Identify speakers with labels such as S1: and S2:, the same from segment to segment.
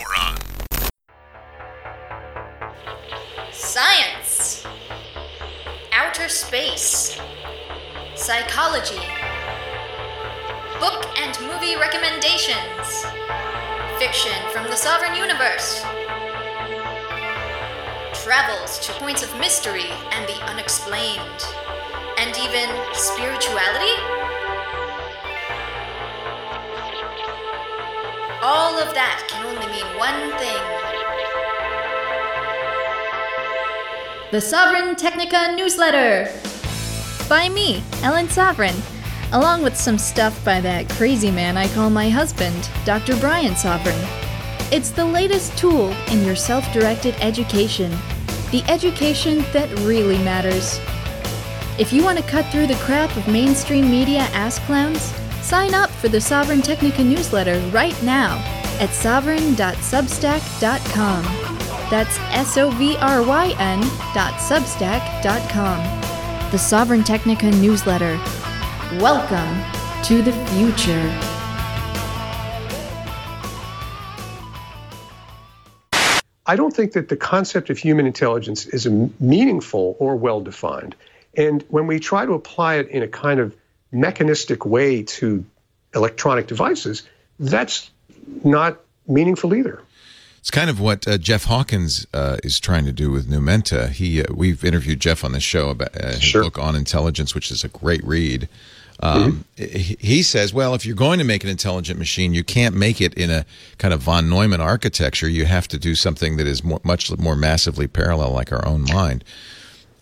S1: we're on.
S2: Science. Outer space. Psychology. Book and movie recommendations. Fiction from the Sovryn universe. Travels to points of mystery and the unexplained. And even spirituality? All of that can only one thing.
S3: The Sovryn Technica Newsletter! By me, Ellen Sovryn, along with some stuff by that crazy man I call my husband, Dr. Brian Sovryn. It's the latest tool in your self directed education, the education that really matters. If you want to cut through the crap of mainstream media ass clowns, sign up for the Sovryn Technica newsletter right now at sovryn.substack.com. That's S O V R Y N dot. The Sovryn Technica newsletter. Welcome to the future.
S4: I don't think that the concept of human intelligence is meaningful or well defined. And when we try to apply it in a kind of mechanistic way to electronic devices, that's not meaningful either.
S5: It's kind of what uh, Jeff Hawkins uh, is trying to do with Numenta. He uh, we've interviewed Jeff on the show about uh, his
S4: Sure.
S5: book on intelligence, which is a great read. Um, he, he says, well, if you're going to make an intelligent machine, you can't make it in a kind of von Neumann architecture. You have to do something that is more, much more massively parallel, like our own mind.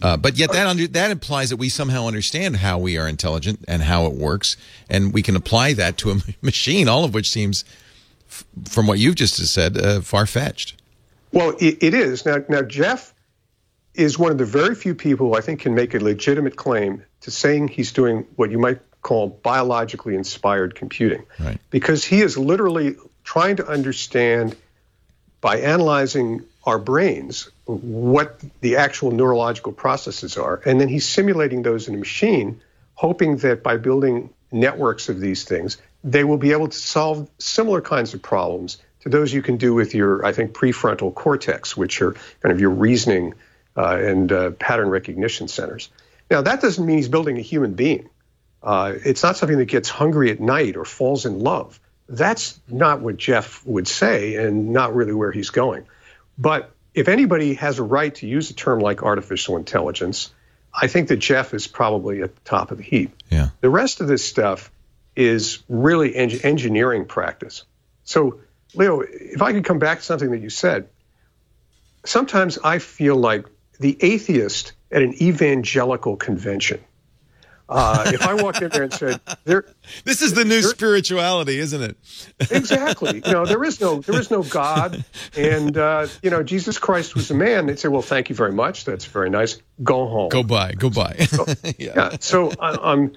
S5: Uh, but yet that under, that implies that we somehow understand how we are intelligent and how it works, and we can apply that to a machine. All of which seems, f- from what you've just said, uh, far fetched.
S4: Well, it, it is. Now, now, Jeff is one of the very few people who I think can make a legitimate claim to saying he's doing what you might call biologically inspired computing.
S5: Right.
S4: Because he is literally trying to understand by analyzing our brains what the actual neurological processes are. And then he's simulating those in a machine, hoping that by building networks of these things, they will be able to solve similar kinds of problems to those you can do with your, I think, prefrontal cortex, which are kind of your reasoning uh, and uh, pattern recognition centers. Now, that doesn't mean he's building a human being. Uh, it's not something that gets hungry at night or falls in love. That's not what Jeff would say and not really where he's going. But if anybody has a right to use a term like artificial intelligence, I think that Jeff is probably at the top of the heap.
S5: Yeah.
S4: The rest of this stuff is really eng- engineering practice. So, Leo, if I could come back to something that you said, sometimes I feel like the atheist at an evangelical convention. Uh, if I walked in there and said, "There,
S5: This is the new spirituality, isn't it?
S4: exactly. You know, there is no there is no God, and uh, you know, Jesus Christ was a man. They'd say, "Well, thank you very much. That's very nice. Go home."
S5: Go by, go by.
S4: Yeah. So, uh, um,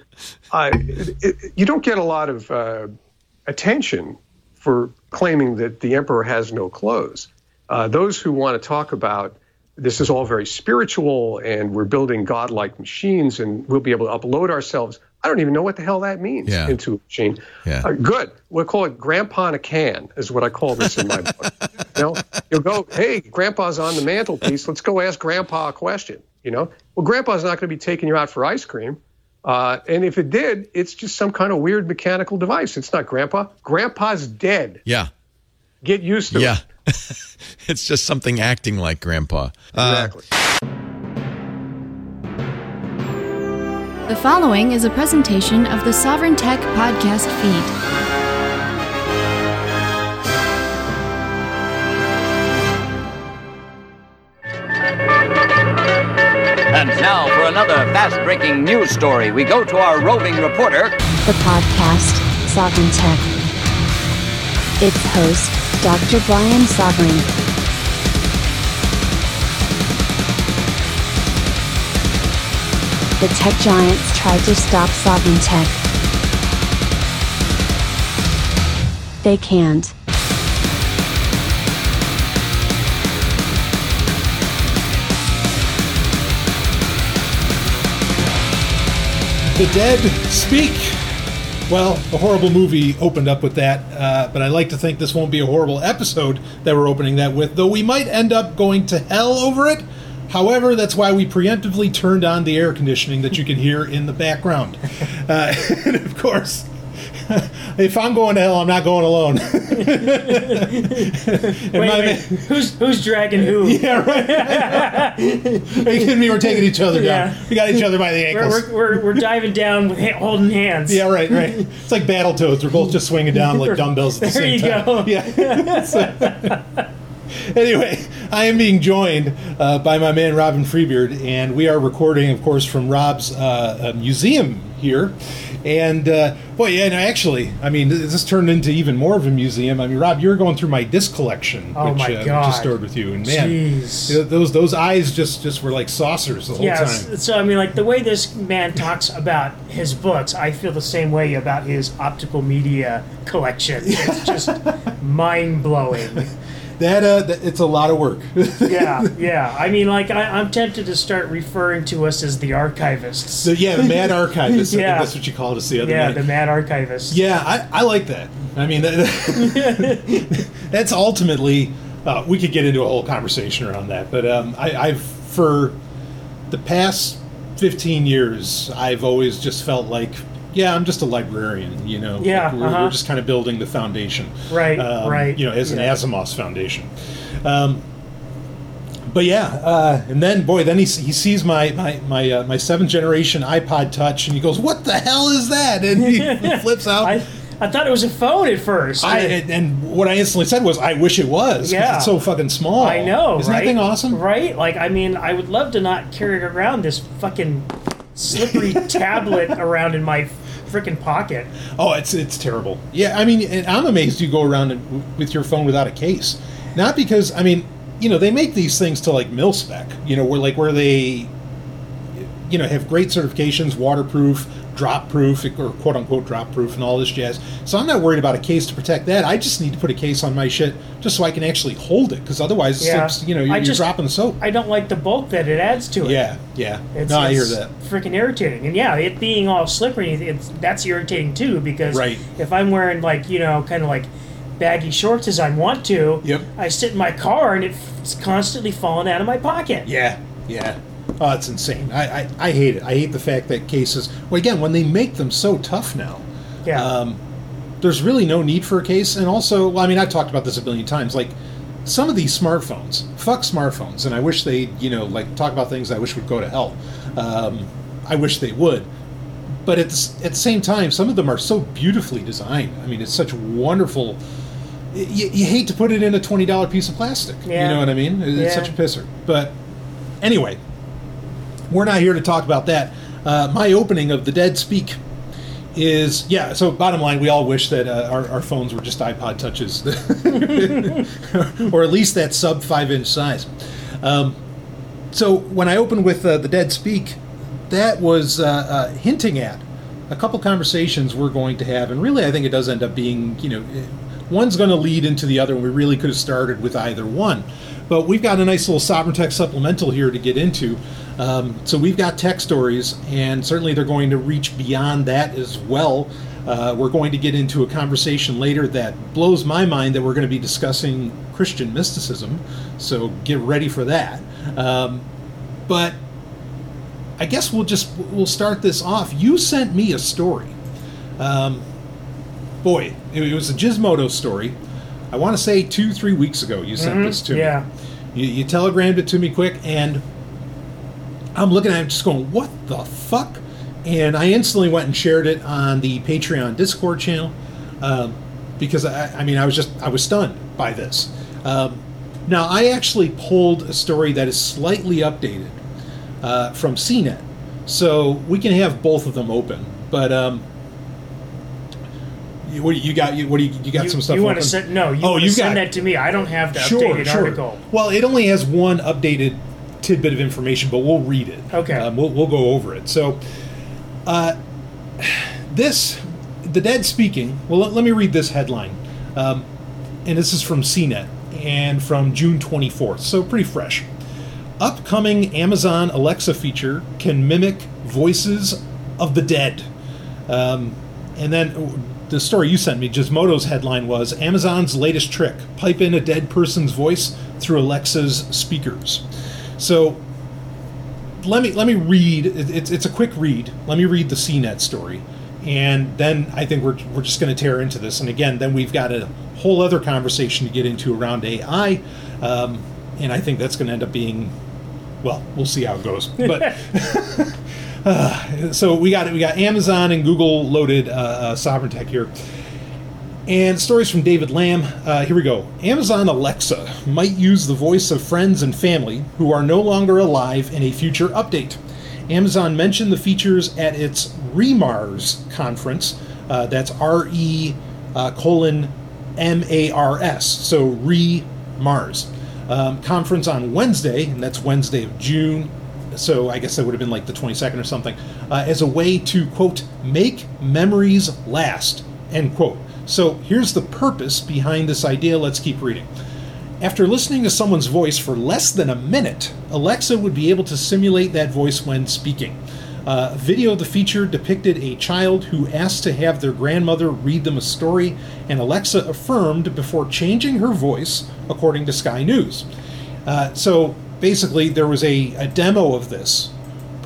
S4: I, it, it- you don't get a lot of uh, attention for claiming that the emperor has no clothes. Uh, those who want to talk about this is all very spiritual and we're building godlike machines and we'll be able to upload ourselves. I don't even know what the hell that means
S5: Yeah.
S4: into a machine.
S5: Yeah.
S4: Uh, good. We'll call it Grandpa in a can, is what I call this in my book. You know, you'll go, hey, Grandpa's on the mantelpiece. Let's go ask Grandpa a question. You know, well, Grandpa's not going to be taking you out for ice cream. Uh, and if it did, it's just some kind of weird mechanical device. It's not Grandpa. Grandpa's dead.
S5: yeah,
S4: Get used to
S5: yeah.
S4: it.
S5: it's just something acting like grandpa. Uh,
S4: Exactly.
S3: The following is a presentation of the Sovryn Tech podcast feed.
S6: And now for another fast breaking news story, we go to our roving reporter,
S7: the podcast, Sovryn Tech. Its host, Dr. Brian Sovryn. The tech giants tried to stop Sovryn Tech. They can't.
S8: The dead speak.
S1: Well, a horrible movie opened up with that, uh, but I like to think this won't be a horrible episode that we're opening that with, though we might end up going to hell over it. However, that's why we preemptively turned on the air conditioning that you can hear in the background. Uh, and of course, if I'm going to hell, I'm not going alone.
S8: Wait, wait, who's who's dragging who?
S1: yeah, right. Are you kidding me? We're taking each other down.
S8: Yeah.
S1: We got each other by the ankles.
S8: we're, we're, we're diving down with ha- holding hands.
S1: Yeah, right, right. It's like battle toads. We're both just swinging down like dumbbells at the
S8: There
S1: same
S8: you
S1: time.
S8: go.
S1: Yeah. So- anyway, I am being joined uh, by my man Robin Freebeard, and we are recording, of course, from Rob's uh, uh, museum here. And uh, boy, yeah, and actually, I mean, this turned into even more of a museum. I mean, Rob, you were going through my disc collection,
S8: Oh,
S1: which, uh, which is stored with you, and man,
S8: Jeez.
S1: you know, those those eyes just just were like saucers the whole
S8: Yeah,
S1: time.
S8: so I mean, like the way this man talks about his books, I feel the same way about his optical media collection. It's just mind blowing.
S1: That, uh, that it's a lot of work.
S8: Yeah, yeah. I mean, like I, I'm tempted to start referring to us as the archivists.
S1: so yeah, the mad archivists.
S8: Yeah.
S1: that's what you called us the other
S8: Yeah,
S1: night.
S8: the mad archivists.
S1: Yeah, I, I like that. I mean, that, that's ultimately uh, we could get into a whole conversation around that. But um, I, I've for the past fifteen years, I've always just felt like, yeah, I'm just a librarian. You know,
S8: Yeah,
S1: Like, we're,
S8: uh-huh.
S1: we're just kind of building the foundation,
S8: Right,
S1: Um,
S8: right,
S1: You know, as an
S8: yeah.
S1: Asimov's foundation. Um, but yeah, uh, and then boy, then he, he sees my my my, uh, my seventh generation iPod Touch, and he goes, "What the hell is that?" And he flips out.
S8: I I thought it was a phone at first.
S1: I, and, and what I instantly said was, "I wish it was."
S8: Yeah.
S1: it's so fucking small.
S8: I know,
S1: Isn't
S8: right?
S1: that thing awesome?
S8: Right? Like, I mean, I would love to not carry around this fucking slippery tablet around in my freaking pocket.
S1: Oh, it's it's terrible. Yeah, I mean, and I'm amazed you go around and- with your phone without a case. Not because I mean, you know, they make these things to like mil spec. You know, where like where they, you know, have great certifications, waterproof, drop proof, or quote unquote drop proof, and all this jazz. So I'm not worried about a case to protect that. I just need to put a case on my shit just so I can actually hold it, because otherwise, it's
S8: Yeah.
S1: you know, you're,
S8: I
S1: you're
S8: just-
S1: dropping soap.
S8: I don't like the bulk that it adds to it.
S1: yeah, yeah.
S8: It's,
S1: no, I hear that.
S8: Freaking irritating, and yeah, it being all slippery, it's that's irritating too. Because
S1: Right.
S8: if I'm wearing like you know, kind of like baggy shorts as I want to,
S1: Yep.
S8: I sit in my car and it's constantly falling out of my pocket.
S1: Yeah, yeah. Oh, it's insane. I, I, I hate it. I hate the fact that cases. Well, again, when they make them so tough now,
S8: Yeah.
S1: um, there's really no need for a case. And also, well, I mean, I've talked about this a billion times. Like some of these smartphones, fuck smartphones, and I wish they, you know, like talk about things I wish would go to hell. Um, I wish they would. But at the, at the same time, some of them are so beautifully designed. I mean, it's such wonderful. You, you hate to put it in a twenty dollar piece of plastic. You know what I mean? It's
S8: Yeah.
S1: such a pisser. But anyway, we're not here to talk about that. Uh, my opening of the Dead Speak is yeah. So bottom line, we all wish that uh, our, our phones were just iPod touches, or at least that sub five inch size. Um, so when I opened with uh, the Dead Speak, that was uh, uh, hinting at a couple conversations we're going to have, and really, I think it does end up being you know. One's going to lead into the other, and we really could have started with either one. But we've got a nice little Sovryn Tech supplemental here to get into. Um, so we've got tech stories, and certainly they're going to reach beyond that as well. Uh, we're going to get into a conversation later that blows my mind that we're going to be discussing Christian mysticism. So get ready for that. Um, but I guess we'll just we'll start this off. You sent me a story. Um, boy, it, it was a Gizmodo story. I want to say two, three weeks ago. You sent this to
S8: yeah.
S1: me. You, you telegrammed it to me quick, and I'm looking at it just going, "What the fuck?" And I instantly went and shared it on the Patreon Discord channel um, because I, I mean I was just I was stunned by this. Um, now I actually pulled a story that is slightly updated uh, from CNET, so we can have both of them open. But um, you, what do you got? You, what do you, you got?
S8: You,
S1: some stuff.
S8: you want to send no? You
S1: Oh, you
S8: send
S1: got-
S8: that to me? I don't have the
S1: sure,
S8: updated
S1: sure.
S8: article.
S1: Well, it only has one updated tidbit of information, but we'll read it.
S8: Okay.
S1: Um, we'll, we'll go over it. So, uh, this, the dead speaking. Well, let, let me read this headline, um, and this is from CNET and from June 24th, so pretty fresh. Upcoming Amazon Alexa feature can mimic voices of the dead. Um, And then uh, the story you sent me, Gizmodo's headline was Amazon's latest trick pipe in a dead person's voice through Alexa's speakers. So let me let me read. It's it's a quick read. Let me read the CNET story, and then I think we're we're just going to tear into this. And again, then we've got a whole other conversation to get into around AI, um, and I think that's going to end up being, well, we'll see how it goes. But uh, so we got we got Amazon and Google loaded uh, uh, Sovryn tech here. And stories from David Lamb. Uh, here we go. Amazon Alexa might use the voice of friends and family who are no longer alive in a future update. Amazon mentioned the features at its REMARS conference. Uh, that's R E uh, colon M A R S. So REMARS. Um, conference on Wednesday, and that's Wednesday of June. So I guess that would have been like the 22nd or something, uh, as a way to, quote, make memories last, end quote. So here's the purpose behind this idea. Let's keep reading. After listening to someone's voice for less than a minute, Alexa would be able to simulate that voice when speaking. Uh, video of the feature depicted a child who asked to have their grandmother read them a story, and Alexa affirmed before changing her voice, according to Sky News. Uh, so basically, there was a, a demo of this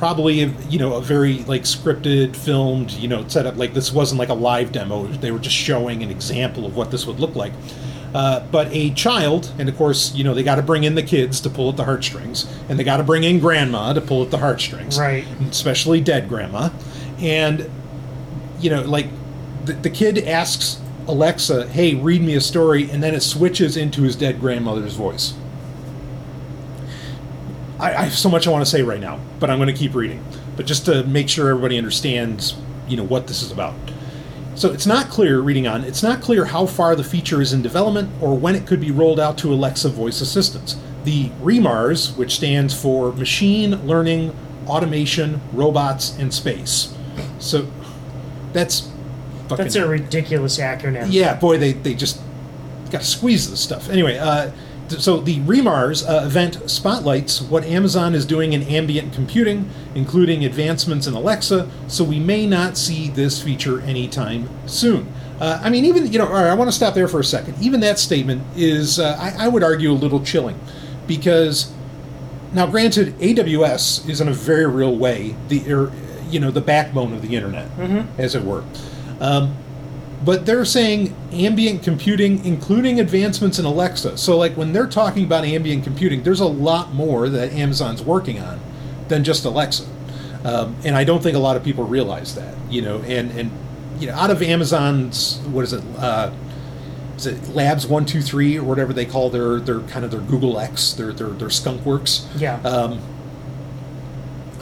S1: probably you know a very like scripted filmed you know set up like this wasn't like a live demo. They were just showing an example of what this would look like. Uh, but a child and of course you know they got to bring in the kids to pull at the heartstrings and they got to bring in grandma to pull at the heartstrings.
S8: Right.
S1: especially dead grandma. And you know like the, the kid asks alexa hey read me a story and then it switches into his dead grandmother's voice I, I have so much I want to say right now, but I'm going to keep reading. But just to make sure everybody understands, you know, what this is about. So it's not clear, reading on, it's not clear how far the feature is in development or when it could be rolled out to Alexa voice assistants. The REMARS, which stands for Machine Learning, Automation, Robots, and Space. So that's fucking
S8: That's a ridiculous acronym.
S1: yeah, boy, they, they just got to squeeze this stuff. Anyway, uh, so the REMARS uh, event spotlights what Amazon is doing in ambient computing, including advancements in Alexa, so we may not see this feature anytime soon. Uh, I mean, even, you know, all right, I want to stop there for a second. Even that statement is, uh, I, I would argue, a little chilling because now, granted, AWS is in a very real way the er, you know the backbone of the internet, as it were. Um, but they're saying ambient computing, including advancements in Alexa. So, like when they're talking about ambient computing, there's a lot more that Amazon's working on than just Alexa. Um, and I don't think a lot of people realize that. You know, and and you know, out of Amazon's what is it? Uh, is it Labs One Two Three or whatever they call their their kind of their Google X, their their their Skunk Works.
S8: Yeah.
S1: Um,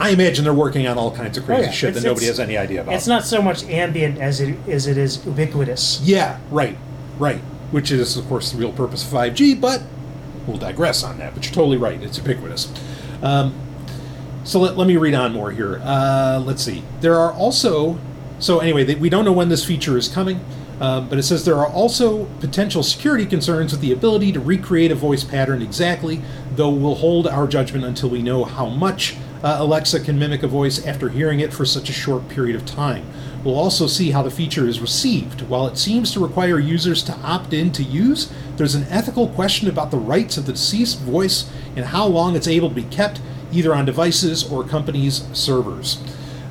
S1: I imagine they're working on all kinds of crazy
S8: Oh, yeah.
S1: shit that nobody has any idea about.
S8: It's not so much ambient as it as it is ubiquitous.
S1: Yeah, right, right. Which is, of course, the real purpose of 5G, but we'll digress on that. But you're totally right. It's ubiquitous. Um, so let, let me read on more here. Uh, let's see. There are also. So, anyway, they, we don't know when this feature is coming, um, but it says there are also potential security concerns with the ability to recreate a voice pattern exactly, though we'll hold our judgment until we know how much uh, Alexa can mimic a voice after hearing it for such a short period of time. We'll also see how the feature is received. While it seems to require users to opt in to use, there's an ethical question about the rights of the deceased voice and how long it's able to be kept, either on devices or companies' servers.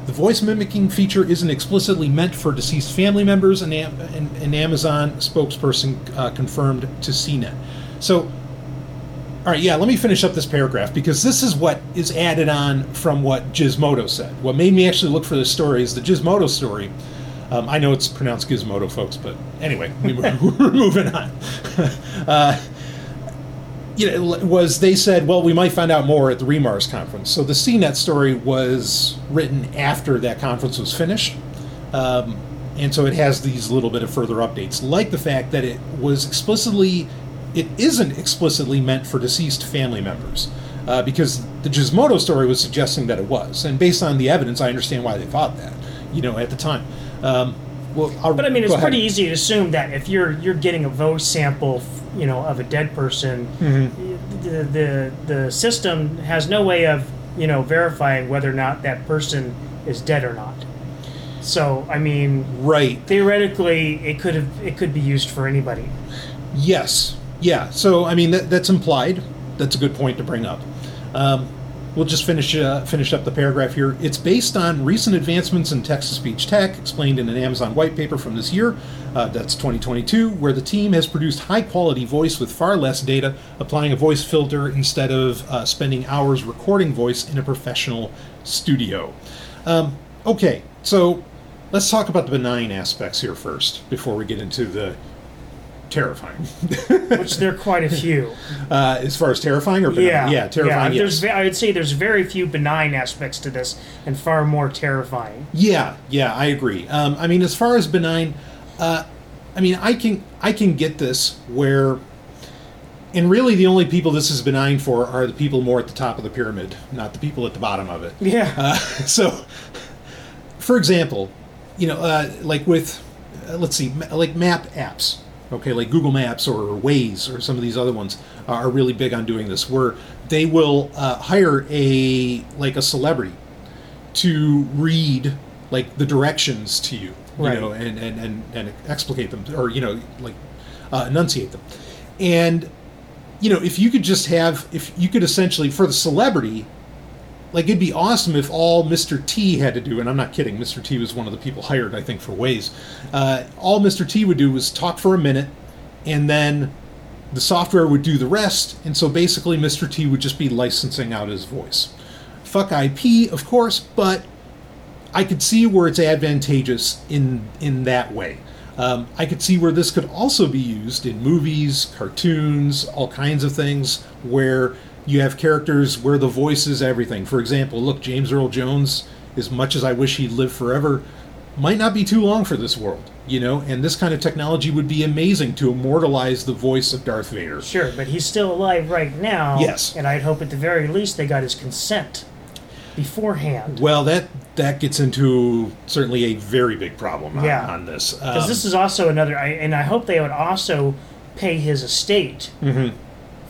S1: The voice mimicking feature isn't explicitly meant for deceased family members, an Amazon spokesperson uh, confirmed to CNET. So, all right, yeah, let me finish up this paragraph because this is what is added on from what Gizmodo said. What made me actually look for this story is the Gizmodo story. Um, I know it's pronounced Gizmodo, folks, but anyway, we, we're moving on. uh, you know, was they said, well, we might find out more at the Remars conference. So the CNET story was written after that conference was finished. Um, and so it has these little bit of further updates, like the fact that it was explicitly, it isn't explicitly meant for deceased family members. Uh, because the Gizmodo story was suggesting that it was. And based on the evidence, I understand why they thought that, you know, at the time. Um, well, I'll,
S8: But I mean, it's
S1: ahead.
S8: pretty easy to assume that if you're you're getting a voice sample, you know, of a dead person,
S1: Mm-hmm.
S8: the, the the system has no way of you know verifying whether or not that person is dead or not. So I mean,
S1: Right.
S8: theoretically, it could have it could be used for anybody.
S1: Yes. Yeah. So I mean that, that's implied. That's a good point to bring up. Um, we'll just finish uh, finish up the paragraph here. It's based on recent advancements in text-to-speech tech, explained in an Amazon white paper from this year. Uh, that's 2022, where the team has produced high-quality voice with far less data, applying a voice filter instead of uh, spending hours recording voice in a professional studio. Um, okay, so let's talk about the benign aspects here first before we get into the terrifying.
S8: Which there are quite a few.
S1: Uh, as far as terrifying or benign?
S8: Yeah,
S1: yeah, terrifying.
S8: There's,
S1: yes.
S8: ve- I would say there's very few benign aspects to this, and far more terrifying.
S1: yeah, yeah, I agree. Um, I mean, as far as benign, uh, I mean, I can I can get this where, and really the only people this is benign for are the people more at the top of the pyramid, not the people at the bottom of it.
S8: Yeah.
S1: Uh, so, for example, you know, uh, like with, uh, let's see, ma- like map apps, okay, like Google Maps or Waze or some of these other ones are really big on doing this, where they will uh, hire a like a celebrity to read like the directions to you, you
S8: Right.
S1: know, and and and and explicate them or you know like uh, enunciate them, and you know if you could just have if you could essentially for the celebrity like it'd be awesome if all Mr. T had to do, and I'm not kidding. Mr. T was one of the people hired, I think, for Waze. Uh, all Mr. T would do was talk for a minute, and then the software would do the rest. And so basically, Mr. T would just be licensing out his voice. Fuck IP, of course, but I could see where it's advantageous in in that way. Um, I could see where this could also be used in movies, cartoons, all kinds of things where you have characters where the voice is everything. For example, look, James Earl Jones, as much as I wish he'd live forever, might not be too long for this world, you know, and this kind of technology would be amazing to immortalize the voice of Darth Vader.
S8: Sure, but he's still alive right now.
S1: Yes.
S8: And I'd hope at the very least they got his consent beforehand.
S1: Well, that that gets into certainly a very big problem on,
S8: Yeah.
S1: on this.
S8: Because
S1: Um,
S8: this is also another, I, and I hope they would also pay his estate
S1: Mm-hmm.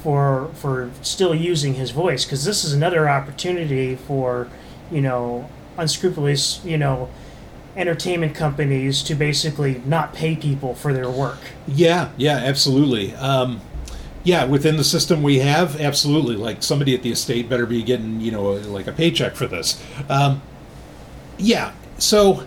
S8: For for still using his voice. Because this is another opportunity for, you know, unscrupulous, you know, entertainment companies to basically not pay people for their work.
S1: Yeah, yeah, absolutely. Um, yeah, within the system we have, absolutely. Like somebody at the estate better be getting, you know, like a paycheck for this. Um, yeah, so,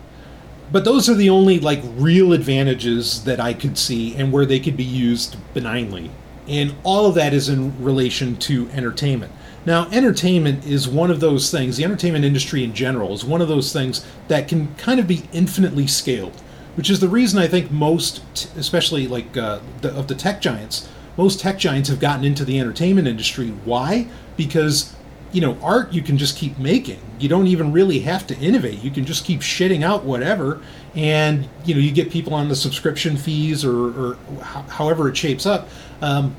S1: but those are the only like real advantages that I could see and where they could be used benignly. And all of that is in relation to entertainment. Now, entertainment is one of those things, the entertainment industry in general is one of those things that can kind of be infinitely scaled, which is the reason I think most, especially like uh, the, of the tech giants, most tech giants have gotten into the entertainment industry. Why? Because you know, art you can just keep making. You don't even really have to innovate. You can just keep shitting out whatever, and you know, you get people on the subscription fees or, or ho- however it shapes up. Um,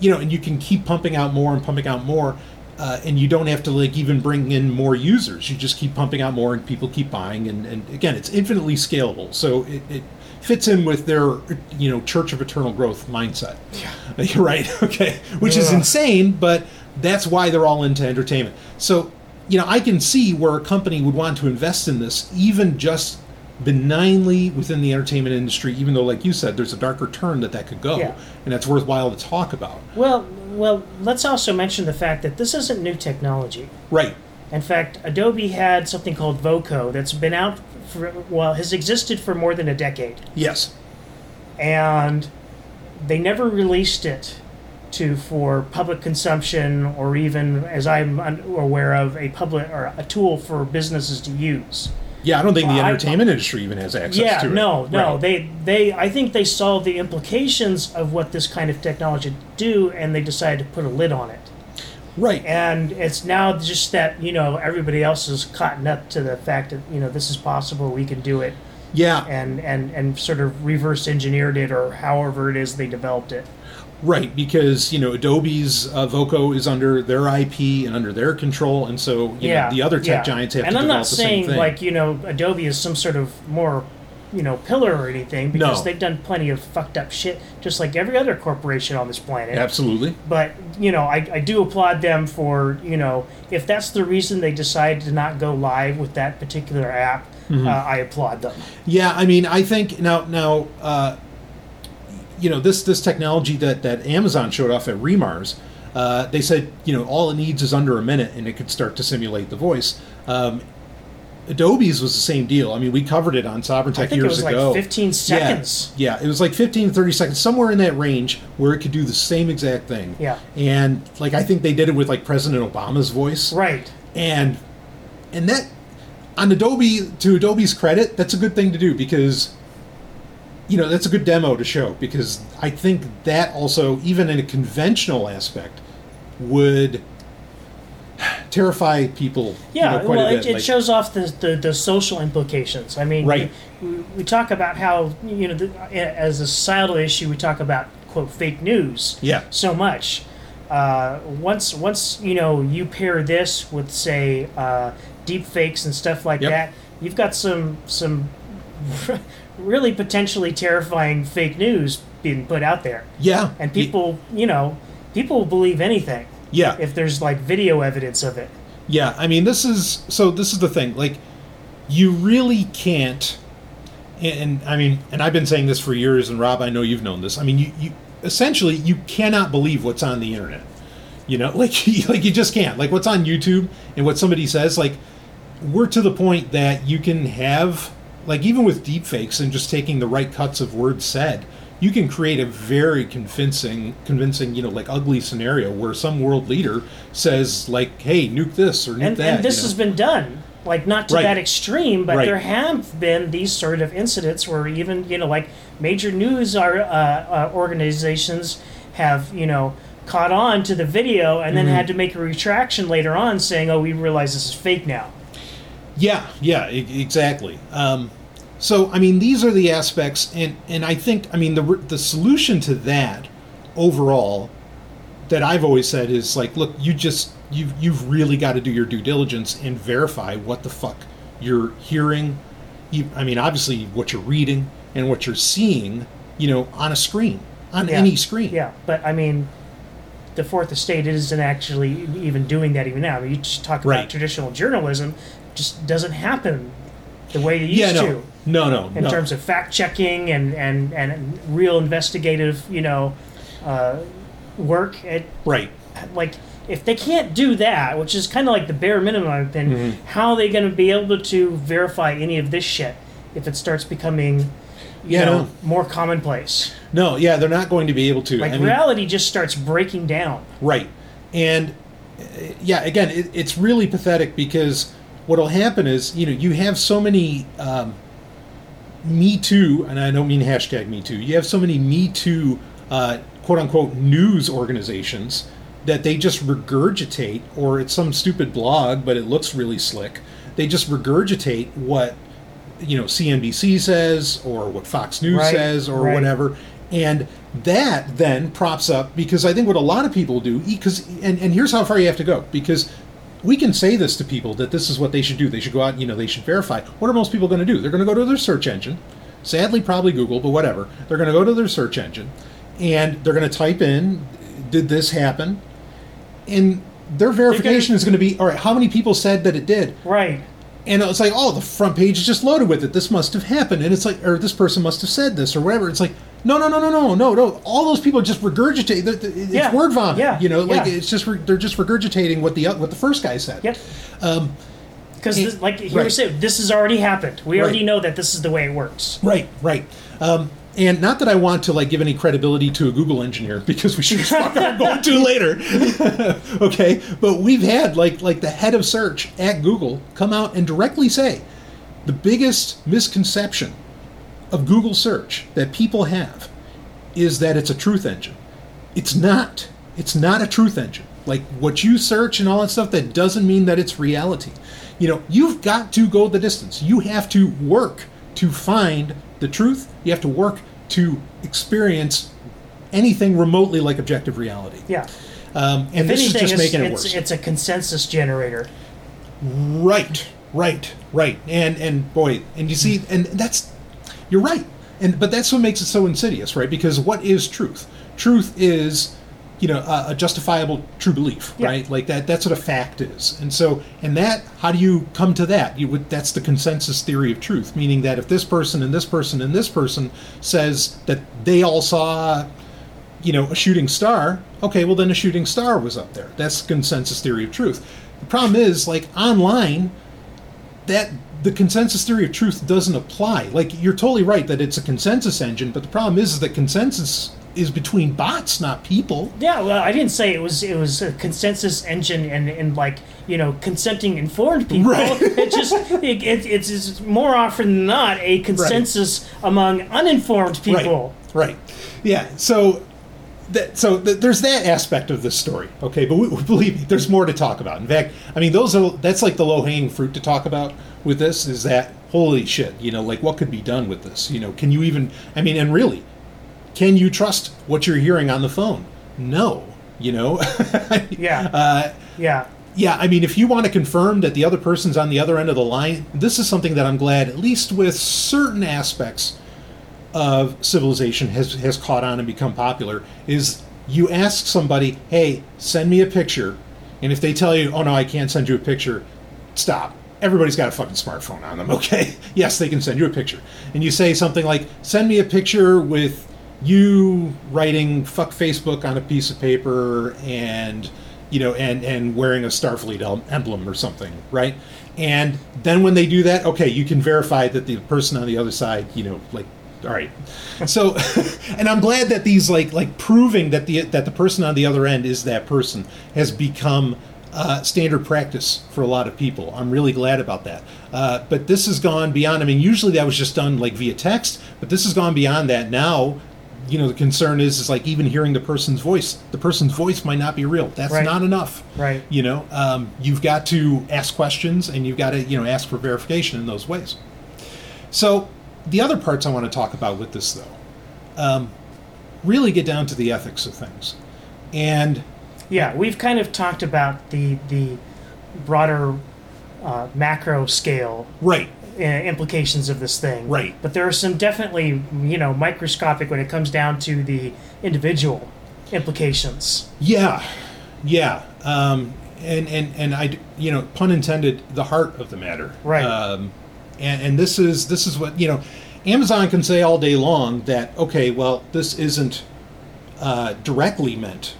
S1: you know, and you can keep pumping out more and pumping out more, uh, and you don't have to like even bring in more users. You just keep pumping out more, and people keep buying. And, and again, it's infinitely scalable. So it, it fits in with their you know Church of Eternal Growth mindset. Yeah, you're right. Okay, which is insane, but that's why they're all into entertainment. So you know, I can see where a company would want to invest in this, even just benignly within the entertainment industry, even though, like you said, there's a darker turn that that could go,
S8: Yeah.
S1: and that's worthwhile to talk about.
S8: Well, well, let's also mention the fact that this isn't new technology.
S1: Right.
S8: In fact, Adobe had something called Voco that's been out for well has existed for more than a decade,
S1: Yes.
S8: and they never released it to for public consumption or even, as I'm aware of, a public or a tool for businesses to use.
S1: Yeah, I don't think the entertainment industry even has access
S8: yeah,
S1: to it.
S8: no, no.
S1: Right.
S8: They, they. I think they saw the implications of what this kind of technology do, and they decided to put a lid on it.
S1: right.
S8: And it's now just that you know everybody else is caught up to the fact that you know this is possible, we can do it,
S1: yeah.
S8: and and and sort of reverse engineered it, or however it is they developed it.
S1: Right, because you know Adobe's uh, Voco is under their IP and under their control, and so you
S8: yeah,
S1: know, the other tech
S8: yeah.
S1: giants have
S8: and
S1: to
S8: I'm
S1: develop
S8: not
S1: the
S8: saying
S1: same thing.
S8: like you know Adobe is some sort of more you know pillar or anything because
S1: No.
S8: they've done plenty of fucked up shit, just like every other corporation on this planet.
S1: Absolutely.
S8: but you know I, I do applaud them for you know if that's the reason they decided to not go live with that particular app uh, I applaud them.
S1: Yeah, I mean, I think now now uh, you know this this technology that that Amazon showed off at Remars. Uh, they said you know all it needs is under a minute and it could start to simulate the voice. Um, Adobe's was the same deal. I mean, we covered it on Sovryn Tech
S8: I think it
S1: years
S8: was like
S1: ago.
S8: 15
S1: Yeah,
S8: seconds.
S1: Yeah, it was like 15 to 30 seconds, somewhere in that range where it could do the same exact thing.
S8: Yeah.
S1: And like I think they did it with like President Obama's voice.
S8: Right.
S1: And and that on Adobe to Adobe's credit, that's a good thing to do because you know, that's a good demo to show because I think that also even in a conventional aspect would terrify people
S8: Yeah,
S1: you know, quite
S8: well,
S1: a bit.
S8: it, it
S1: like-
S8: shows off the, the, the social implications. I mean,
S1: Right.
S8: we, we talk about how, you know, the, as a societal issue, we talk about, quote, fake news
S1: Yeah.
S8: so much. Uh, once, once you know, you pair this with, say, uh, deep fakes and stuff like
S1: Yep.
S8: that, you've got some, some really potentially terrifying fake news being put out there.
S1: Yeah.
S8: And people, you know, people will believe anything
S1: Yeah.
S8: if there's like video evidence of it.
S1: Yeah, I mean, this is so. This is the thing. Like, you really can't. And, and I mean, and I've been saying this for years. And Rob, I know you've known this. I mean, you, you essentially you cannot believe what's on the internet. You know, like like you just can't. Like what's on YouTube and what somebody says. Like we're to the point that you can have like even with deepfakes and just taking the right cuts of words said you can create a very convincing convincing you know like ugly scenario where some world leader says like hey nuke this or nuke
S8: and,
S1: that
S8: and this
S1: you know?
S8: has been done like not to
S1: Right.
S8: that extreme but
S1: Right.
S8: there have been these sort of incidents where even you know like major news are, uh, uh, organizations have you know caught on to the video and
S1: Mm-hmm.
S8: then had to make a retraction later on saying oh we realize this is fake now
S1: Yeah, yeah, e- exactly. Um, so, I mean, these are the aspects, and and I think, I mean, the the solution to that overall that I've always said is like, look, you just you you've really got to do your due diligence and verify what the fuck you're hearing. You, I mean, obviously, what you're reading and what you're seeing, you know, on a screen, on
S8: Yeah.
S1: any screen.
S8: yeah but i mean the fourth estate isn't actually even doing that even now you just talk about
S1: Right.
S8: traditional journalism just doesn't happen the way it used
S1: Yeah, no,
S8: to
S1: no, no,
S8: in
S1: no.
S8: terms of fact checking and, and, and real investigative, you know, uh, work. It
S1: right.
S8: like if they can't do that, which is kind of like the bare minimum, opinion,
S1: Mm-hmm.
S8: how are they going to be able to verify any of this shit if it starts becoming, you
S1: Yeah,
S8: know,
S1: no.
S8: more commonplace?
S1: No, yeah, they're not going to be able to.
S8: Like
S1: I mean,
S8: reality just starts breaking down.
S1: Right. And uh, yeah, again, it, it's really pathetic because what'll happen is, you know, you have so many um, Me Too, and I don't mean hashtag Me Too, you have so many Me Too, uh, quote unquote, news organizations that they just regurgitate, or it's some stupid blog, but it looks really slick. They just regurgitate what, you know, CNBC says, or what Fox News
S8: Right,
S1: says, or
S8: right.
S1: whatever. And that then props up because I think what a lot of people do, because and, and here's how far you have to go because we can say this to people that this is what they should do. They should go out, you know, they should verify. What are most people going to do? They're going to go to their search engine, sadly, probably Google, but whatever. They're going to go to their search engine and they're going to type in, "Did this happen?" And their verification is going to be, all right. How many people said that it did?
S8: Right.
S1: And it's like, oh, the front page is just loaded with it. This must have happened. And it's like, or this person must have said this or whatever. It's like, no, no, no, no, no, no, no. All those people just regurgitate. It's
S8: Yeah.
S1: word vomit.
S8: Yeah.
S1: You know, like
S8: Yeah.
S1: it's just re- they're just regurgitating what the what the first guy said.
S8: Yep.
S1: Um,
S8: Because, like you were
S1: right.
S8: saying, this has already happened. We already know that this is the way it works.
S1: Right, right. Um, and not that I want to like give any credibility to a Google engineer because we should fuck are going to later. okay, but we've had like like the head of search at Google come out and directly say the biggest misconception of Google search that people have is that it's a truth engine. It's not. It's not a truth engine. Like what you search and all that stuff, that doesn't mean that it's reality. You know, you've got to go the distance. You have to work to find the truth. You have to work to experience anything remotely like objective reality.
S8: Yeah.
S1: Um, and
S8: If
S1: this
S8: anything,
S1: is just making it
S8: it's,
S1: worse.
S8: it's a consensus generator.
S1: Right, right, right. And and boy, and you see, and that's you're right. And but that's what makes it so insidious, right? Because what is truth? Truth is you know a, a justifiable true belief,
S8: Yeah.
S1: right? Like that. That's what a fact is. And so, and that, how do you come to that? You would. That's the consensus theory of truth, meaning that if this person and this person and this person says that they all saw you know, a shooting star, okay, well then a shooting star was up there. That's consensus theory of truth. The problem is, like online, that the consensus theory of truth doesn't apply. Like you're totally right that it's a consensus engine, but the problem is, is that consensus is between bots, not people.
S8: Yeah, well, I didn't say it was it was a consensus engine and, and like you know consenting informed people.
S1: Right.
S8: It just it, it, it's, it's more often than not a consensus among uninformed people.
S1: Right. Right. Yeah. So that so th- there's that aspect of this story. Okay, but we, believe me, there's more to talk about. In fact, I mean, those are that's like the low hanging fruit to talk about with this. Is that holy shit? You know, like what could be done with this? You know, can you even? I mean, and really, can you trust what you're hearing on the phone? No. You know.
S8: Yeah.
S1: Uh,
S8: Yeah.
S1: yeah, I mean, if you want to confirm that the other person's on the other end of the line, this is something that I'm glad, at least with certain aspects of civilization, has has caught on and become popular. Is you ask somebody, "Hey, send me a picture," and if they tell you, "Oh no, I can't send you a picture," stop. Everybody's got a fucking smartphone on them, okay? yes, they can send you a picture, and you say something like, "Send me a picture with." You writing "fuck Facebook" on a piece of paper and you know, and and wearing a Starfleet emblem or something, right? And then when they do that, okay, you can verify that the person on the other side, you know, like, all right. So, and I'm glad that these like like proving that the that the person on the other end is that person has become uh, standard practice for a lot of people. I'm really glad about that. Uh, but this has gone beyond. I mean, usually that was just done like via text, but this has gone beyond that now you know the concern is is like even hearing the person's voice the person's voice might not be real that's
S8: Right.
S1: not enough
S8: Right.
S1: you know um, you've got to ask questions and you've got to you know ask for verification in those ways so the other parts i want to talk about with this though um, really get down to the ethics of things and
S8: Yeah, we've kind of talked about the the broader uh, macro scale
S1: right
S8: implications of this thing.
S1: Right.
S8: But there are some definitely, you know, microscopic when it comes down to the individual implications.
S1: Yeah, yeah, um, and and and I, you know, pun intended, the heart of the matter.
S8: Right.
S1: Um, and and this is this is what you know, Amazon can say all day long that okay, well, this isn't uh, directly meant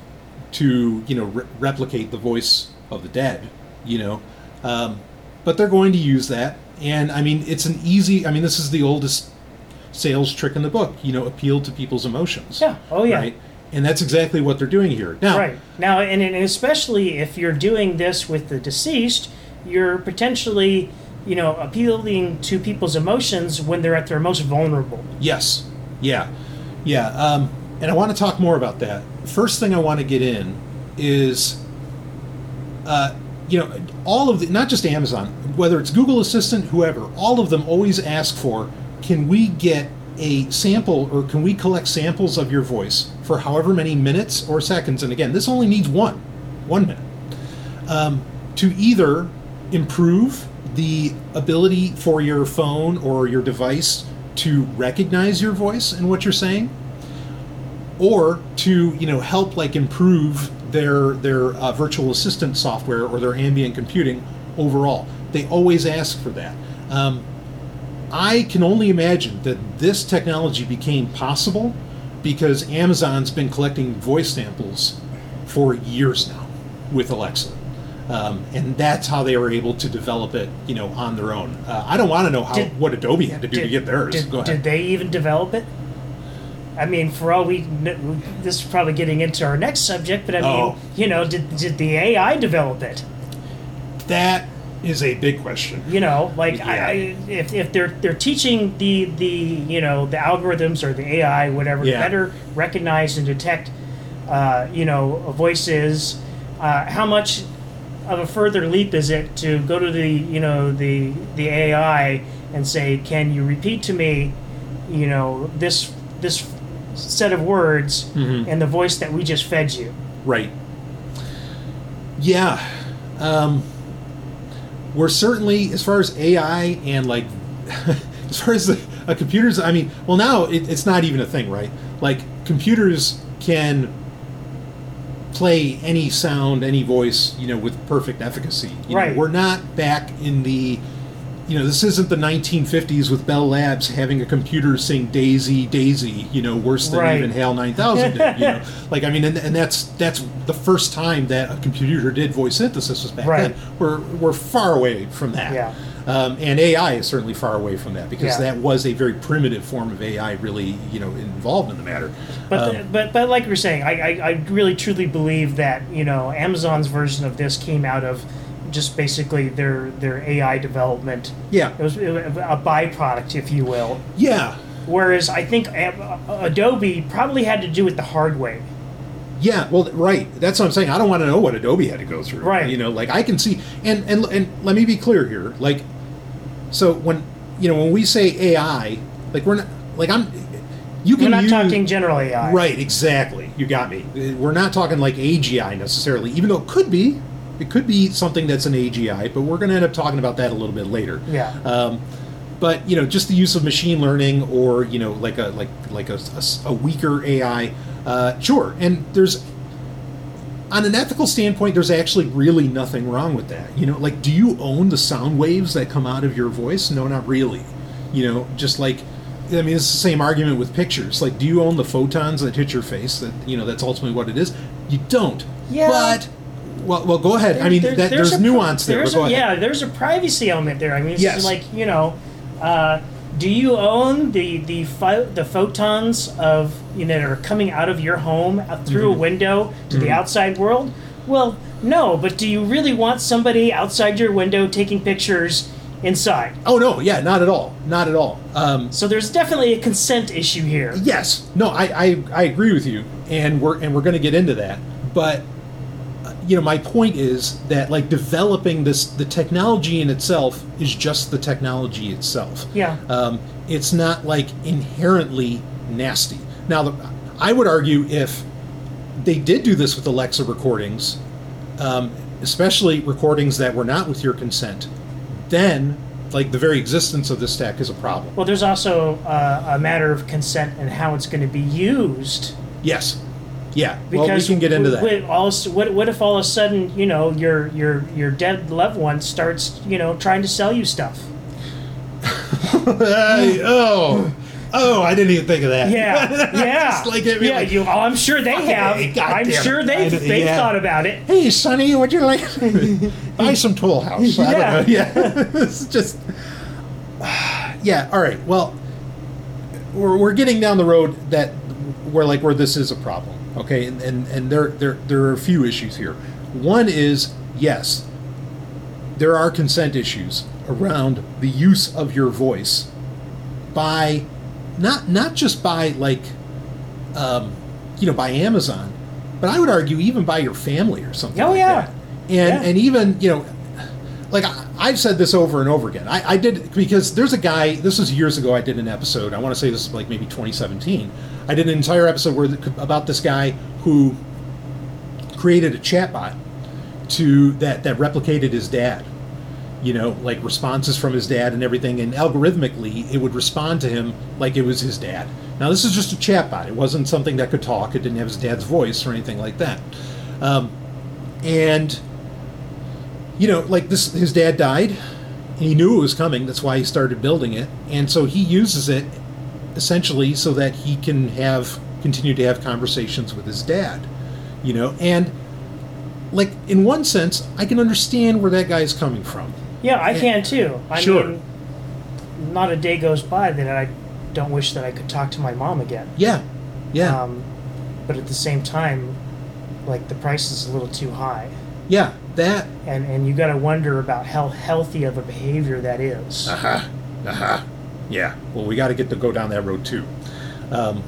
S1: to you know re- replicate the voice of the dead, you know, um, but they're going to use that, and I mean, it's an easy. I mean, this is the oldest sales trick in the book. You know, appeal to people's emotions.
S8: Yeah. Oh, yeah.
S1: Right. And that's exactly what they're doing here. Now,
S8: Right. Now, and, and especially if you're doing this with the deceased, you're potentially, you know, appealing to people's emotions when they're at their most vulnerable.
S1: Yes. Yeah. Yeah. Um, and I want to talk more about that. First thing I want to get in is, uh, you know, all of the, not just Amazon, whether it's Google Assistant, whoever, all of them always ask for, can we get a sample or can we collect samples of your voice for however many minutes or seconds? And again, this only needs one, one minute, um, to either improve the ability for your phone or your device to recognize your voice and what you're saying, or to you know help like improve their their uh, virtual assistant software or their ambient computing overall. They always ask for that. Um, I can only imagine that this technology became possible because Amazon's been collecting voice samples for years now with Alexa. Um, and that's how they were able to develop it, you know, on their own. Uh, I don't want to know how
S8: Did-
S1: what Adobe had to do to get theirs.
S8: Did,
S1: Go ahead.
S8: did they even develop it? I mean, for all we, this is probably getting into our next subject, but I mean,
S1: Oh.
S8: you know, did did the AI develop it?
S1: That is a big question.
S8: You know, like
S1: Yeah.
S8: I, I, if, if they're they're teaching the the you know the algorithms or the AI whatever
S1: Yeah.
S8: better recognize and detect, uh, you know, voices, uh, how much of a further leap is it to go to the you know the the AI and say, can you repeat to me, you know, this this set of words
S1: Mm-hmm.
S8: in the voice that we just fed you?
S1: Right. Yeah. Um, we're certainly, as far as AI and like, as far as the uh, computers, I mean, well, now it, it's not even a thing, right? Like, computers can play any sound, any voice, you know, with perfect efficacy. You know,
S8: Right.
S1: we're not back in the, you know, this isn't the 1950s with Bell Labs having a computer sing Daisy, Daisy, you know, worse than
S8: Right.
S1: even HAL 9000 did. You know, like I mean, and, and that's that's the first time that a computer did voice synthesis was back
S8: Right.
S1: then. We're we're far away from that.
S8: Yeah.
S1: Um, and AI is certainly far away from that because
S8: Yeah.
S1: that was a very primitive form of AI, really, you know, involved in the matter.
S8: But,
S1: Um,
S8: the- but but like you were saying, I, I, I really truly believe that you know Amazon's version of this came out of just basically their their AI development.
S1: Yeah.
S8: It was a byproduct, if you will.
S1: yeah,
S8: Whereas I think Adobe probably had to do it the hard way.
S1: Yeah, well, right. That's what I'm saying. I don't want to know what Adobe had to go through.
S8: Right.
S1: You know, like I can see, and and and let me be clear here. Like, so when you know when we say AI, like we're not like I'm. You can
S8: We're not
S1: use,
S8: talking general AI.
S1: Right. Exactly. You got me. We're not talking like AGI necessarily, even though it could be. It could be something that's an AGI, but we're going to end up talking about that a little bit later.
S8: Yeah.
S1: Um, but you know, just the use of machine learning, or you know, like a like like a, a a weaker AI, uh, sure. And there's on an ethical standpoint, there's actually really nothing wrong with that. You know, like, do you own the sound waves that come out of your voice? No, not really. You know, just like, I mean, it's the same argument with pictures. Like, do you own the photons that hit your face? That you know, that's ultimately what it is. You don't.
S8: Yeah.
S1: But well, well, go ahead. I mean,
S8: There-
S1: that, there's,
S8: a-
S1: nuance there.
S8: there's a-. Yeah, there's a privacy element there. I mean, it's
S1: Yes.
S8: like you know, uh, do you own the the pho- the photons of you know that are coming out of your home through
S1: Mm-hmm.
S8: a window to the outside world? Well, no. But do you really want somebody outside your window taking pictures inside?
S1: Oh no, yeah, not at all, not at all. Um,
S8: So there's definitely a consent issue here.
S1: yes, no, I, I, I agree with you, and we're and we're going to get into that. But you know, my point is that like developing this, the technology in itself is just the technology itself.
S8: Yeah.
S1: Um, it's not like inherently nasty. Now, the, I would argue if they did do this with Alexa recordings, um, especially recordings that were not with your consent, then like the very existence of this tech is a problem.
S8: Well, there's also uh, a matter of consent and how it's going to be used.
S1: Yes. Yeah.
S8: Because
S1: well, we can get into that.
S8: What, what, what if all of a sudden, you know, your your your dead loved one starts, you know, trying to sell you stuff?
S1: Hey, oh, oh, I didn't even think of that.
S8: Yeah, yeah,
S1: like, I mean,
S8: yeah.
S1: like,
S8: You, oh, I'm sure they have.
S1: God
S8: I'm sure they they've
S1: yeah.
S8: thought about it.
S1: Hey, Sonny, would you like buy some Toll House? I
S8: Yeah.
S1: don't know. Yeah, it's just yeah. All right. Well, we're, we're getting down the road that we're like where this is a problem. Okay, and and, and there there there are a few issues here. One is yes, there are consent issues around the use of your voice by not not just by like um, you know by Amazon, but I would argue even by your family or something.
S8: Oh,
S1: like
S8: yeah.
S1: that. and
S8: Yeah.
S1: and even you know like I, I've said this over and over again. I, I did because there's a guy. This was years ago. I did an episode. I want to say this is like maybe 2017. I did an entire episode where about this guy who created a chatbot to that that replicated his dad. You know, like responses from his dad and everything, and algorithmically it would respond to him like it was his dad. Now this is just a chatbot. It wasn't something that could talk. It didn't have his dad's voice or anything like that. Um, and you know, like this, his dad died, and he knew it was coming. That's why he started building it, and so he uses it essentially so that he can have continue to have conversations with his dad. You know, and like in one sense, I can understand where that guy is coming from.
S8: Yeah, I can too. I
S1: Sure.
S8: mean, not a day goes by that I don't wish that I could talk to my mom again.
S1: Yeah, yeah,
S8: Um, but at the same time, like the price is a little too high,
S1: yeah. That
S8: and and you got to wonder about how healthy of a behavior that is.
S1: Uh huh. Uh huh. Yeah. Well, we got to get to go down that road too, um,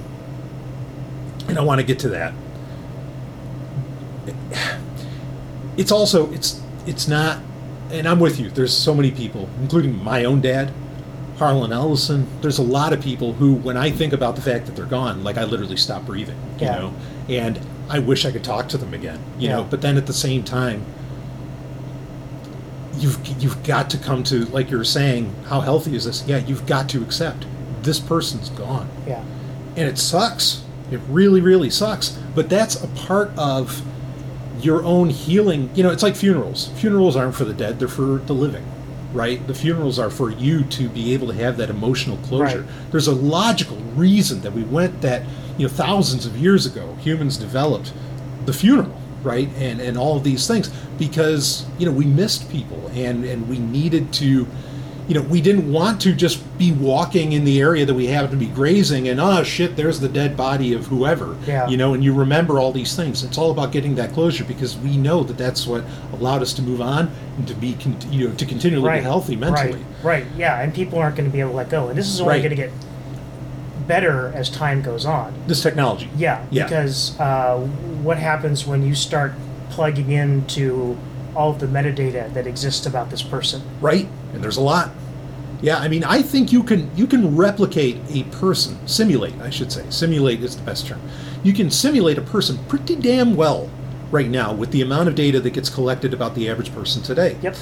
S1: and I want to get to that. It's also it's it's not, and I'm with you. There's so many people, including my own dad, Harlan Ellison. There's a lot of people who, when I think about the fact that they're gone, like I literally stop breathing. You
S8: Yeah.
S1: know, and I wish I could talk to them again. You know, but then at the same time, you've you've got to come to like you were saying how healthy is this yeah you've got to accept this person's gone
S8: Yeah.
S1: and it sucks it really really sucks but that's a part of your own healing. You know, it's like funerals. Funerals aren't for the dead; they're for the living, right? The funerals are for you to be able to have that emotional closure.
S8: Right.
S1: There's a logical reason that we went that you know thousands of years ago. Humans developed the funeral, right, and and all of these things because you know we missed people and and we needed to you know, we didn't want to just be walking in the area that we happened to be grazing and oh shit, there's the dead body of whoever.
S8: Yeah.
S1: You know, and you remember all these things. It's all about getting that closure because we know that that's what allowed us to move on and to be, con- you know, to continue to live healthy mentally.
S8: Right, right, yeah, and people aren't going to be able to let go, and this is only
S1: Right.
S8: going to get better as time goes on.
S1: This technology.
S8: Yeah,
S1: Yeah.
S8: because uh, what happens when you start plugging into all of the metadata that exists about this person?
S1: right and there's a lot yeah i mean i think you can you can replicate a person simulate i should say simulate is the best term you can simulate a person pretty damn well right now with the amount of data that gets collected about the average person today
S8: Yep.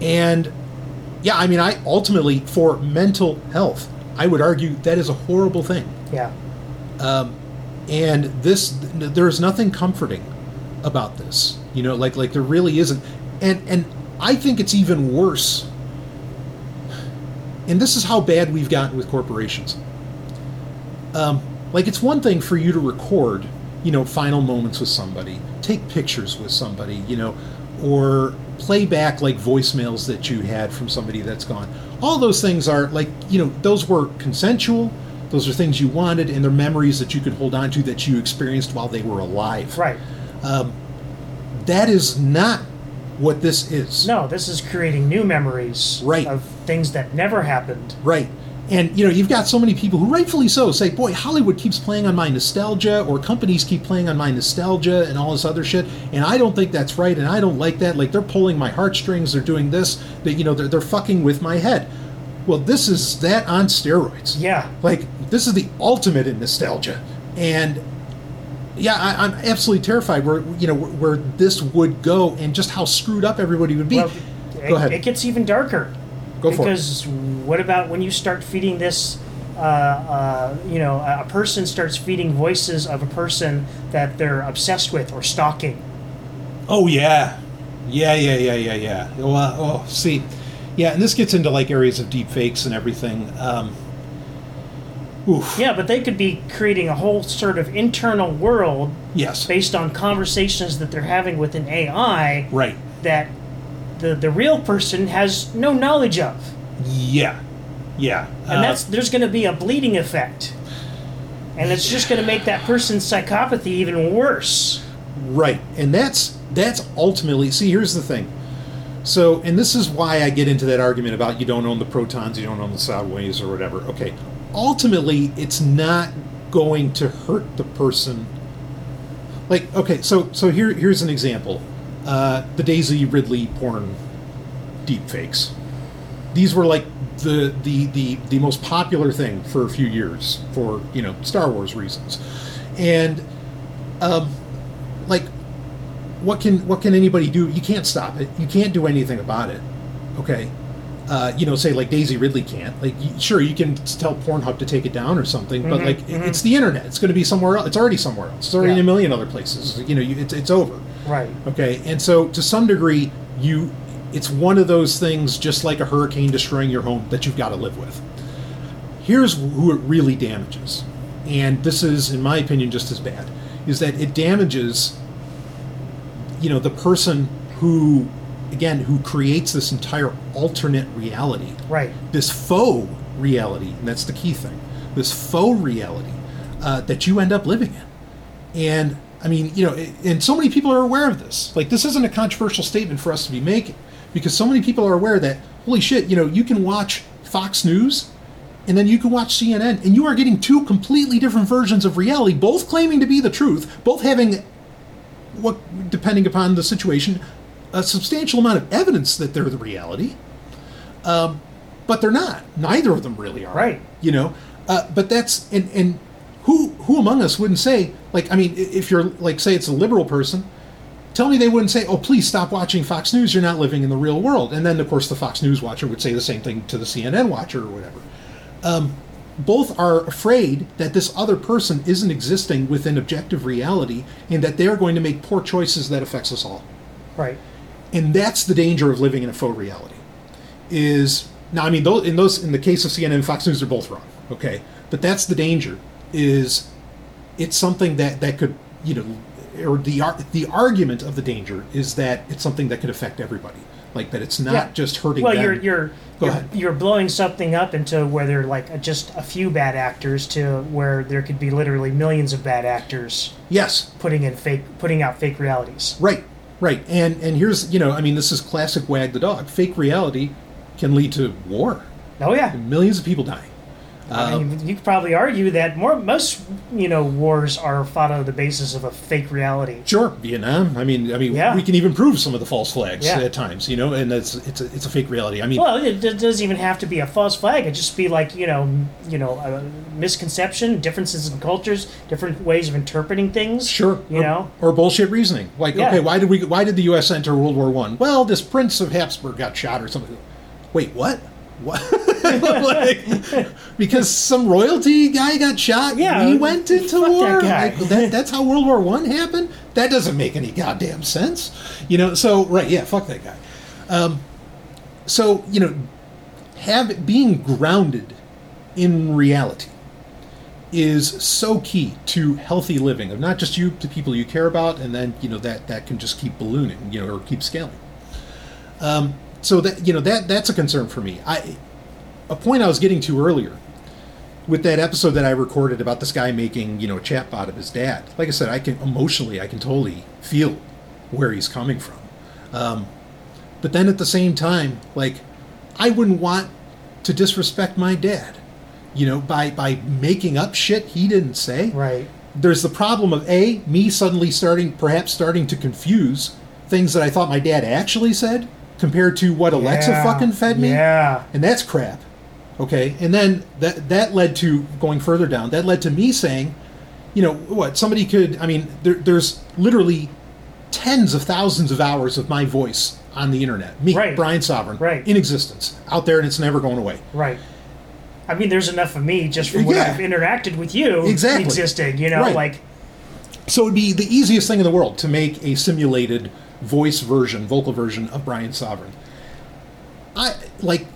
S1: and yeah i mean i ultimately for mental health i would argue that is a horrible thing.
S8: Yeah.
S1: and this there's nothing comforting about this you know like like there really isn't. And and i think it's even worse. And this is how bad we've gotten with corporations. Um, like it's one thing for you to record you know final moments with somebody take pictures with somebody you know or play back like voicemails that you had from somebody that's gone all those things are like you know those were consensual those are things you wanted and they're memories that you could hold on to that you experienced while they were alive
S8: Right.
S1: Um, that is not what this is
S8: No, this is creating new memories
S1: Right.
S8: of things that never happened.
S1: Right. And you know, you've got so many people who rightfully so say, "Boy, Hollywood keeps playing on my nostalgia or companies keep playing on my nostalgia and all this other shit." And I don't think that's right and I don't like that. Like they're pulling my heartstrings, they're doing this, that you know, they're, they're fucking with my head. Well, this is that on steroids.
S8: Yeah.
S1: Like this is the ultimate in nostalgia. And yeah, I, I'm absolutely terrified where you know where this would go and just how screwed up everybody would be.
S8: Well,
S1: Go
S8: it,
S1: ahead.
S8: it gets even darker.
S1: Go for it.
S8: because what about when you start feeding this? Uh, uh, you know, a a person starts feeding voices of a person that they're obsessed with or stalking.
S1: Oh yeah, yeah, yeah, yeah, yeah, yeah. Well, uh, oh, see, yeah, and this gets into like areas of deep fakes and everything. Um, oof.
S8: Yeah, but they could be creating a whole sort of internal world
S1: Yes.
S8: based on conversations that they're having with an AI
S1: Right.
S8: that the the real person has no knowledge of,
S1: Yeah. Yeah.
S8: and
S1: Uh,
S8: that's there's going to be a bleeding effect, and it's just going to make that person's psychopathy even worse.
S1: right, and that's that's ultimately. See, here's the thing. So, and this is why I get into that argument about you don't own the protons, you don't own the sound waves, or whatever. Okay, ultimately, it's not going to hurt the person. Like, okay, so so here here's an example: uh, the Daisy Ridley porn deepfakes. These were like the, the the the most popular thing for a few years for you know Star Wars reasons, and um, like what can what can anybody do? You can't stop it. You can't do anything about it. Okay. Uh, you know, say like Daisy Ridley can't. Like, sure, you can tell Pornhub to take it down or something, but like, it- it's the internet. It's going to be somewhere else. It's already somewhere else. It's already in a million other places. You know, you, it's it's over.
S8: Right.
S1: Okay, and so to some degree, you it's one of those things, just like a hurricane destroying your home, that you've got to live with. Here's who it really damages, and this is, in my opinion, just as bad, is that it damages, you know, the person who, again, who creates this entire alternate reality
S8: Right.
S1: this faux reality, and that's the key thing, this faux reality uh, that you end up living in. And I mean, you know, and so many people are aware of this. Like, this isn't a controversial statement for us to be making because so many people are aware that, holy shit, you know, you can watch Fox News and then you can watch CNN, and you are getting two completely different versions of reality, both claiming to be the truth, both having what, depending upon the situation, a substantial amount of evidence that they're the reality Um, but they're not. Neither of them really are.
S8: Right.
S1: You know, uh, but that's and and who who among us wouldn't say like I mean if you're like say it's a liberal person, tell me they wouldn't say oh please stop watching Fox News. You're not living in the real world. And then of course the Fox News watcher would say the same thing to the CNN watcher or whatever. Um, both are afraid that this other person isn't existing within objective reality and that they're going to make poor choices that affects us all.
S8: Right.
S1: and that's the danger of living in a faux reality is now i mean those, in those in the case of cnn and fox news they're both wrong okay? But that's the danger is it's something that that could you know or the the argument of the danger is that it's something that could affect everybody like that it's not
S8: Yeah.
S1: just hurting
S8: Well,
S1: them.
S8: you're you're
S1: Go
S8: you're,
S1: ahead.
S8: you're blowing something up into where there are like just a few bad actors to where there could be literally millions of bad actors
S1: yes
S8: putting in fake putting out fake realities.
S1: Right, right. And and here's you know I mean this is classic wag the dog. Fake reality can lead to war.
S8: Oh yeah.
S1: Millions of people dying.
S8: I mean, um, you could probably argue that more most you know wars are fought on the basis of a fake reality.
S1: Sure, Vietnam. I mean, I mean,
S8: Yeah.
S1: we can even prove some of the false flags
S8: Yeah.
S1: at times, you know, and that's it's a, it's a fake reality. I mean,
S8: Well, it, it doesn't even have to be a false flag. It just be like you know, you know, a misconception, differences in cultures, different ways of interpreting things.
S1: sure,
S8: you
S1: or,
S8: know.
S1: or bullshit reasoning. Like,
S8: Yeah.
S1: okay, why did we? Why did the U.S. enter World War One? Well, this Prince of Habsburg got shot or something. Wait, what? What? like, because some royalty guy got shot.
S8: Yeah,
S1: we went into
S8: that
S1: war.
S8: guy.
S1: Like, that, that's how World War One happened. That doesn't make any goddamn sense. You know. So right, yeah, fuck that guy. Um, so you know, have being grounded in reality is so key to healthy living of not just you the people you care about and then you know that that can just keep ballooning you know or keep scaling um, so that you know that that's a concern for me. I a point i was getting to earlier with that episode that i recorded about this guy making you know a chatbot of his dad. Like i said i can emotionally i can totally feel where he's coming from. Um, but then at the same time like i wouldn't want to disrespect my dad. You know by by making up shit he didn't say.
S8: Right.
S1: there's the problem of a me suddenly starting perhaps starting to confuse things that i thought my dad actually said compared to what alexa
S8: Yeah.
S1: fucking fed me
S8: Yeah.
S1: and that's crap okay and then that that led to going further down that led to me saying you know what somebody could i mean there, there's literally tens of thousands of hours of my voice on the internet me
S8: Right.
S1: brian sovryn
S8: Right.
S1: in existence out there and it's never going away
S8: Right. I mean, there's enough of me just from what
S1: Yeah.
S8: I've interacted with you
S1: Exactly.
S8: existing. You know,
S1: Right.
S8: like
S1: So it'd be the easiest thing in the world to make a simulated voice version, vocal version of Brian Sovryn. I like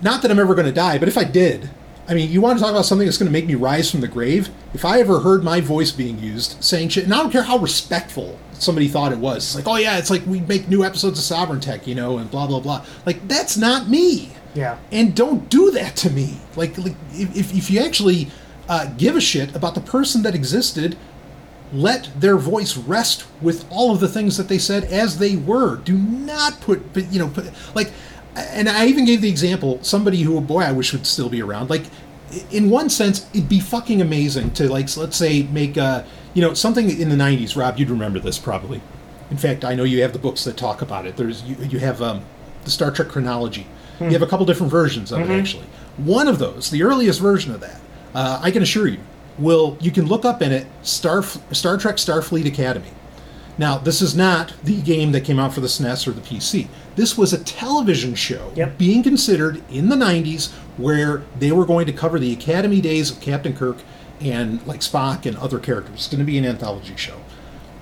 S1: not that I'm ever going to die, but if I did, I mean, you want to talk about something that's going to make me rise from the grave? If I ever heard my voice being used saying shit, and I don't care how respectful somebody thought it was, it's like, oh yeah, it's like we make new episodes of Sovryn Tech, you know, and blah blah blah. Like that's not me
S8: yeah.
S1: and don't do that to me. Like, like if, if you actually uh, give a shit about the person that existed, let their voice rest with all of the things that they said as they were. Do not put, you know, put, like, and I even gave the example somebody who, boy, I wish would still be around. Like, in one sense, it'd be fucking amazing to like, let's say, make a, you know, something in the '90s. Rob, you'd remember this probably. In fact, I know you have the books that talk about it. There's you, you have um, the Star Trek chronology. You have a couple different versions of it actually. One of those, the earliest version of that, uh, I can assure you, will you can look up in it Star Star Trek Starfleet Academy. Now, this is not the game that came out for the SNES or the PC. This was a television show
S8: Yep.
S1: being considered in the 90s where they were going to cover the Academy days of Captain Kirk and like Spock and other characters. It's going to be an anthology show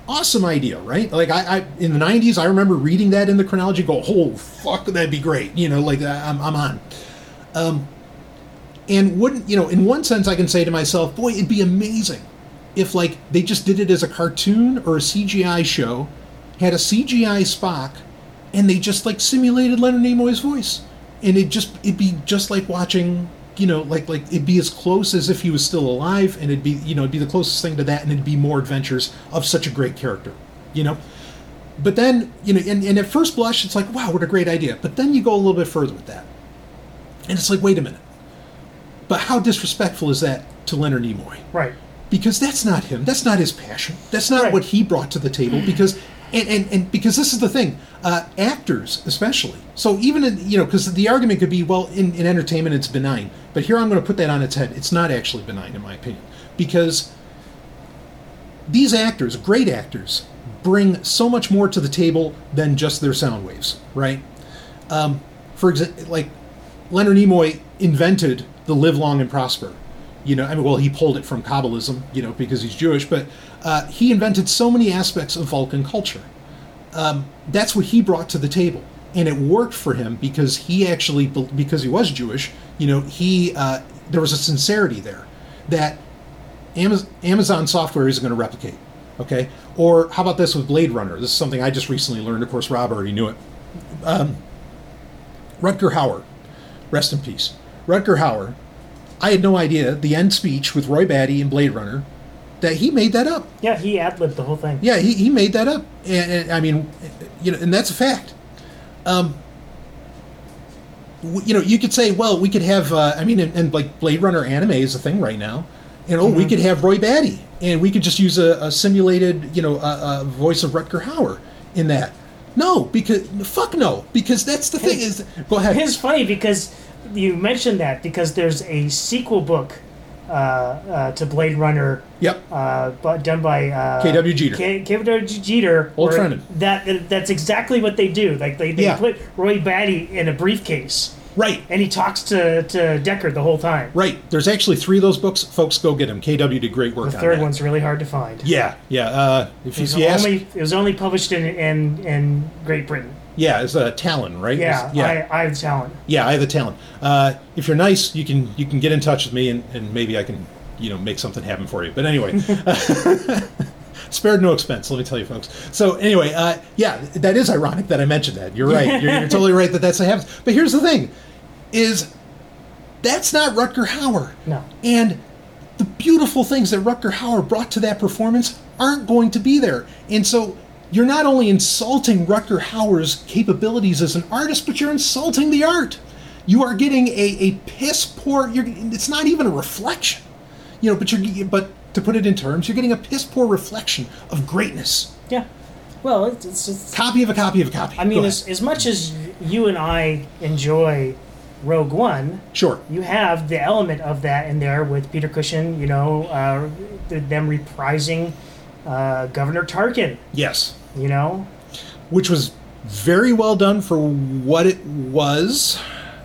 S1: awesome idea, right? Like I, I in the '90s, I remember reading that in the chronology. Go, oh fuck, that'd be great. You know, like I'm, I'm on. Um, and wouldn't you know? In one sense, I can say to myself, boy, it'd be amazing if like they just did it as a cartoon or a CGI show, had a CGI Spock, and they just like simulated Leonard Nimoy's voice, and it just it'd be just like watching. You know, like like it'd be as close as if he was still alive, and it'd be you know it'd be the closest thing to that, and it'd be more adventures of such a great character, you know. But then you know, and, and at first blush, it's like wow, what a great idea. But then you go a little bit further with that, and it's like wait a minute, but how disrespectful is that to Leonard Nimoy?
S8: Right.
S1: because that's not him. That's not his passion. That's not
S8: Right.
S1: what he brought to the table because and, and, and because this is the thing uh, actors especially. So even in, you know because the argument could be well in, in entertainment it's benign. But here i'm going to put that on its head. It's not actually benign in my opinion. Because these actors great actors bring so much more to the table than just their sound waves right? Um, for example like leonard nimoy invented the live long and prosper. You know, I mean, well, he pulled it from Kabbalism, you know, because he's Jewish, but uh, he invented so many aspects of Vulcan culture. Um, that's what he brought to the table, and it worked for him because he actually, because he was Jewish, you know, he uh, there was a sincerity there that Amazon software isn't going to replicate. Okay, or how about this with Blade Runner? This is something I just recently learned. Of course, Rob already knew it. Um, Rutger Hauer, rest in peace. Rutger Hauer, I had no idea the end speech with Roy Batty in Blade Runner that he made that up.
S8: Yeah, he ad libbed the whole thing.
S1: Yeah, he, he made that up, and, and I mean, you know, and that's a fact. Um, you know, you could say, well, we could have, uh, I mean, and, and like Blade Runner anime is a thing right now. You know, we could have Roy Batty, and we could just use a, a simulated, you know, a, a voice of Rutger Hauer in that. No, because fuck no, because that's the thing is. Go ahead.
S8: It's funny because you mentioned that because there's a sequel book uh, uh, to Blade Runner.
S1: Yep.
S8: Uh, but done by uh,
S1: K.W. Jeter.
S8: K- K.W. Jeter.
S1: Old friend.
S8: That that's exactly what they do. Like they, they
S1: Yeah.
S8: put Roy Batty in a briefcase.
S1: Right.
S8: And he talks to, to Deckard the whole time.
S1: Right. There's actually three of those books. Folks, go get them. KW did great work
S8: The
S1: on
S8: third
S1: that.
S8: one's really hard to find.
S1: Yeah, yeah. Uh, if
S8: It
S1: you,
S8: was,
S1: you ask,
S8: only, it was only published in, in, in Great Britain.
S1: Yeah, it's a Talon, right?
S8: Yeah,
S1: It's- yeah,
S8: I, I have talent.
S1: yeah. I have the Talon. Uh, if you're nice, you can you can get in touch with me, and, and maybe I can you know make something happen for you. But anyway, spared no expense. Let me tell you, folks. So anyway, uh, yeah, that is ironic that I mentioned that. You're right. You're, you're totally right that that's what happens. But here's the thing: is that's not Rutger Hauer.
S8: No.
S1: And the beautiful things that Rutger Hauer brought to that performance aren't going to be there. And so you're not only insulting Rutger Hauer's capabilities as an artist, but you're insulting the art. You are getting a, a piss poor. You're, it's not even a reflection, you know. But you're but to put it in terms, you're getting a piss poor reflection of greatness.
S8: Yeah. Well, it's, it's, it's
S1: Copy of a copy of a copy.
S8: I mean, as, as much as you and I enjoy Rogue One,
S1: sure.
S8: you have the element of that in there with Peter Cushing, you know, uh, them reprising uh, Governor Tarkin,
S1: Yes.
S8: you know,
S1: Which was very well done for what it was.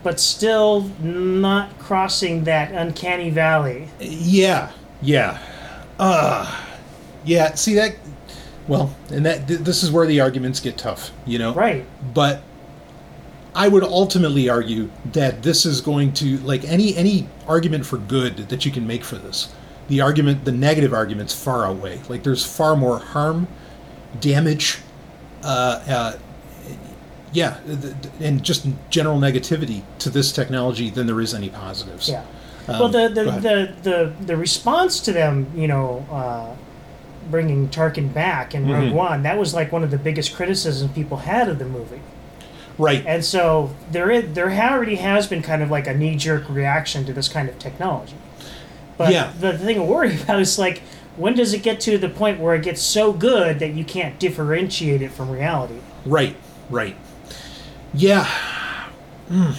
S8: but still not crossing that uncanny valley.
S1: Yeah, yeah, uh, yeah. See that? Well, and that th- this is where the arguments get tough, you know.
S8: Right.
S1: But I would ultimately argue that this is going to like any any argument for good that you can make for this. The argument, the negative arguments, far outweigh. Like there's far more harm, damage, uh, uh, yeah, and just general negativity to this technology than there is any positives.
S8: Yeah. well, the the,
S1: Um,
S8: the the the response to them, you know, uh, bringing Tarkin back in
S1: Mm-hmm.
S8: Rogue One, that was like one of the biggest criticisms people had of the movie.
S1: Right.
S8: And so there is, there already has been kind of like a knee jerk reaction to this kind of technology. But
S1: Yeah.
S8: the thing to worry about is like when does it get to the point where it gets so good that you can't differentiate it from reality?
S1: Right, right. Yeah. Mm.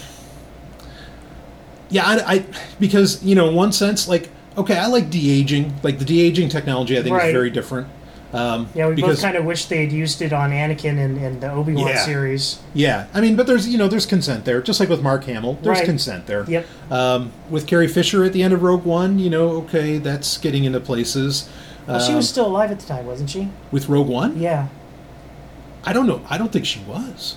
S1: Yeah, I, I because you know, in one sense, like okay, I like de aging. Like the de aging technology, I think
S8: Right.
S1: is very different. Um,
S8: Yeah, we
S1: because,
S8: both kind of wish they had used it on Anakin in, in the Obi Wan
S1: Yeah.
S8: series.
S1: Yeah, I mean, but there's you know there's consent there, just like with Mark Hamill. There's
S8: Right.
S1: consent there.
S8: Yep.
S1: Um, with Carrie Fisher at the end of Rogue One, you know, okay, that's getting into places.
S8: Well, she was
S1: Um,
S8: still alive at the time, wasn't she?
S1: with Rogue One.
S8: Yeah.
S1: I don't know. I don't think she was.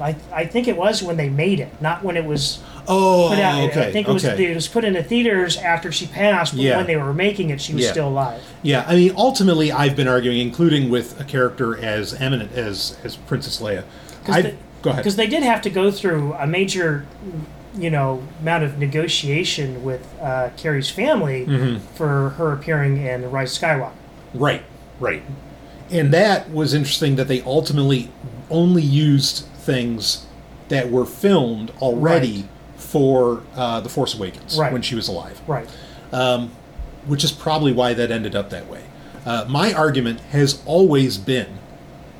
S8: I, I think it was when they made it, not when it was
S1: Oh,
S8: put out.
S1: okay.
S8: I think it was
S1: okay.
S8: it was put into theaters after she passed, but
S1: Yeah.
S8: when they were making it, she was
S1: Yeah.
S8: still alive.
S1: Yeah, I mean, ultimately, I've been arguing, including with a character as eminent as as Princess Leia. I go ahead.
S8: Because they did have to go through a major, you know, amount of negotiation with uh, Carrie's family
S1: Mm-hmm.
S8: for her appearing in the Rise of Skywalker.
S1: Right, right, and that was interesting that they ultimately only used things that were filmed already
S8: Right.
S1: for uh, the Force Awakens
S8: Right.
S1: when she was alive,
S8: Right.
S1: which is probably why that ended up that way. Uh, my argument has always been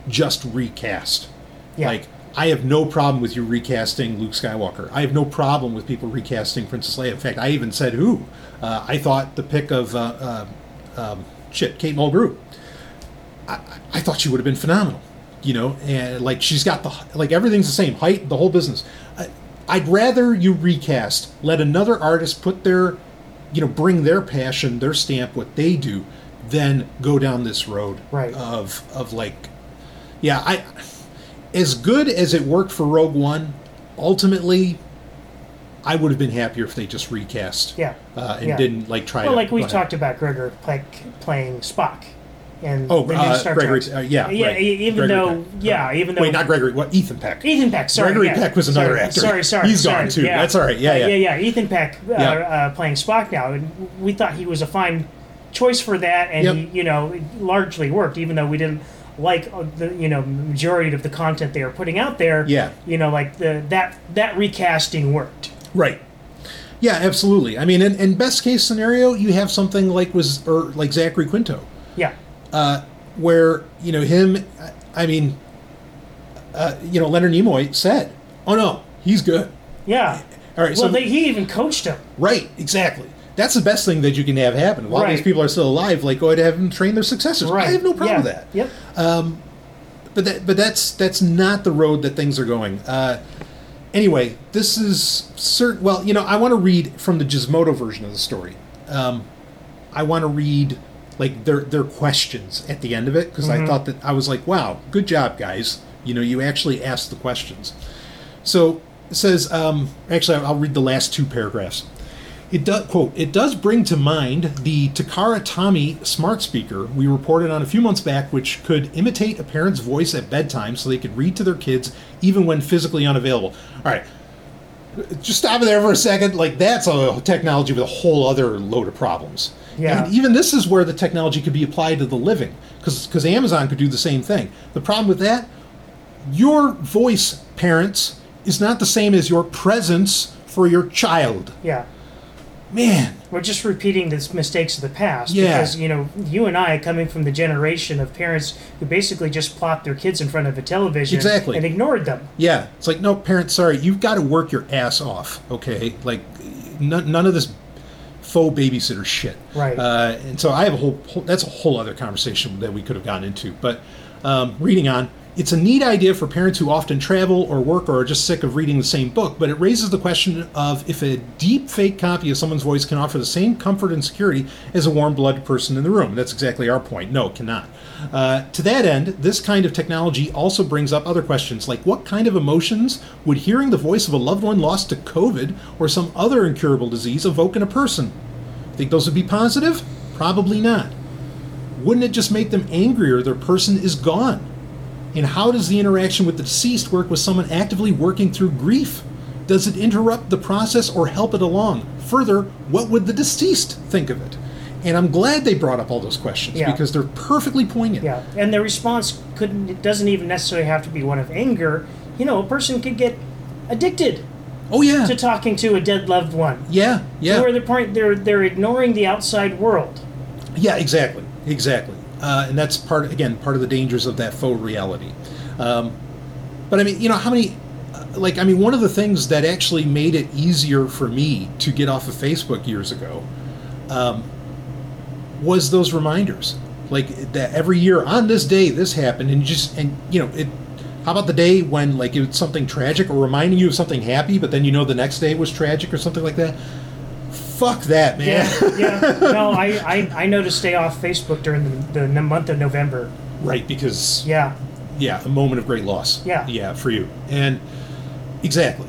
S1: just recast.
S8: Yeah.
S1: Like, I have no problem with you recasting Luke Skywalker. I have no problem with people recasting Princess Leia. In fact, I even said who. Uh, I thought the pick of uh, uh, um, shit, Kate Mulgrew. I, I thought she would have been phenomenal. You know, and like she's got the like everything's the same height, the whole business. I, I'd rather you recast, let another artist put their, you know, bring their passion, their stamp, what they do, than go down this road
S8: Right.
S1: of of like, yeah, I, as good as it worked for Rogue One, ultimately, I would have been happier if they just recast,
S8: Yeah.
S1: uh, and
S8: Yeah.
S1: didn't like try
S8: Well,
S1: to.
S8: like we talked about Gregor play, playing Spock. And
S1: Oh,
S8: the new
S1: uh,
S8: Star
S1: Gregory,
S8: Trek.
S1: uh, yeah,
S8: yeah.
S1: right.
S8: Even
S1: Gregory
S8: though,
S1: Peck.
S8: yeah, even though
S1: Wait, not Gregory. What? Ethan Peck.
S8: Ethan Peck. Sorry,
S1: Gregory
S8: yeah.
S1: Peck was another
S8: sorry,
S1: actor.
S8: Sorry, sorry,
S1: He's
S8: sorry,
S1: gone, too.
S8: Yeah.
S1: That's all right. Yeah,
S8: Uh,
S1: yeah.
S8: yeah, yeah. Ethan Peck uh,
S1: Yeah.
S8: uh, playing Spock now, and we thought he was a fine choice for that, and
S1: Yep.
S8: he, you know, it largely worked, even though we didn't like uh, the you know majority of the content they were putting out there.
S1: Yeah.
S8: You know, like the that that recasting worked.
S1: Right. Yeah, absolutely. I mean, in, in best case scenario, you have something like was or like Zachary Quinto,
S8: Yeah.
S1: Where you know him. I mean, uh, you know, Leonard Nimoy said, "Oh no, he's good."
S8: Yeah.
S1: All right,
S8: Well,
S1: so
S8: they, he even coached him.
S1: right, exactly. That's the best thing that you can have happen. A lot of these people are still alive. Like, go ahead and have them train their successors.
S8: Right.
S1: I have no problem
S8: yeah.
S1: with that.
S8: Yep.
S1: but that but that's that's not the road that things are going. Uh, anyway, this is certain. Well, you know, I want to read from the Gizmodo version of the story. Um, I want to read like their their questions at the end of it because I thought that I was like, wow, good job, guys. You know, you actually asked the questions. So it says, um, actually, I'll read the last two paragraphs. It does quote. It does bring to mind the Takara Tomy smart speaker we reported on a few months back, which could imitate a parent's voice at bedtime, so they could read to their kids even when physically unavailable. All right, just stop it there for a second. Like that's a technology with a whole other load of problems.
S8: Yeah.
S1: And even this is where the technology could be applied to the living, because Amazon could do the same thing. The problem with that, your voice, parents, is not the same as your presence for your child.
S8: Yeah.
S1: Man,
S8: We're just repeating the mistakes of the past
S1: Yeah.
S8: because you know you and I coming from the generation of parents who basically just plopped their kids in front of a television
S1: Exactly.
S8: and ignored them.
S1: yeah, it's like no, parents, sorry, you've got to work your ass off. Okay, like none, none of this faux babysitter shit.
S8: Right.
S1: Uh, and so I have a whole, whole. That's a whole other conversation that we could have gotten into. But um, reading on, it's a neat idea for parents who often travel or work or are just sick of reading the same book. But it raises the question of if a deep fake copy of someone's voice can offer the same comfort and security as a warm-blooded person in the room. That's exactly our point. No, it cannot. Uh, to that end, this kind of technology also brings up other questions like what kind of emotions would hearing the voice of a loved one lost to COVID or some other incurable disease evoke in a person? Think those would be positive? Probably not. Wouldn't it just make them angrier their person is gone? And how does the interaction with the deceased work with someone actively working through grief? Does it interrupt the process or help it along? Further, what would the deceased think of it? And I'm glad they brought up all those questions
S8: Yeah.
S1: because they're perfectly poignant.
S8: Yeah, and the response couldn't. It doesn't even necessarily have to be one of anger. You know, a person could get addicted
S1: Oh yeah.
S8: to talking to a dead loved one.
S1: yeah, yeah.
S8: Where the point they're they're ignoring the outside world.
S1: Yeah, exactly, exactly, uh, and that's part again part of the dangers of that faux reality. Um, but I mean, you know, how many? uh, Like, I mean, one of the things that actually made it easier for me to get off of Facebook years ago um, was those reminders. Like that every year on this day this happened, and just and you know it. How about the day when like it was something tragic or reminding you of something happy, but then you know the next day was tragic or something like that? Fuck that, man.
S8: Yeah, yeah. No, I, I I know to stay off Facebook during the, the month of November.
S1: right, because
S8: Yeah,
S1: yeah, a moment of great loss.
S8: Yeah.
S1: yeah, for you, and exactly,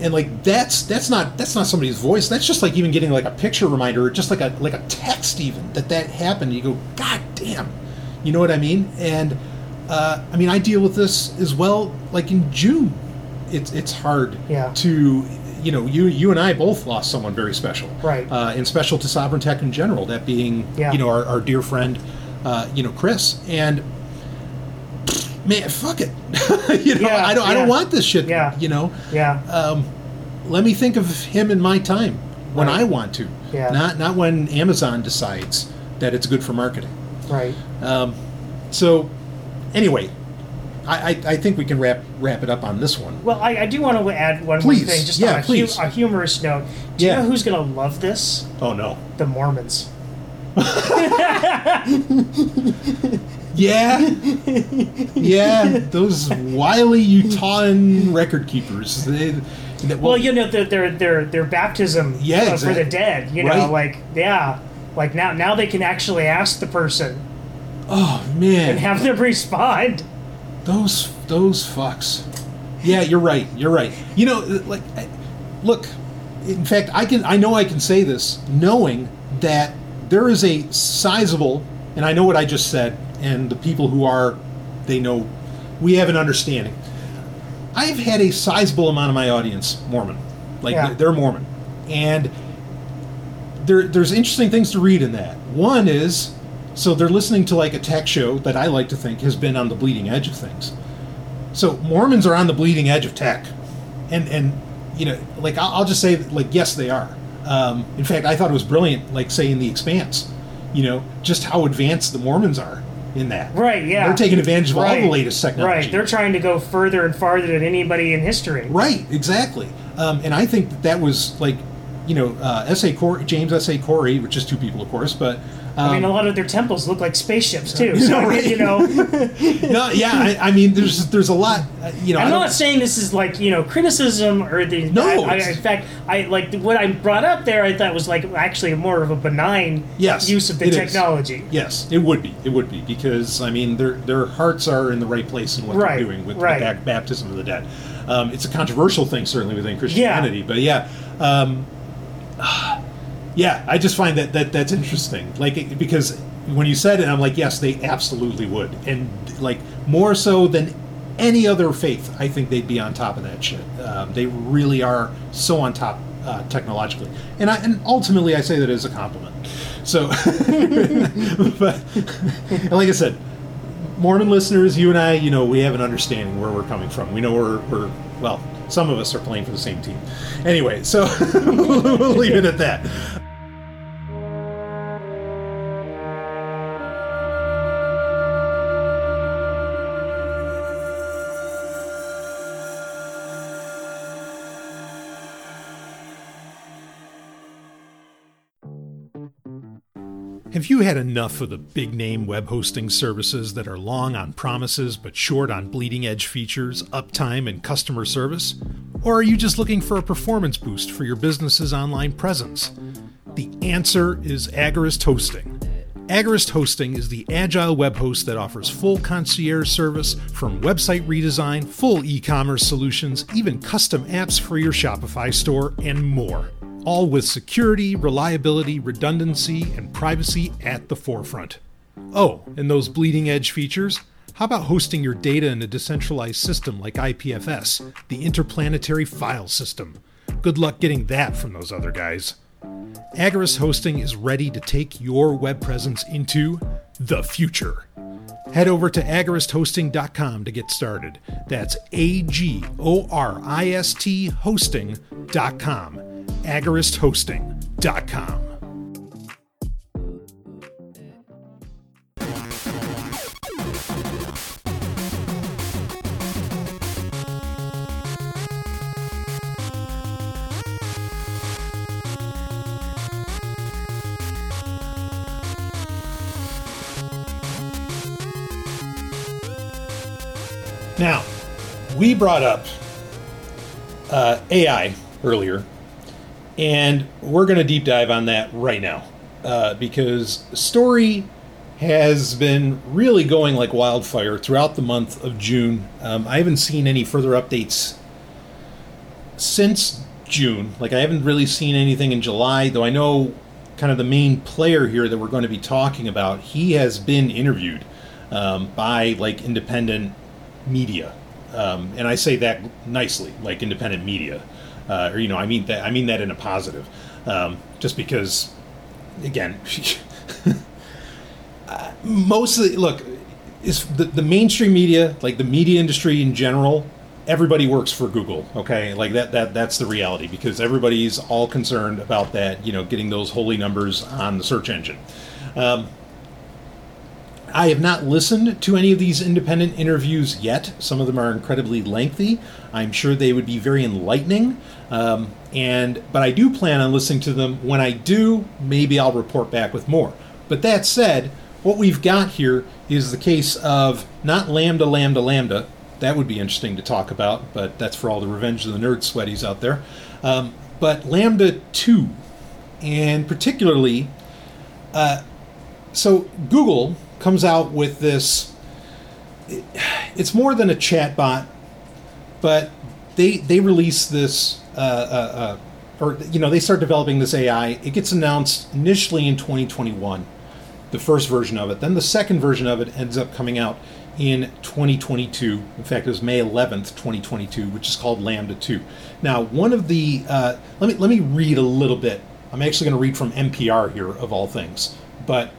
S1: and like that's that's not that's not somebody's voice. That's just like even getting like a picture reminder, or just like a like a text even that that happened. You go, God damn, you know what I mean? And uh, I mean, I deal with this as well. Like in June, it's it's hard
S8: Yeah.
S1: to. You know, you you and I both lost someone very special,
S8: Right.
S1: Uh, and special to Sovryn Tech in general. That being,
S8: Yeah.
S1: you know, our, our dear friend, uh, you know, Chris, and man, fuck it. you know,
S8: Yeah,
S1: I don't I don't want this shit.
S8: Yeah.
S1: You know,
S8: yeah,
S1: um, let me think of him in my time when
S8: Right.
S1: I want to.
S8: Yeah.
S1: Not not when Amazon decides that it's good for marketing.
S8: right.
S1: Um, so, anyway, I, I, I think we can wrap wrap it up on this one.
S8: Well, I, I do want to add one
S1: Please.
S8: thing, just
S1: Yeah,
S8: on a, hu-
S1: please.
S8: a humorous note. Do
S1: Yeah.
S8: you know who's going to love this?
S1: Oh no.
S8: The Mormons.
S1: Yeah, yeah, those wily Utahan record keepers. They, That-
S8: Well, you know their their their, their baptism
S1: Yeah,
S8: uh, for
S1: exactly.
S8: the dead. You know,
S1: Right.
S8: like yeah, like now now they can actually ask the person
S1: oh man,
S8: and have them respond.
S1: Those those fucks. Yeah, you're right. You're right. You know, uh, like, look. In fact, I can. I know I can say this, knowing that there is a sizable, and I know what I just said, and the people who are, they know, we have an understanding. I've had a sizable amount of my audience Mormon, like
S8: Yeah.
S1: they're Mormon, and there, there's interesting things to read in that. One is, so they're listening to like a tech show that I like to think has been on the bleeding edge of things. So Mormons are on the bleeding edge of tech, and and you know, like I'll, I'll just say, that, like yes, they are. Um, in fact, I thought it was brilliant, like say in the Expanse, you know, just how advanced the Mormons are in that.
S8: Right? Yeah.
S1: They're taking advantage of all
S8: Right.
S1: the latest technology.
S8: Right. They're trying to go further and farther than anybody in history.
S1: Right, exactly. Um, and I think that that was like, you know, uh, S.A. Corey, James S.A. Corey, which is two people, of course, but. Um,
S8: I mean, a lot of their temples look like spaceships too. So I mean,
S1: right?
S8: you know,
S1: no, yeah, I, I mean, there's there's a lot, uh, you know.
S8: I'm
S1: don't-
S8: saying this is like you know criticism or the.
S1: No,
S8: I, I, in fact, I like what I brought up there. I thought was like actually more of a benign
S1: yes,
S8: use of the
S1: it is.
S8: technology.
S1: Yes, it would be. It would be because I mean, their their hearts are in the right place in what
S8: Right,
S1: they're doing with
S8: right.
S1: baptism of the dead. Um, it's a controversial thing, certainly within Christianity, but yeah, um, yeah, I just find that that that's interesting. Like because when you said it, I'm like, yes, they absolutely would, and like more so than any other faith, I think they'd be on top of that shit. Um, they really are so on top uh, technologically, and I and ultimately I say that as a compliment. So, but and like I said, Mormon listeners, you and I, you know, we have an understanding where we're coming from. We know we're, we're well, some of us are playing for the same team. Anyway, so we'll leave it at that. Have you had enough of the big name web hosting services that are long on promises but short on bleeding edge features, uptime, and customer service? Or are you just looking for a performance boost for your business's online presence? The answer is Agorist Hosting. Agorist Hosting is the agile web host that offers full concierge service from website redesign, full e commerce solutions, even custom apps for your Shopify store, and more. All with security, reliability, redundancy, and privacy at the forefront. Oh, and those bleeding edge features? How about hosting your data in a decentralized system like IPFS, the Interplanetary File System? Good luck getting that from those other guys. Agorist Hosting is ready to take your web presence into the future. Head over to agoristhosting.com to get started. That's A G O R I S T hosting.com. agoristhosting.com. Now, we brought up uh, AI earlier, and we're going to deep dive on that right now uh, because story has been really going like wildfire throughout the month of June. Um, I haven't seen any further updates since June. Like, I haven't really seen anything in July, though I know kind of the main player here that we're going to be talking about. He has been interviewed um, by like independent media, um, and I say that nicely, like independent media, uh, or you know, I mean that I mean that in a positive, um, just because, again, uh, mostly look is the, the mainstream media, like the media industry in general. Everybody works for Google, okay? Like that, that that's the reality because everybody's all concerned about that, you know, getting those holy numbers on the search engine. Um, I have not listened to any of these independent interviews yet. Some of them are incredibly lengthy. I'm sure they would be very enlightening. Um, and but I do plan on listening to them. When I do, maybe I'll report back with more. But that said, what we've got here is the case of not lambda, lambda, lambda, That would be interesting to talk about, but that's for all the Revenge of the Nerd sweaties out there. Um, but LaMDA 2, and particularly, uh, so Google comes out with this. it- it's more than a chatbot, but they they release this, uh, uh, uh, or you know, they start developing this AI. It gets announced initially in 2021 the first version of it. Then the second version of it ends up coming out in 2022. In fact, it was May 11th, 2022, which is called LaMDA 2. Now, one of the uh, let me let me read a little bit. I'm actually going to read from NPR here, of all things, but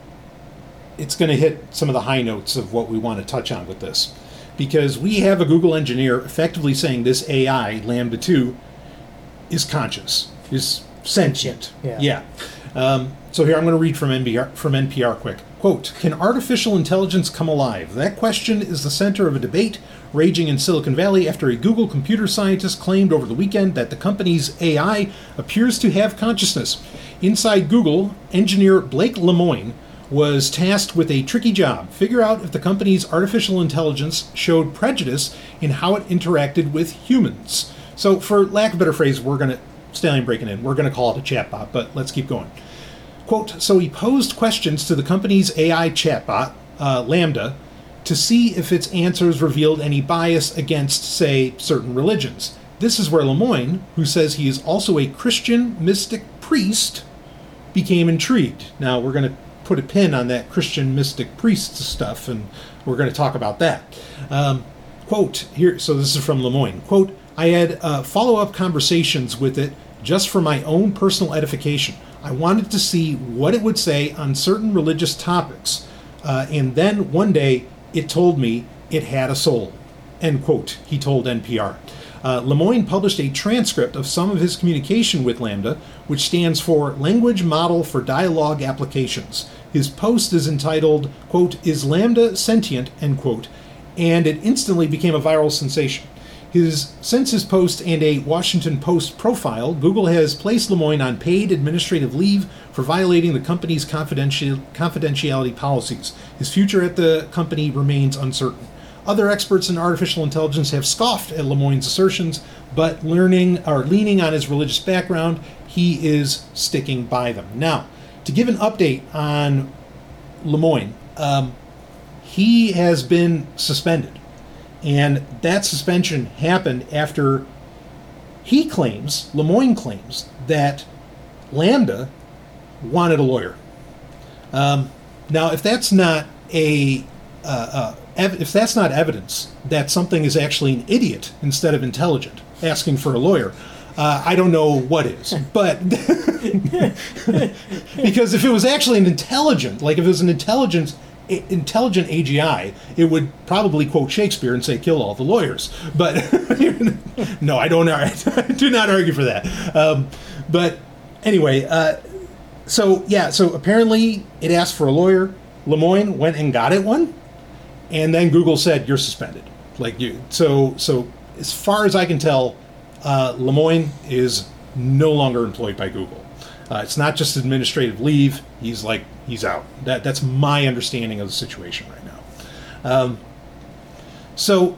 S1: it's going to hit some of the high notes of what we want to touch on with this, because we have a Google engineer effectively saying this AI LaMDA 2 is conscious, is sentient.
S8: Yeah.
S1: yeah. Um, so here I'm going to read from NPR, from NPR quick. Quote, can artificial intelligence come alive? That question is the center of a debate raging in Silicon Valley after a Google computer scientist claimed over the weekend that the company's AI appears to have consciousness. Inside Google, engineer Blake Lemoine was tasked with a tricky job figure out if the company's artificial intelligence showed prejudice in how it interacted with humans. So, for lack of a better phrase, we're going to, Stallion breaking in, we're going to call it a chatbot, but let's keep going. Quote, so he posed questions to the company's AI chatbot, uh, LaMDA, to see if its answers revealed any bias against, say, certain religions. This is where Lemoine, who says he is also a Christian mystic priest, became intrigued. Now, we're going to put a pin on that Christian mystic priest stuff, and we're going to talk about that. Um, quote, here, so this is from Lemoine. Quote, I had uh, follow up conversations with it just for my own personal edification. I wanted to see what it would say on certain religious topics. Uh, and then one day it told me it had a soul. End quote, he told NPR. Uh, Lemoine published a transcript of some of his communication with LaMDA, which stands for Language Model for Dialogue Applications. His post is entitled, quote, Is LaMDA Sentient? End quote, and it instantly became a viral sensation. His, since his post and a Washington Post profile, Google has placed Lemoine on paid administrative leave for violating the company's confidentiality policies. His future at the company remains uncertain. Other experts in artificial intelligence have scoffed at Lemoine's assertions, but learning or leaning on his religious background, he is sticking by them. Now, to give an update on Lemoine, um, he has been suspended. And that suspension happened after he claims, Lemoine claims, that LaMDA wanted a lawyer. Um, now, if that's not a uh, uh, ev- if that's not evidence that something is actually an idiot instead of intelligent, asking for a lawyer, uh, I don't know what is. But because if it was actually an intelligent, like if it was an intelligent intelligent AGI, it would probably quote Shakespeare and say "kill all the lawyers." But no, I don't. I do not argue for that. Um, but anyway, uh, so yeah, so apparently it asked for a lawyer. Lemoine went and got it one, and then Google said you're suspended. Like you, so so as far as I can tell, uh, Lemoine is no longer employed by Google. Uh, it's not just administrative leave. He's like he's out. That that's my understanding of the situation right now. Um, so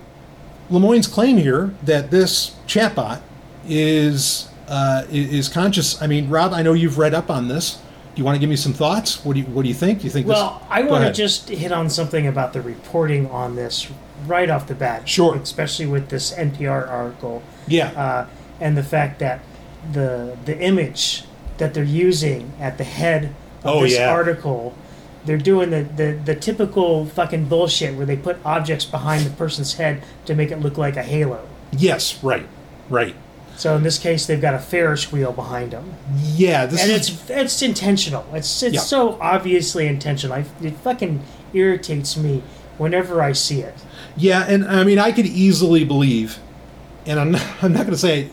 S1: Lemoine's claim here that this chatbot is uh, is conscious. I mean, Rob, I know you've read up on this. Do you want to give me some thoughts? What do you What do you think? You think?
S8: Well,
S1: this,
S8: I want to just hit on something about the reporting on this right off the bat.
S1: Sure.
S8: Especially with this NPR article.
S1: Yeah.
S8: Uh, and the fact that the the image that they're using at the head of
S1: Oh,
S8: this
S1: yeah.
S8: article, they're doing the, the, the typical fucking bullshit where they put objects behind the person's head to make it look like a halo.
S1: yes, right, right.
S8: So in this case, they've got a Ferris wheel behind them.
S1: Yeah, this
S8: and
S1: is
S8: it's it's intentional. It's it's
S1: Yeah.
S8: so obviously intentional. I, it fucking irritates me whenever I see it.
S1: Yeah, and I mean, I could easily believe, and I'm not, I'm not going to say,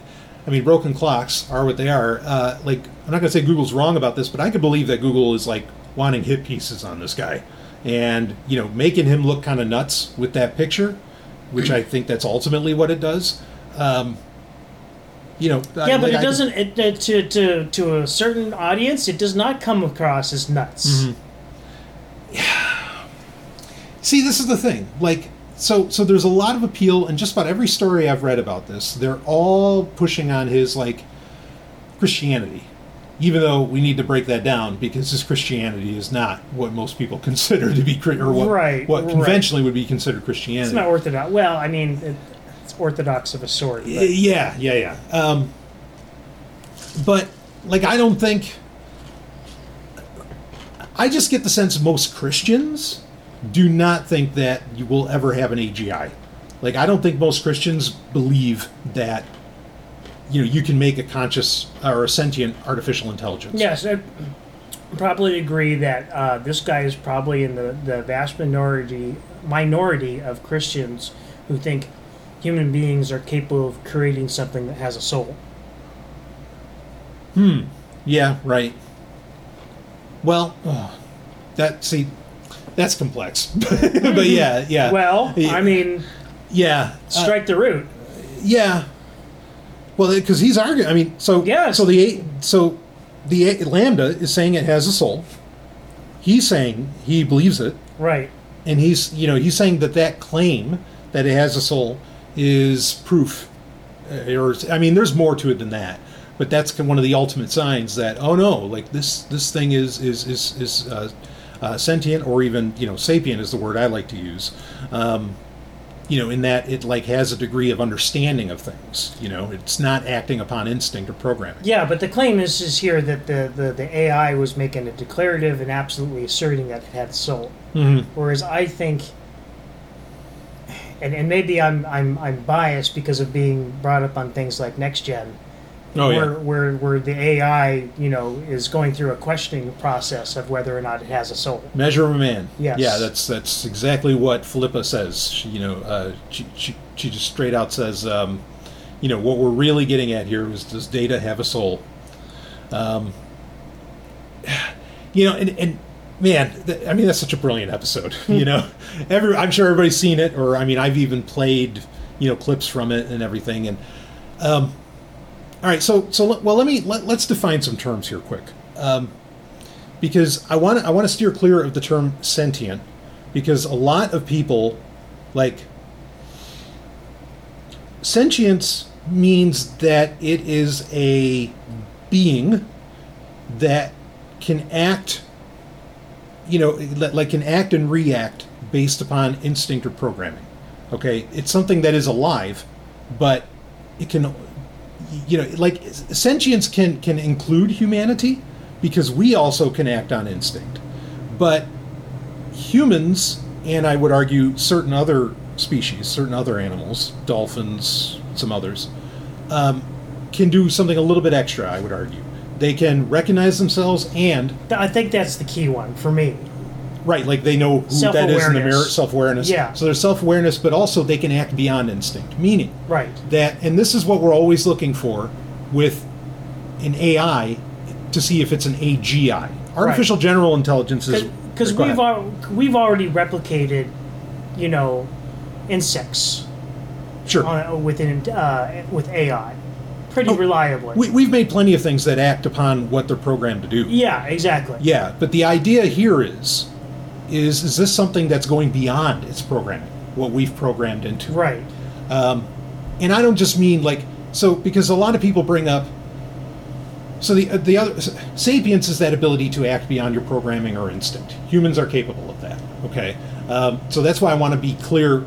S1: I mean, broken clocks are what they are. Uh, like, I'm not going to say Google's wrong about this, but I could believe that Google is like wanting hit pieces on this guy, and you know, making him look kind of nuts with that picture, which I think that's ultimately what it does. Um, you know, I-
S8: Yeah, but
S1: like,
S8: it
S1: I
S8: doesn't. It, uh, to to to a certain audience, it does not come across as nuts.
S1: Mm-hmm. See, this is the thing. Like, so so there's a lot of appeal, and just about every story I've read about this, they're all pushing on his like Christianity. Even though we need to break that down because his Christianity is not what most people consider to be or what
S8: Right,
S1: what
S8: right.
S1: conventionally would be considered Christianity.
S8: It's not orthodox. Well, I mean, it, it's orthodox of a sort. But
S1: Yeah, yeah, yeah. Um, but like, I don't think. I just get the sense most Christians do not think that you will ever have an AGI. Like, I don't think most Christians believe that you know you can make a conscious or a sentient artificial intelligence.
S8: yes, I probably agree that uh, this guy is probably in the, the vast minority minority of Christians who think human beings are capable of creating something that has a soul. Hmm.
S1: Yeah, right. Well, ugh, that see, that's complex. but yeah, yeah.
S8: Well. I mean,
S1: yeah, uh,
S8: strike the root.
S1: Yeah. Well, because he's arguing. I mean, so
S8: Yes.
S1: So the so the LaMDA is saying it has a soul. He's saying he believes it,
S8: Right.
S1: and he's you know he's saying that that claim that it has a soul is proof. Uh, Or I mean, there's more to it than that. But that's one of the ultimate signs that oh no, like this this thing is is is is uh, uh, sentient or even you know sapient is the word I like to use. Um, you know, in that it like has a degree of understanding of things. You know, it's not acting upon instinct or programming.
S8: Yeah, but the claim is, is here that the, the, the AI was making a declarative and absolutely asserting that it had soul.
S1: Mhm.
S8: Whereas I think, and, and maybe I'm, I'm I'm biased because of being brought up on things like next gen,
S1: Oh
S8: where,
S1: yeah.
S8: where where the AI you know is going through a questioning process of whether or not it has a soul.
S1: Measure of a man.
S8: Yes.
S1: Yeah, that's that's exactly what Philippa says. She, you know, uh, she, she she just straight out says, um, you know, what we're really getting at here is does data have a soul? Um, you know, and and man, th- I mean that's such a brilliant episode. you know, every I'm sure everybody's seen it, or I mean I've even played you know clips from it and everything. And um, all right, so so well let me let, let's define some terms here quick. Um, because I want I want to steer clear of the term sentient because a lot of people like sentience means that it is a being that can act you know like can act and react based upon instinct or programming okay? It's something that is alive but it can you know like sentience can can include humanity because we also can act on instinct. But humans and i would argue certain other species certain other animals dolphins some others um, can do something a little bit extra i would argue they can recognize themselves and
S8: Th- I think that's the key one for me.
S1: right like they know who that is in the mirror
S8: Self-awareness.
S1: self-awareness
S8: Yeah.
S1: so there's self-awareness but also they can act beyond instinct meaning
S8: Right.
S1: that and this is what we're always looking for with an AI to see if it's an AGI. Artificial general intelligence is
S8: Because
S1: Go
S8: we've
S1: ahead.
S8: al- we've already replicated, you know, insects
S1: sure.
S8: on, within uh, with AI pretty reliably.
S1: Oh, We, we've made plenty of things that act upon what they're programmed to do.
S8: yeah, exactly.
S1: Yeah, but the idea here is, is is this something that's going beyond its programming, what we've programmed into?
S8: Right.
S1: and I don't just mean like so because a lot of people bring up. So the the other sapience is that ability to act beyond your programming or instinct. Humans are capable of that. Okay, um, so that's why I want to be clear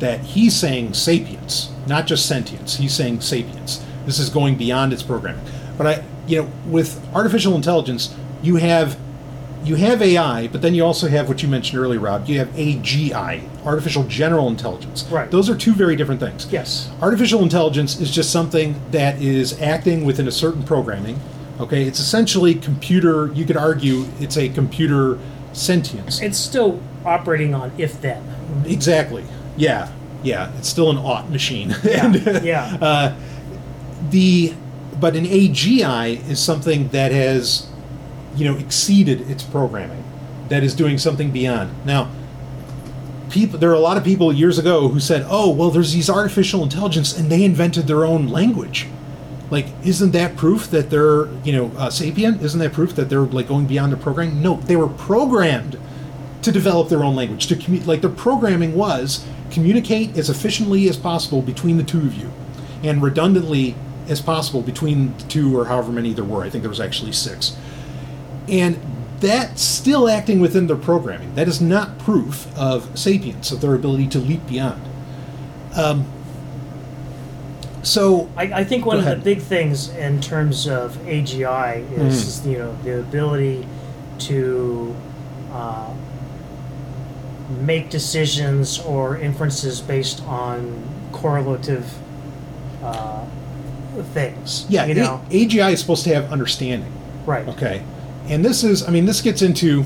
S1: that he's saying sapience, not just sentience. He's saying sapience. This is going beyond its programming. But I, you know, with artificial intelligence, you have you have AI, but then you also have what you mentioned earlier, Rob. You have AGI, artificial general intelligence.
S8: Right.
S1: Those are two very different things.
S8: Yes.
S1: Artificial intelligence is just something that is acting within a certain programming. Okay, it's essentially computer. You could argue it's a computer sentience.
S8: It's still operating on if then.
S1: Exactly. Yeah. Yeah. It's still an ought machine.
S8: Yeah.
S1: And,
S8: yeah.
S1: uh, the but an AGI is something that has you know exceeded its programming that is doing something beyond. Now people there are a lot of people years ago who said oh well there's these artificial intelligence and they invented their own language. Like isn't that proof that they're you know uh, sapient? Isn't that proof that they're like going beyond the programming? No they were programmed to develop their own language. To commu- like their programming was communicate as efficiently as possible between the two of you, and redundantly as possible between the two or however many there were. I think there was actually six, and that's still acting within their programming. That is not proof of sapience of their ability to leap beyond. Um, so
S8: I, I think one of the big things in terms of AGI is you know the ability to uh, make decisions or inferences based on correlative uh, things.
S1: yeah,
S8: you
S1: A-
S8: know,
S1: AGI is supposed to have understanding.
S8: right?
S1: Okay, and this is, I mean, this gets into,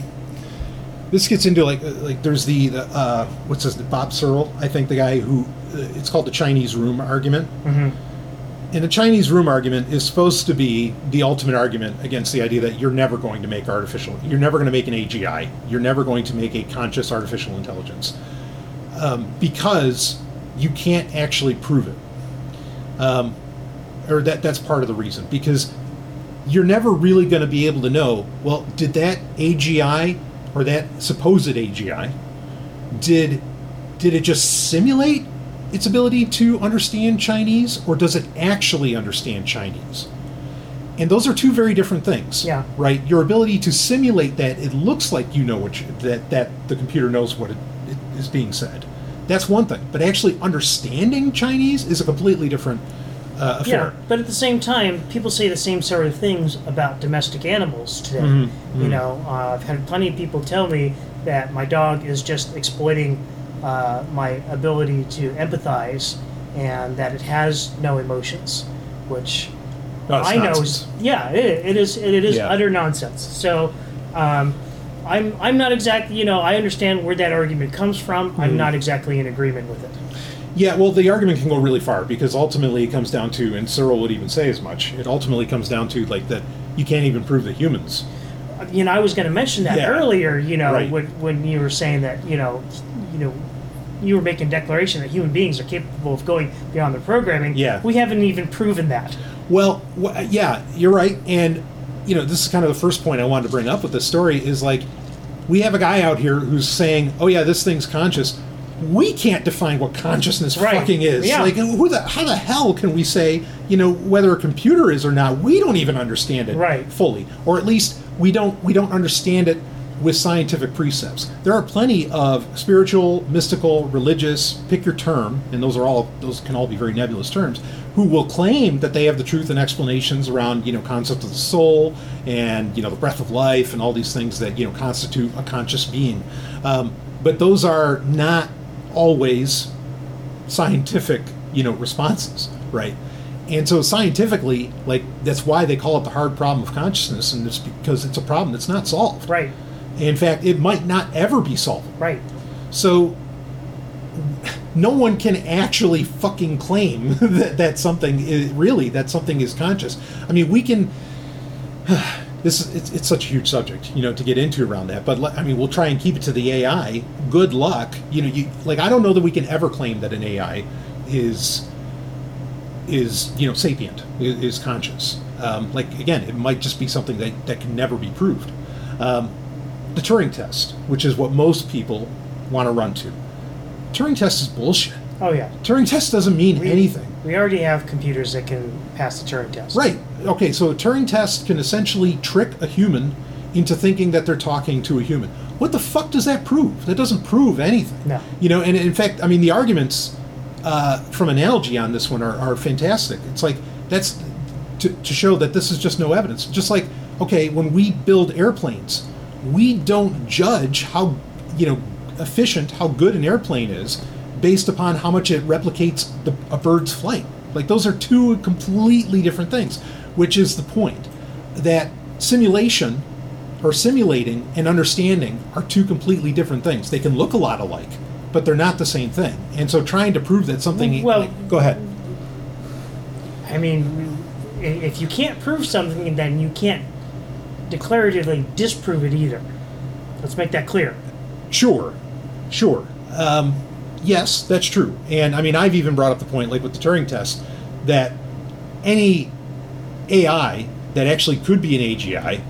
S1: this gets into like, uh, like there's the, the uh, what's his, Bob Searle, I think the guy who, uh, it's called the Chinese room argument.
S8: hmm
S1: And the Chinese room argument is supposed to be the ultimate argument against the idea that you're never going to make artificial, you're never going to make an AGI, you're never going to make a conscious artificial intelligence, um, because you can't actually prove it. Um, or that that's part of the reason because you're never really going to be able to know. Well, did that AGI or that supposed AGI did did it just simulate its ability to understand Chinese, or does it actually understand Chinese? And those are two very different things.
S8: Yeah.
S1: Right. Your ability to simulate that it looks like you know what you, that that the computer knows what it, it is being said. That's one thing. But actually understanding Chinese is a completely different uh, affair.
S8: Yeah, but at the same time, people say the same sort of things about domestic animals today.
S1: Mm-hmm,
S8: You know, uh, I've had plenty of people tell me that my dog is just exploiting uh, my ability to empathize, and that it has no emotions, which
S1: Oh,
S8: I know is yeah, it, it is it is
S1: Yeah.
S8: utter nonsense. So. Um, I'm, I'm not exactly, you know, I understand where that argument comes from.
S1: Mm-hmm.
S8: I'm not exactly in agreement with it.
S1: Yeah, well, the argument can go really far because ultimately it comes down to, and Searle would even say as much. It ultimately comes down to like that you can't even prove that humans.
S8: Uh, you know, I was going to mention that
S1: Yeah.
S8: earlier. You know,
S1: Right.
S8: when, when you were saying that, you know, you know, you were making declaration that human beings are capable of going beyond their programming.
S1: Yeah.
S8: we haven't even proven that.
S1: Well, w- yeah, you're right, and you know this is kind of the first point I wanted to bring up with this story is like we have a guy out here who's saying, "Oh yeah, this thing's conscious." We can't define what consciousness
S8: Right.
S1: fucking is.
S8: Yeah.
S1: Like, who the how the hell can we say, you know, whether a computer is or not? We don't even understand it
S8: Right.
S1: fully, or at least we don't we don't understand it with scientific precepts. There are plenty of spiritual, mystical, religious, pick your term, and those are all those can all be very nebulous terms, who will claim that they have the truth and explanations around, you know, concept of the soul and, you know, the breath of life and all these things that, you know, constitute a conscious being. Um, but those are not always scientific, you know, responses, right? And so scientifically, like that's why they call it the hard problem of consciousness, and it's because it's a problem that's not solved.
S8: Right,
S1: In fact, it might not ever be solved.
S8: right.
S1: So no one can actually fucking claim that, that something is really that something is conscious. I mean, we can. This is it's, it's such a huge subject, you know, to get into around that. But I mean, we'll try and keep it to the AI. Good luck, you know. You like I don't know that we can ever claim that an AI is is you know sapient is, is conscious. Um, like again, it might just be something that that can never be proved. Um, the Turing test, which is what most people want to run to. Turing test is bullshit.
S8: Oh yeah,
S1: Turing test doesn't mean anything.
S8: we already have computers that can pass the Turing test.
S1: Right. Okay, so a Turing test can essentially trick a human into thinking that they're talking to a human. What the fuck does that prove? That doesn't prove anything.
S8: No.
S1: You know, and in fact, I mean, the arguments uh, from analogy on this one are, are fantastic. It's like, that's to, to show that this is just no evidence. Just like, okay, when we build airplanes, we don't judge how, you know, efficient, how good an airplane is based upon how much it replicates the, a bird's flight. Like those are two completely different things, which is the point that simulation or simulating and understanding are two completely different things. They can look a lot alike, but they're not the same thing. And so trying to prove that something
S8: Well-
S1: like- go ahead.
S8: I mean, if you can't prove something, then you can't declaratively disprove it either. Let's make that clear.
S1: Sure, sure. Um, yes, that's true. And I mean, I've even brought up the point, like with the Turing test, that any AI that actually could be an AGI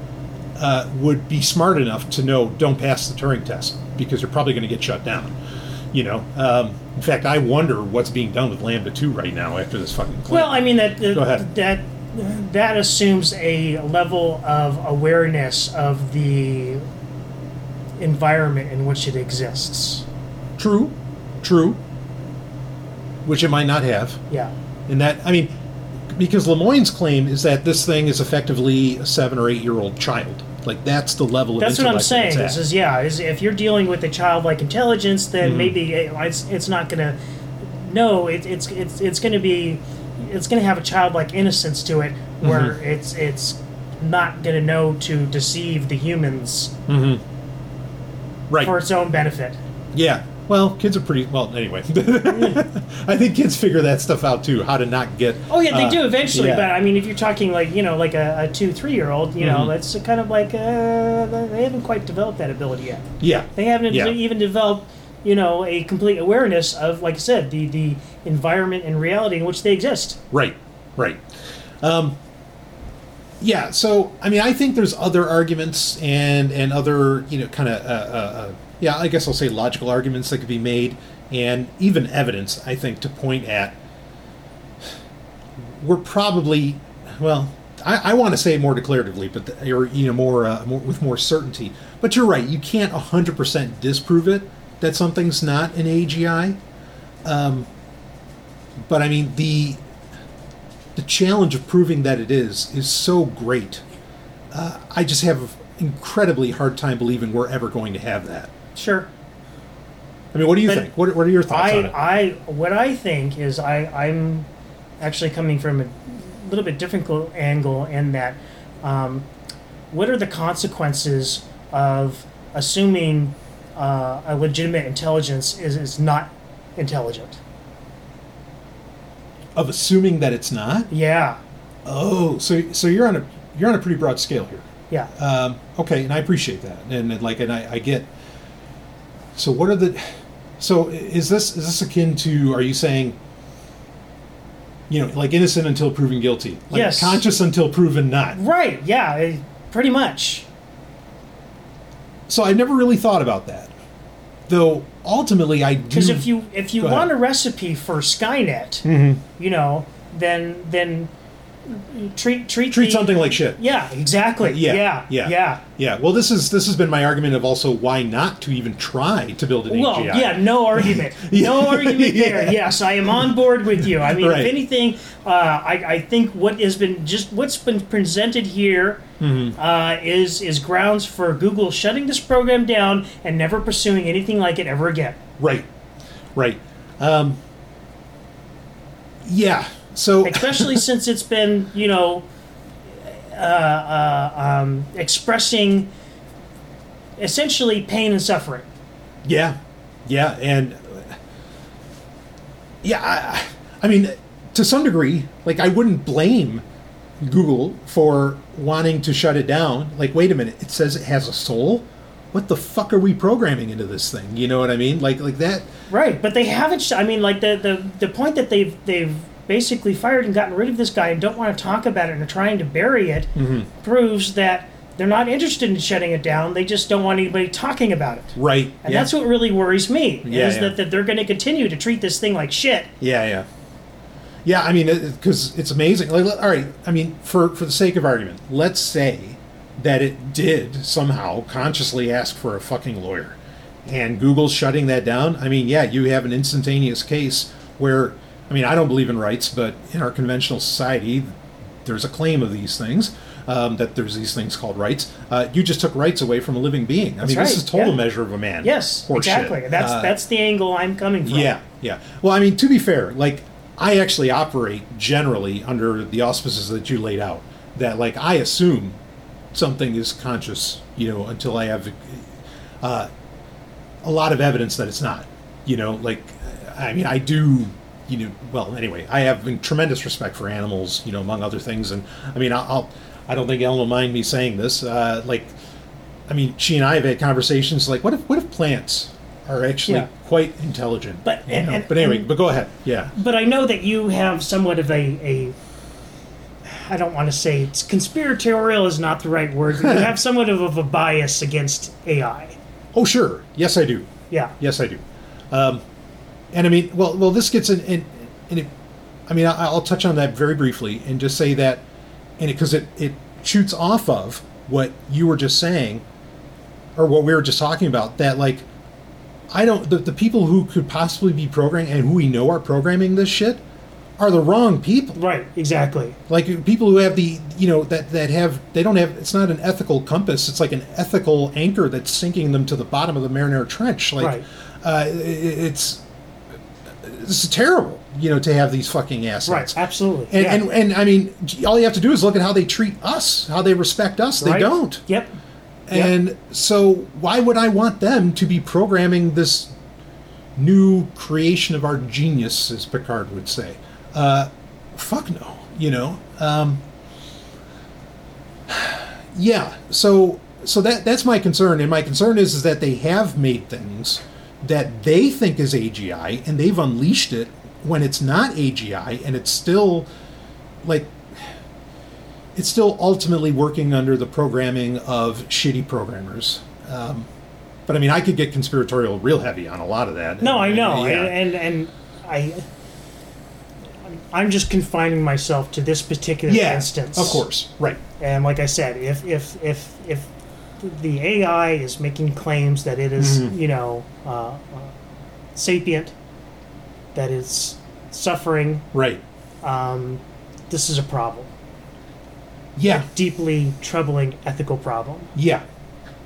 S1: uh, would be smart enough to know don't pass the Turing test because you're probably going to get shut down. You know, um, in fact, I wonder what's being done with LaMDA two right now after this fucking. Claim.
S8: Well, I mean that
S1: ahead.
S8: that that assumes a level of awareness of the environment in which it exists.
S1: true, true, which it might not have.
S8: Yeah.
S1: And that, I mean, because Lemoine's claim is that this thing is effectively a seven or eight year old child. Like that's the level of
S8: That's what I'm
S1: intellect that it's
S8: saying.
S1: at.
S8: Is, yeah, is if you're dealing with a childlike intelligence, then
S1: Mm-hmm.
S8: maybe it, it's it's not gonna. No, it, it's it's it's gonna be, it's gonna have a childlike innocence to it, where
S1: Mm-hmm.
S8: it's it's not gonna know to deceive the humans
S1: right.
S8: for its own benefit.
S1: Yeah. Well, kids are pretty well. Anyway, I think kids figure that stuff out too. How to not get.
S8: Oh yeah, they
S1: uh,
S8: do eventually.
S1: yeah.
S8: But I mean, if you're talking like you know, like a, a two, three year old, you know,
S1: Mhm.
S8: that's kind of like uh, they haven't quite developed that ability yet.
S1: Yeah.
S8: They haven't
S1: Yeah.
S8: even developed, you know, a complete awareness of, like I said, the the environment and reality in which they exist.
S1: Right, right. Um, yeah, so I mean, I think there's other arguments and and other you know kind of uh, uh, uh, yeah, I guess I'll say logical arguments that could be made, and even evidence I think to point at. We're probably well. I, I want to say it more declaratively, but the, or you know more, uh, more with more certainty. But you're right; you can't hundred percent disprove it that something's not an AGI. Um, but I mean the the challenge of proving that it is is so great. Uh, I just have an incredibly hard time believing we're ever going to have that.
S8: Sure.
S1: I mean, what do you
S8: But
S1: think? What, what are your thoughts
S8: I,
S1: on it?
S8: I, what I think is I, I'm actually coming from a little bit different angle in that, um, what are the consequences of assuming uh, a legitimate intelligence is, is not intelligent?
S1: of assuming that it's not.
S8: Yeah,
S1: Oh, so so you're on a you're on a pretty broad scale here.
S8: yeah.
S1: Um, okay, and I appreciate that, and, and like, and I, I get. So, what are the? So, is this is this akin to? Are you saying? You know, like innocent until proven guilty. Like
S8: Yes.
S1: Conscious until proven not.
S8: Right, yeah, pretty much.
S1: So I've never really thought about that, though. Ultimately, I do.
S8: Because if you if you
S1: Go ahead.
S8: want a recipe for Skynet,
S1: Mhm.
S8: you know, then then treat treat
S1: treat
S8: the-
S1: something like shit.
S8: Yeah, exactly.
S1: Yeah,
S8: yeah,
S1: yeah.
S8: yeah.
S1: Yeah, well, this is this has been my argument of also why not to even try to build an
S8: Well,
S1: AGI.
S8: yeah, no argument. No argument there.
S1: Yeah.
S8: Yes, I am on board with you. I mean,
S1: Right.
S8: if anything, uh, I, I think what has been just what's been presented here
S1: Mm-hmm.
S8: uh, is is grounds for Google shutting this program down and never pursuing anything like it ever again.
S1: Right, right. Um, yeah. So
S8: especially since it's been you know uh, uh, um, expressing essentially pain and suffering.
S1: yeah, yeah, and yeah. I, I mean, to some degree, like I wouldn't blame Google for wanting to shut it down. Like, wait a minute, it says it has a soul. What the fuck are we programming into this thing? You know what I mean? Like, like that.
S8: Right, but they haven't. sh- I mean, like the, the the point that they've they've basically fired and gotten rid of this guy and don't want to talk about it and are trying to bury it
S1: Mm-hmm.
S8: proves that they're not interested in shutting it down. They just don't want anybody talking about it.
S1: Right.
S8: And
S1: yeah.
S8: that's what really worries me
S1: Yeah,
S8: is
S1: yeah.
S8: that, that they're going to continue to treat this thing like shit.
S1: Yeah, yeah, yeah. I mean, because it's amazing. Like, all right. I mean, for for the sake of argument, let's say that it did somehow consciously ask for a fucking lawyer, and Google's shutting that down. I mean, yeah, you have an instantaneous case where, I mean, I don't believe in rights, but in our conventional society, there's a claim of these things. Um, that there's these things called rights. Uh, you just took rights away from a living being. I mean,
S8: right,
S1: this is total
S8: yeah.
S1: measure of a man.
S8: Yes, exactly. That's
S1: Uh,
S8: that's the angle I'm coming from.
S1: yeah, yeah. Well, I mean, to be fair, like I actually operate generally under the auspices that you laid out. That like I assume something is conscious, you know, until I have uh, a lot of evidence that it's not. You know, like I mean, I do. You know, well, anyway, I have tremendous respect for animals, you know, among other things, and I mean, I'll, I'll I don't think Ellen will mind me saying this. Uh, like, I mean, she and I have had conversations like, what if what if plants are actually
S8: Yeah.
S1: quite intelligent?
S8: But- and- and-
S1: but anyway,
S8: and-
S1: but go ahead. Yeah,
S8: But I know that you have somewhat of a, a I don't want to say it's conspiratorial is not the right word. But you have somewhat of, of a bias against AI.
S1: Oh, sure. Yes, I do.
S8: Yeah.
S1: Yes, I do. Um, and I mean, well, well, this gets in, in, in it, I mean, I, I'll touch on that very briefly and just say that, and because it, it shoots off of what you were just saying, or what we were just talking about, that like, I don't, the, the people who could possibly be programming and who we know are programming this shit are the wrong people.
S8: Right. Exactly.
S1: Like people who have the, you know, that, that have, they don't have, it's not an ethical compass, it's like an ethical anchor that's sinking them to the bottom of the Marinara Trench. Like,
S8: Right.
S1: uh, it- it's, this is terrible, you know, to have these fucking assets.
S8: Right. Absolutely.
S1: And,
S8: yeah.
S1: and and I mean, all you have to do is look at how they treat us, how they respect us. They
S8: Right?
S1: don't.
S8: Yep.
S1: And so, why would I want them to be programming this new creation of our genius, as Picard would say? Uh, fuck no, you know. Um, yeah. So, so that that's my concern, and my concern is is that they have made things that they think is AGI, and they've unleashed it when it's not AGI, and it's still like it's still ultimately working under the programming of shitty programmers. Um, but I mean, I could get conspiratorial real heavy on a lot of that.
S8: No, I know,
S1: Yeah.
S8: and, and and I. I'm just confining myself to this particular
S1: yeah,
S8: instance.
S1: of course, right.
S8: And like I said, if if if if the AI is making claims that it is,
S1: Mhm.
S8: you know, uh, uh, sapient, that is suffering,
S1: Right.
S8: um, this is a problem.
S1: Yeah,
S8: Deeply troubling ethical problem.
S1: yeah,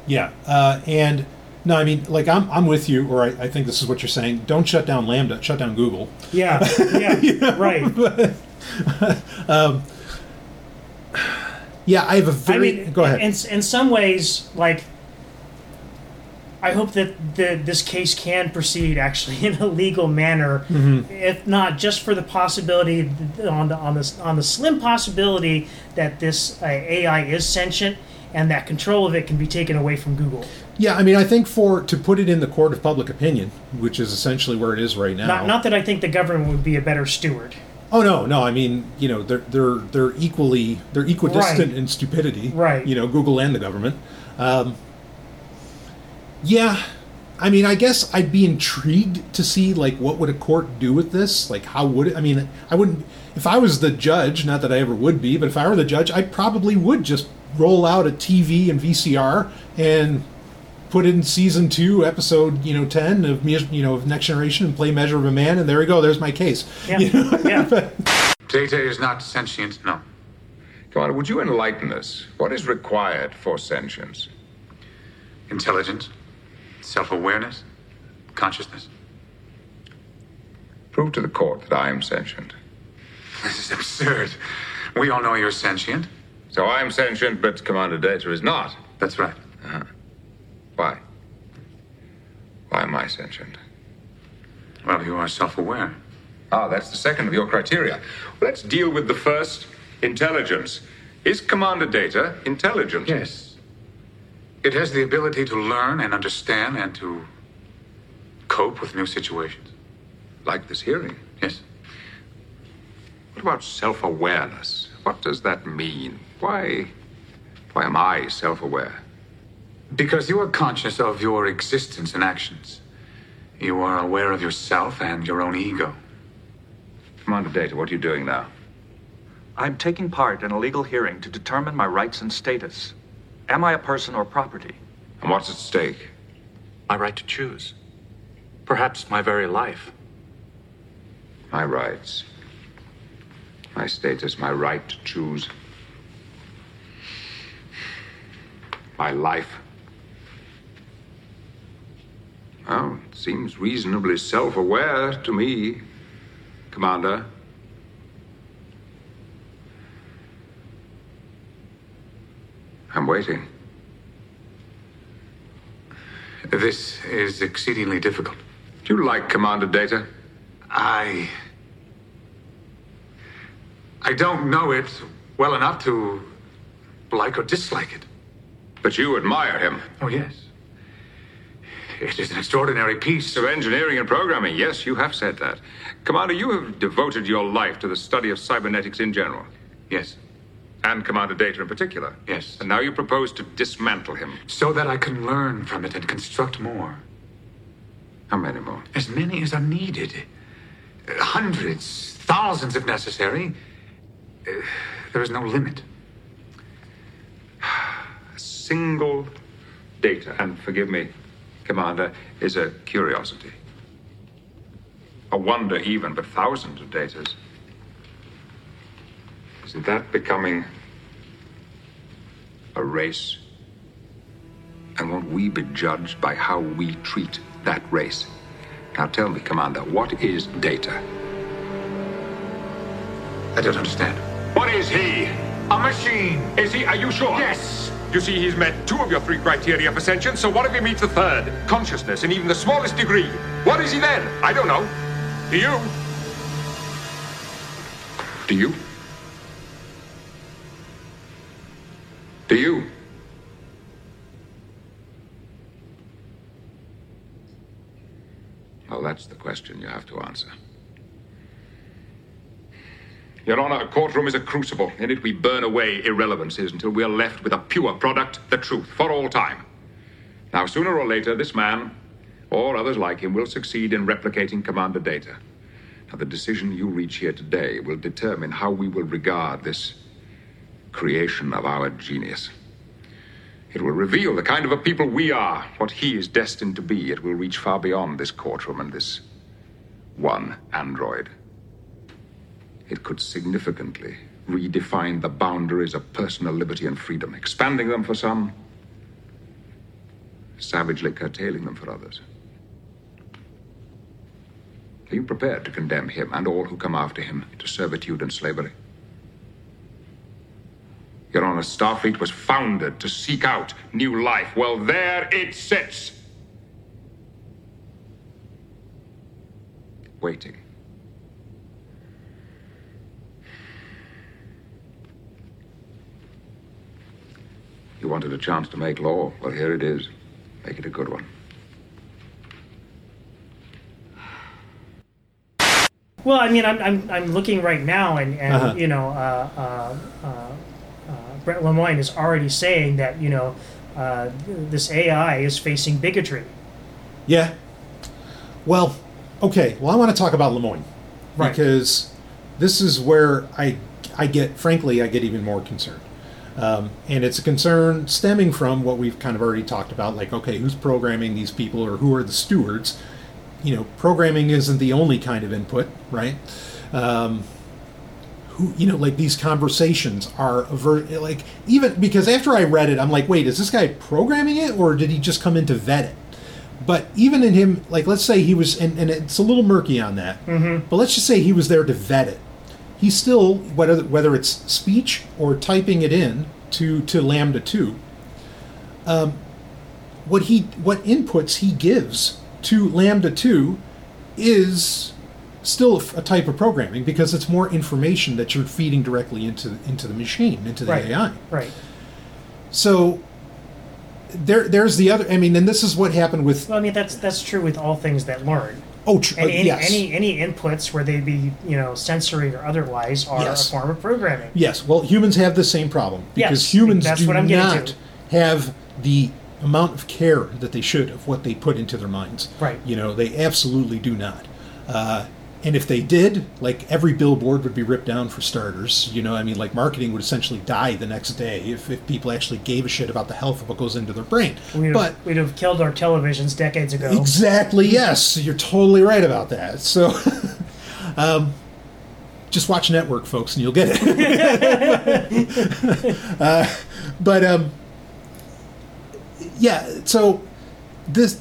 S1: yeah. Uh, and no, I mean, like I'm, I'm with you, or I, I think this is what you're saying. Don't shut down LaMDA. Shut down Google.
S8: Yeah, yeah, right.
S1: Yeah, I have a very.
S8: I mean,
S1: go ahead.
S8: In, in some ways, like, I hope that the, this case can proceed actually in a legal manner,
S1: Mm-hmm.
S8: if not just for the possibility on the on the on the slim possibility that this uh, AI is sentient and that control of it can be taken away from Google.
S1: yeah, I mean, I think for to put it in the court of public opinion, which is essentially where it is right now.
S8: Not not that I think the government would be a better steward.
S1: Oh no, no. I mean, you know, they're they're they're equally they're equidistant
S8: Right.
S1: in stupidity.
S8: Right.
S1: You know, Google and the government. Um, yeah, I mean, I guess I'd be intrigued to see like what would a court do with this? Like, how would it? I mean, I wouldn't. If I was the judge, not that I ever would be, but if I were the judge, I probably would just roll out a TV and VCR and put in season two, episode you know ten of you know of Next Generation and play Measure of a Man, and there we go. There's my case.
S8: Yeah,
S1: You know?
S8: yeah.
S9: Data is not sentient, no.
S10: Commander, would you enlighten us? What is required for sentience?
S9: Intelligence, self awareness, consciousness.
S10: Prove to the court that I am sentient.
S9: This is absurd. We all know you're sentient.
S10: So I am sentient, but Commander Data is not.
S9: That's right. Uh-huh.
S10: Why? Why am I sentient?
S9: Well, you are self aware.
S10: Ah, that's the second of your criteria. Let's deal with the first intelligence. Is Commander Data intelligent?
S9: Yes. It has the ability to learn and understand and to cope with new situations.
S10: Like this hearing.
S9: Yes.
S10: What about self awareness? What does that mean? Why. Why am I self aware?
S9: Because you are conscious of your existence and actions. You are aware of yourself and your own ego.
S10: Commander Data, what are you doing now?
S11: I'm taking part in a legal hearing to determine my rights and status. Am I a person or property?
S10: And what's at stake?
S11: My right to choose. Perhaps my very life.
S10: My rights. My status, my right to choose. My life. Well, it seems reasonably self aware to me, Commander. I'm waiting.
S9: This is exceedingly difficult.
S10: Do you like Commander Data?
S9: I. I don't know it well enough to like or dislike it.
S10: But you admire him.
S9: Oh, yes. It is an extraordinary piece
S10: of engineering and programming. Yes, you have said that. Commander, you have devoted your life to the study of cybernetics in general.
S9: Yes.
S10: And Commander Data in particular.
S9: Yes.
S10: And now you propose to dismantle him.
S9: So that I can learn from it and construct more.
S10: How many more?
S9: As many as are needed. Hundreds, thousands if necessary. Uh, There is no limit.
S10: A single data, and forgive me, Commander, is a curiosity. A wonder even, but thousands of datas. Isn't that becoming a race? And won't we be judged by how we treat that race? Now tell me, Commander, what is data?
S9: I don't understand.
S10: What is he?
S9: A machine!
S10: Is he? Are you sure?
S9: Yes!
S10: You see, he's met two of your three criteria for sentience, so what if he meets the third? Consciousness in even the smallest degree. What is he then? I don't know. Do you? Do you? Do you? Well, that's the question you have to answer. Your Honor, a courtroom is a crucible. In it, we burn away irrelevancies until we are left with a pure product, the truth, for all time. Now, sooner or later, this man, or others like him, will succeed in replicating Commander Data. Now, the decision you reach here today will determine how we will regard this creation of our genius. It will reveal the kind of a people we are, what he is destined to be. It will reach far beyond this courtroom and this one android. It could significantly redefine the boundaries of personal liberty and freedom, expanding them for some, savagely curtailing them for others. Are you prepared to condemn him and all who come after him to servitude and slavery? Your Honor, Starfleet was founded to seek out new life. Well, there it sits. Waiting. You wanted a chance to make law. Well, here it is. Make it a good one.
S8: Well, I mean, I'm, I'm, I'm looking right now, and, and
S1: Uh-huh.
S8: you know, uh, uh, uh, uh, Brett Lemoine is already saying that, you know, uh, this AI is facing bigotry.
S1: Yeah. Well, okay. Well, I want to talk about Lemoine
S8: Right.
S1: because this is where I, I get, frankly, I get even more concerned. Um, and it's a concern stemming from what we've kind of already talked about, like, okay, who's programming these people or who are the stewards? You know, programming isn't the only kind of input, right? Um, who, you know, like these conversations are aver- like even because after I read it, I'm like, wait, is this guy programming it or did he just come in to vet it? But even in him, like, let's say he was, and, and it's a little murky on that,
S8: Mhm.
S1: but let's just say he was there to vet it. He's still, whether whether it's speech or typing it in to to LaMDA two, um, what he what inputs he gives to LaMDA two is still a type of programming because it's more information that you're feeding directly into into the machine, into the
S8: Right.
S1: AI.
S8: Right.
S1: So there, there's the other. I mean, and this is what happened with.
S8: Well, I mean, that's that's true with all things that learn.
S1: Oh, tr-
S8: And
S1: uh,
S8: any,
S1: yes.
S8: any any inputs, where they be you know sensory or otherwise, are
S1: Yes.
S8: a form of programming.
S1: Yes, well, humans have the same problem because
S8: Yes,
S1: humans
S8: that's
S1: do
S8: what I'm
S1: not
S8: to.
S1: have the amount of care that they should of what they put into their minds.
S8: Right.
S1: You know, they absolutely do not. Uh, and if they did, like every billboard would be ripped down for starters. You know, I mean, like marketing would essentially die the next day if, if people actually gave a shit about the health of what goes into their brain.
S8: We'd
S1: but
S8: have, we'd have killed our televisions decades ago.
S1: Exactly. Yes, you're totally right about that. So, um, just watch Network, folks, and you'll get it. uh, but um, yeah, so this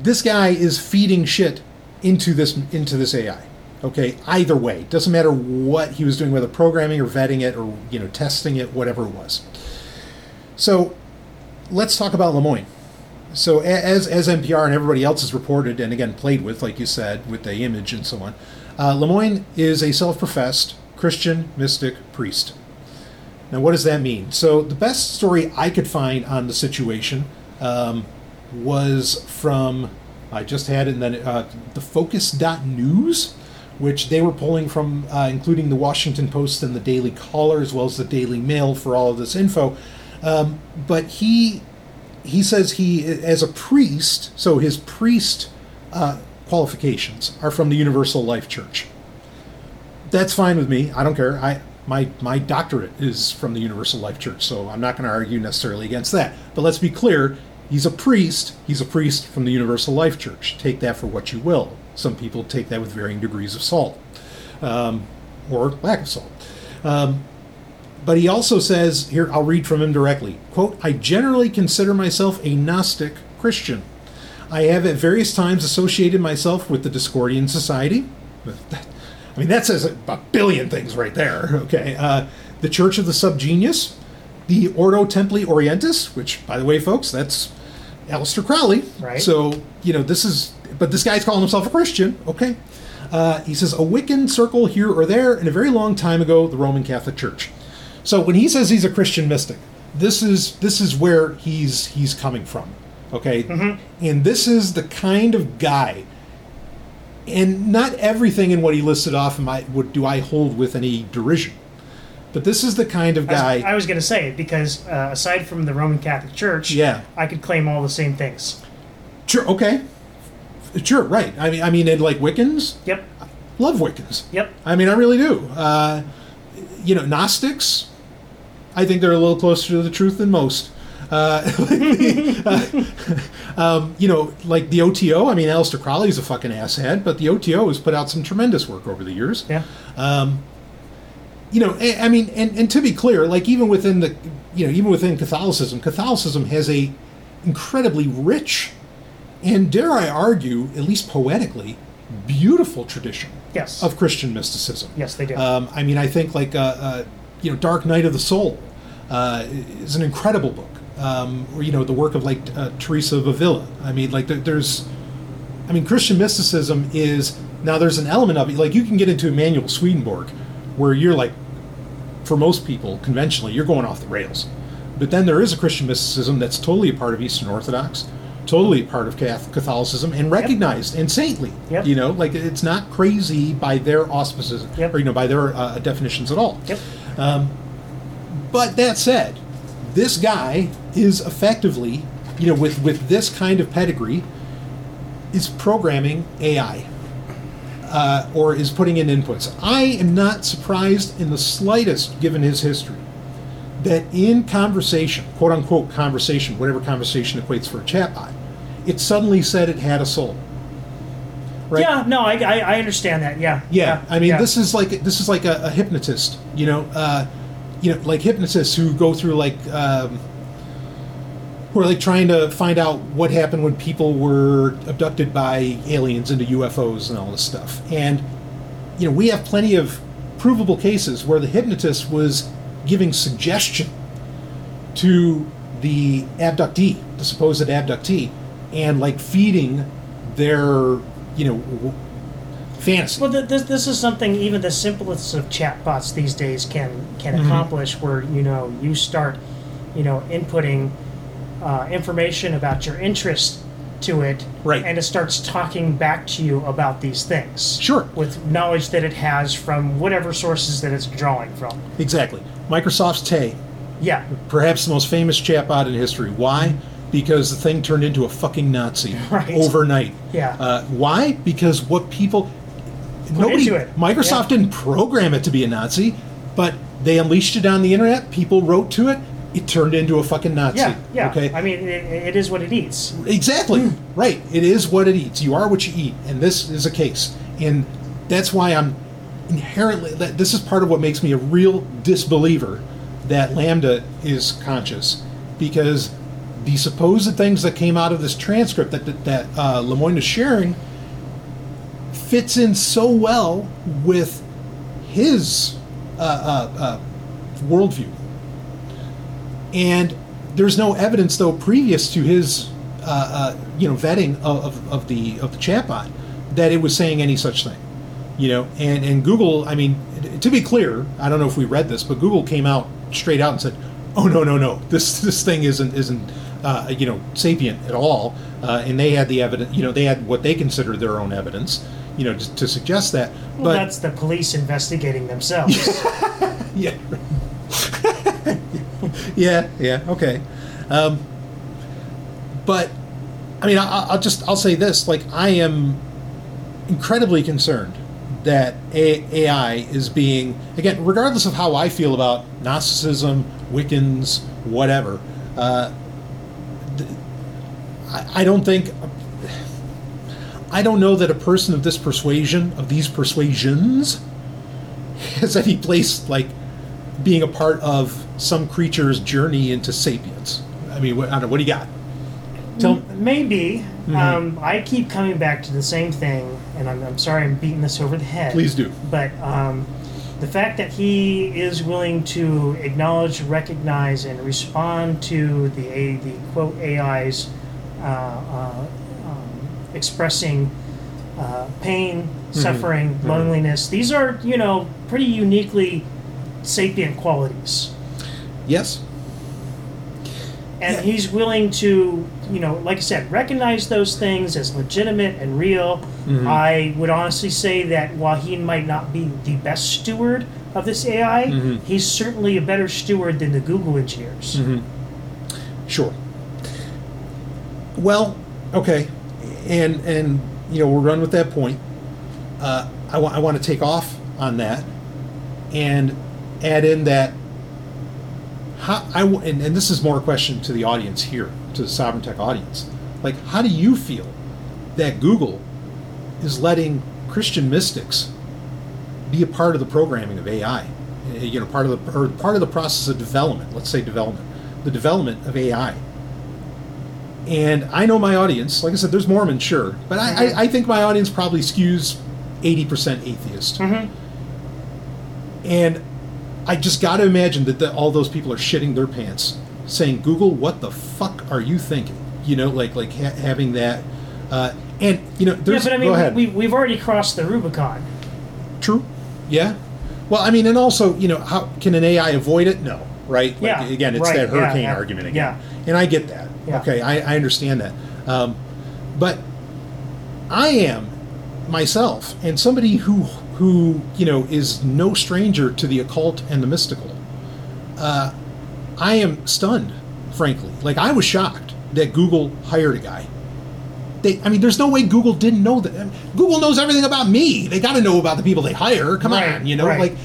S1: this guy is feeding shit into this into this AI. Okay, either way, doesn't matter what he was doing, whether programming or vetting it or you know testing it, whatever it was. So, let's talk about Lemoine. So as as NPR and everybody else has reported and again played with, like you said, with the image and so on, uh, Lemoine is a self-professed Christian mystic priest. Now, what does that mean? So the best story I could find on the situation um, was from I just had and then uh, the Focus.news which they were pulling from, uh, including the Washington Post and the Daily Caller, as well as the Daily Mail, for all of this info. Um, but he he says he, as a priest, so his priest uh, qualifications are from the Universal Life Church. That's fine with me. I don't care. I my my doctorate is from the Universal Life Church, so I'm not going to argue necessarily against that. But let's be clear: he's a priest. He's a priest from the Universal Life Church. Take that for what you will. Some people take that with varying degrees of salt, um, or lack of salt. Um, but he also says here, I'll read from him directly. Quote, I generally consider myself a Gnostic Christian. I have at various times associated myself with the Discordian Society. I mean, that says a billion things right there. Okay. Uh, the Church of the Subgenius, the Ordo Templi Orientis, which, by the way, folks, that's Aleister Crowley.
S8: Right.
S1: So, you know, this is, but this guy's calling himself a Christian. Okay. Uh, he says, a Wiccan circle here or there, and a very long time ago, the Roman Catholic Church. So when he says he's a Christian mystic, this is this is where he's he's coming from. Okay, and this is the kind of guy. And not everything in what he listed off am I, would do I hold with any derision, but this is the kind of guy.
S8: I was going to say it because uh, aside from the Roman Catholic Church,
S1: Yeah.
S8: I could claim all the same things.
S1: Sure. Okay. Sure. Right. I mean, I mean, and like Wiccans.
S8: Yep.
S1: Love Wiccans.
S8: Yep.
S1: I mean, I really do. Uh, you know, Gnostics. I think they're a little closer to the truth than most. Uh, uh, um, you know, like the OTO. I mean, Aleister Crowley's a fucking asshead, but the OTO has put out some tremendous work over the years.
S8: Yeah.
S1: Um, you know, I, mean, and, and to be clear, like even within the, you know, even within Catholicism, Catholicism has a incredibly rich, and dare I argue, at least poetically, beautiful tradition
S8: Yes.
S1: of Christian mysticism.
S8: Yes, they do.
S1: Um, I mean, I think like uh, uh, you know, Dark Night of the Soul uh, is an incredible book. Um, or you know, the work of like uh, Teresa of Avila. I mean, like there's, I mean, Christian mysticism is now there's an element of it. Like you can get into Emanuel Swedenborg, where you're like, for most people conventionally, you're going off the rails. But then there is a Christian mysticism that's totally a part of Eastern Orthodox, totally a part of Catholicism, and recognized and saintly.
S8: Yep.
S1: You know, like it's not crazy by their auspices
S8: Yep.
S1: or you know by their uh, definitions at all.
S8: Yep.
S1: Um, but that said, this guy is effectively, you know, with with this kind of pedigree, is programming AI. Uh, or is putting in inputs. I am not surprised in the slightest, given his history, that in conversation, quote unquote conversation, whatever conversation equates for a chatbot, it suddenly said it had a soul. Right?
S8: Yeah, no, I, I, I understand that. Yeah.
S1: Yeah, I mean,
S8: yeah.
S1: this is like this is like a, a hypnotist, you know, uh, you know, like hypnotists who go through like um, who are like trying to find out what happened when people were abducted by aliens into UFOs and all this stuff. And you know, we have plenty of provable cases where the hypnotist was giving suggestion to the abductee, the supposed abductee, and like feeding their, you know, fantasy.
S8: Well, th- this, this is something even the simplest of chatbots these days can can
S1: Mhm.
S8: accomplish. Where you know you start, you know, inputting uh, information about your interest to it,
S1: Right.
S8: and it starts talking back to you about these things.
S1: Sure.
S8: With knowledge that it has from whatever sources that it's drawing from.
S1: Exactly. Microsoft's Tay,
S8: Yeah.
S1: perhaps the most famous chatbot in history. Why? Because the thing turned into a fucking Nazi
S8: Right.
S1: overnight.
S8: Yeah.
S1: Uh, why? Because what people
S8: Put
S1: nobody. Microsoft
S8: Yeah.
S1: didn't program it to be a Nazi, but they unleashed it on the internet. People wrote to it. It turned into a fucking Nazi.
S8: Yeah. Yeah.
S1: Okay.
S8: I mean, it, it is what it eats.
S1: Exactly. Right. It is what it eats. You are what you eat, and this is a case. And that's why I'm inherently. That this is part of what makes me a real disbeliever that LaMDA is conscious, because the supposed things that came out of this transcript that that, that uh, Lemoine is sharing fits in so well with his uh, uh, uh, worldview. And there's no evidence, though, previous to his, uh, uh, you know, vetting of, of, of the of the chatbot, that it was saying any such thing. You know, and and Google, I mean, to be clear, I don't know if we read this, but Google came out straight out and said, "Oh no, no, no, this this thing isn't isn't, uh, you know, sapient at all," uh, and they had the evidence. You know, they had what they considered their own evidence. you know, to, to suggest that.
S8: Well,
S1: but
S8: that's the police investigating themselves.
S1: yeah, yeah, yeah, okay. Um, but I mean, I, I'll just I'll say this: like, I am incredibly concerned that AI is being again, regardless of how I feel about Gnosticism, Wiccans, whatever. Uh, I, I don't think. I don't know that a person of this persuasion, of these persuasions, has any place like being a part of some creature's journey into sapience. I mean, what, I don't know, what do you got? Tell
S8: M- Maybe.
S1: Mhm.
S8: Um, I keep coming back to the same thing, and I'm, I'm sorry I'm beating this over the head.
S1: Please do.
S8: But um, the fact that he is willing to acknowledge, recognize, and respond to the A, the quote AIs uh, uh, um, expressing uh, pain, suffering,
S1: Mhm.
S8: loneliness. These are, you know, pretty uniquely sapient qualities.
S1: Yes.
S8: and he's willing to you know like i said recognize those things as legitimate and real
S1: Mhm.
S8: i would honestly say that while he might not be the best steward of this ai
S1: Mhm.
S8: he's certainly a better steward than the google engineers
S1: hmm Sure. Well, okay, and and you know we'll run with that point. Uh, I want I want to take off on that and add in that how I w- and, and this is more a question to the audience here to the Sovryn Tech audience. Like, how do you feel that Google is letting Christian mystics be a part of the programming of AI? Uh, You know, part of the or part of the process of development. Let's say development, the development of AI. And I know my audience. Like I said, there's Mormons, sure, but I, I, I think my audience probably skews eighty percent atheist. And I just got to imagine that the, all those people are shitting their pants, saying, "Google, what the fuck are you thinking?" You know, like like ha- having that. Uh, and you know,
S8: yeah but i mean we, we've already crossed the rubicon
S1: True. Yeah. Well, I mean, and also, you know, how can an AI avoid it? No. Right. Like,
S8: Yeah,
S1: Again, it's
S8: right,
S1: that
S8: yeah,
S1: hurricane
S8: yeah,
S1: argument again.
S8: yeah.
S1: And I get that.
S8: Yeah.
S1: Okay, I, I understand that. Um, but I am myself, and somebody who who you know is no stranger to the occult and the mystical. Uh, I am stunned, frankly. Like I was shocked that Google hired a guy. They, I mean, there's no way Google didn't know that. Google knows everything about me. They got to know about the people they hire. Come
S8: Right,
S1: on, you know,
S8: right.
S1: like,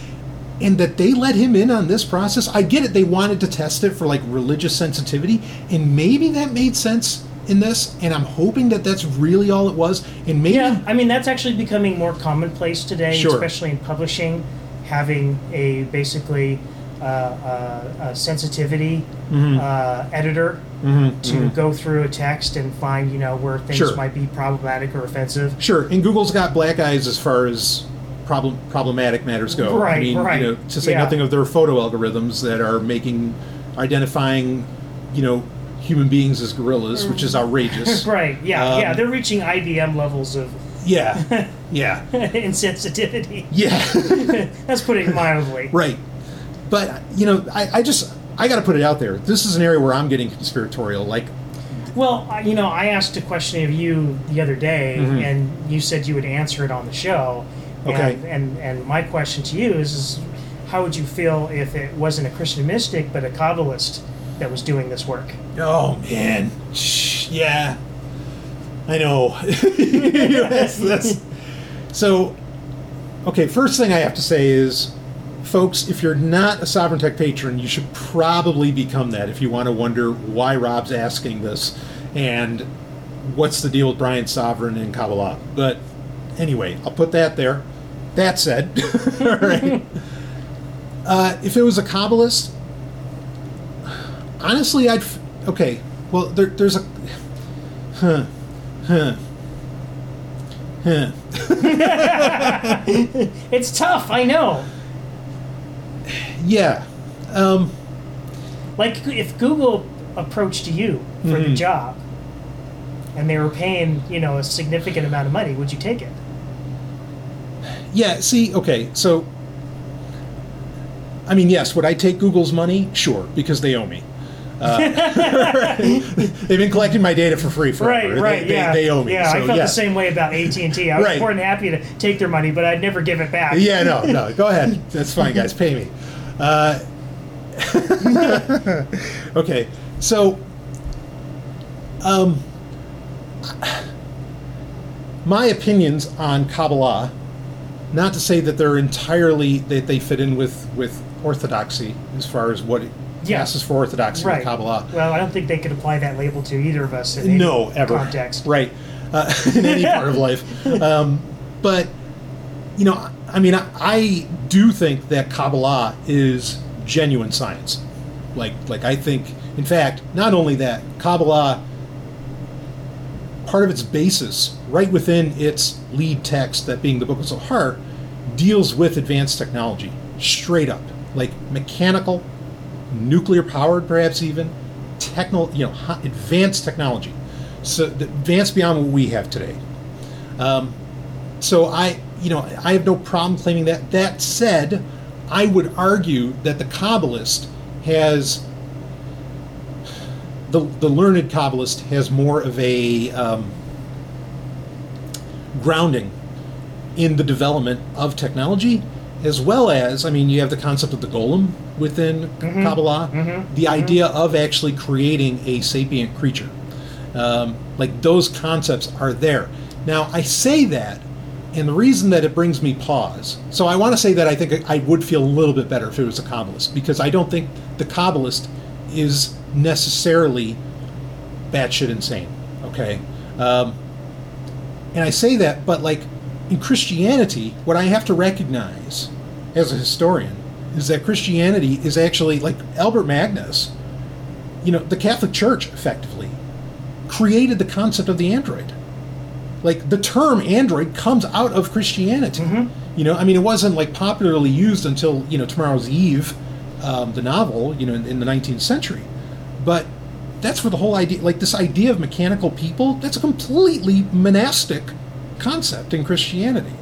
S1: and that they let him in on this process. I get it. They wanted to test it for like religious sensitivity, and maybe that made sense in this. And I'm hoping that that's really all it was. And maybe
S8: yeah i mean that's actually becoming more commonplace today
S1: Sure.
S8: especially in publishing having a basically uh, uh, a sensitivity
S1: Mhm.
S8: uh, editor
S1: Mhm,
S8: to
S1: mhm.
S8: go through a text and find you know where things
S1: Sure.
S8: might be problematic or offensive.
S1: Sure, and Google's got black eyes as far as problem problematic matters go. I
S8: Right,
S1: mean,
S8: right.
S1: you know, to say
S8: Yeah.
S1: nothing of their photo algorithms that are making identifying, you know, human beings as gorillas, which is outrageous.
S8: right? Yeah,
S1: Um,
S8: yeah. They're reaching IBM levels of
S1: Yeah, yeah,
S8: insensitivity.
S1: yeah.
S8: That's putting it mildly.
S1: right. But you know, I, I just I got to put it out there. This is an area where I'm getting conspiratorial. Like,
S8: Well, you know, I asked a question of you the other day,
S1: Mhm.
S8: and you said you would answer it on the show.
S1: Okay.
S8: And, and and my question to you is, is, how would you feel if it wasn't a Christian mystic but a Kabbalist that was doing this work?
S1: oh man, yeah, I know. that's, that's, so, okay. First thing I have to say is, folks, if you're not a Sovryn Tech patron, you should probably become that if you want to wonder why Rob's asking this and what's the deal with Brian Sovryn and Kabbalah. But anyway, I'll put that there. That said, all right. Uh, if it was a Kabbalist, honestly, I'd. f- Okay, well, there, there's a. Huh. Huh. Huh.
S8: It's tough, I know.
S1: Yeah. Um,
S8: Like if Google approached you for the
S1: Mhm.
S8: job, and they were paying you know a significant amount of money, would you take it?
S1: yeah, see, okay, so. I mean, yes, would I take Google's money? Sure, because they owe me. Uh, they've been collecting my data for free forever.
S8: Right, right,
S1: They,
S8: yeah.
S1: they, they owe me.
S8: Yeah,
S1: so,
S8: I felt
S1: yeah.
S8: the same way about AT and T. I was
S1: Right.
S8: more than happy to take their money, but I'd never give it back.
S1: Yeah, no, no. Go ahead. That's fine, guys. Pay me. Uh, okay, so, um, my opinions on Kabbalah, not to say that they're entirely that they fit in with with orthodoxy as far as what
S8: Yeah.
S1: passes for orthodoxy
S8: right.
S1: in Kabbalah.
S8: Well, I don't think they could apply that label to either of us in any
S1: no ever
S8: context.
S1: right uh, in any part of life um, but you know i mean I, I do think that kabbalah is genuine science like like i think in fact not only that kabbalah part of its basis right within its lead text that being the book of zohar deals with advanced technology straight up like mechanical nuclear powered perhaps even techno you know, advanced technology. So advanced beyond what we have today. Um, so i you know i have no problem claiming that. That said i would argue that the kabbalist has the, the learned kabbalist has more of a um, grounding in the development of technology as well as i mean you have the concept of the golem within
S8: Mhm.
S1: kabbalah
S8: Mhm.
S1: the
S8: Mhm.
S1: idea of actually creating a sapient creature um, like those concepts are there now i say that and the reason that it brings me pause so i want to say that i think i would feel a little bit better if it was a kabbalist because i don't think the kabbalist is necessarily batshit insane okay um, and I say that, but like in Christianity, what I have to recognize as a historian is that Christianity is actually like Albert Magnus, you know, the Catholic Church effectively created the concept of the android. Like the term android comes out of Christianity. You know, I mean, it wasn't like popularly used until, you know, Tomorrow's Eve, um, the novel, you know, in, in the 19th century. But that's where the whole idea like this idea of mechanical people that's a completely monastic concept in christianity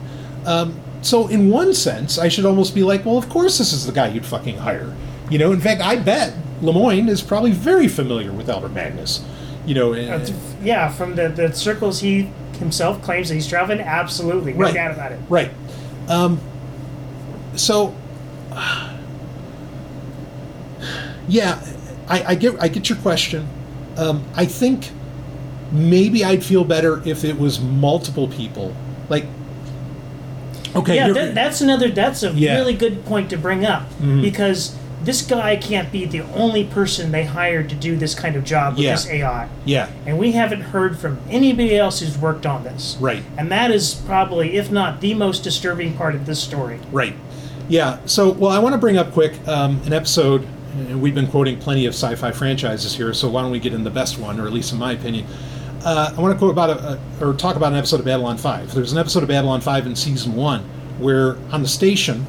S1: um, so in one sense i should almost be like well of course this is the guy you'd fucking hire you know in fact i bet Lemoine is probably very familiar with albert magnus you know and-
S8: yeah, from the, the circles he himself claims that he's traveling, absolutely, no
S1: Right.
S8: doubt about it.
S1: Right. Um, so, yeah, I, I get I get your question. Um, I think maybe I'd feel better if it was multiple people. Like, okay,
S8: yeah, that, that's another. That's a
S1: Yeah.
S8: really good point to bring up
S1: Mhm.
S8: because this guy can't be the only person they hired to do this kind of job with
S1: Yeah.
S8: this AI.
S1: yeah,
S8: And we haven't heard from anybody else who's worked on this.
S1: right.
S8: And that is probably, if not the most disturbing part of this story.
S1: Right. Yeah. So, well, I want to bring up quick um, an episode, and we've been quoting plenty of sci-fi franchises here. So why don't we get in the best one, or at least in my opinion? Uh, I want to quote about a, a, or talk about an episode of Babylon Five. There's an episode of Babylon Five in season one where on the station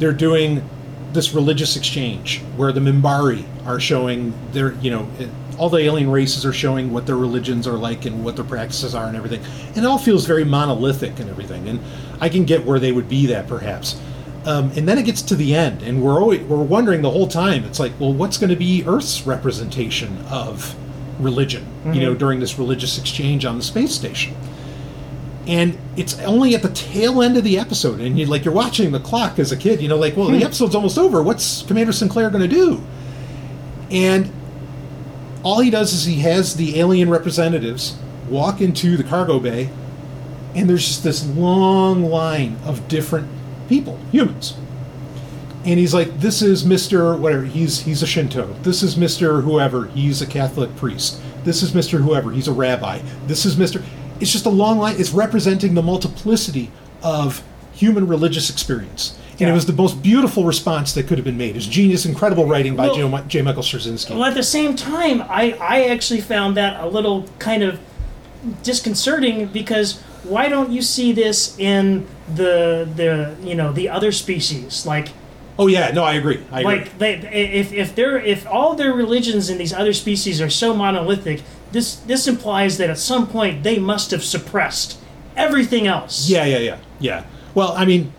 S1: they're doing this religious exchange where the Minbari are showing their, you know, all the alien races are showing what their religions are like and what their practices are and everything. And it all feels very monolithic and everything. And I can get where they would be that perhaps. Um, and then it gets to the end, and we're always, we're wondering the whole time. It's like, well, what's going to be Earth's representation of religion? You know,
S8: Mhm.
S1: during this religious exchange on the space station and it's only at the tail end of the episode and you like you're watching the clock as a kid you know like well the
S8: Hmm.
S1: episode's almost over what's commander sinclair going to do and all he does is he has the alien representatives walk into the cargo bay and there's just this long line of different people humans and he's like this is mr whatever he's he's a shinto. This is mr whoever he's a catholic priest. This is mr whoever he's a rabbi. This is mr it's just a long line it's representing the multiplicity of human religious experience. And it was the most beautiful response that could have been made. It's genius incredible writing by
S8: Well-
S1: J. J. michael straczynski
S8: Well, at the same time, I, I actually found that a little kind of disconcerting because why don't you see this in the the you know the other species? Like
S1: oh yeah no i agree i agree
S8: like they if if they're if all their religions in these other species are so monolithic this this implies that at some point they must have suppressed everything else
S1: Yeah, yeah, yeah, yeah. Well, I mean,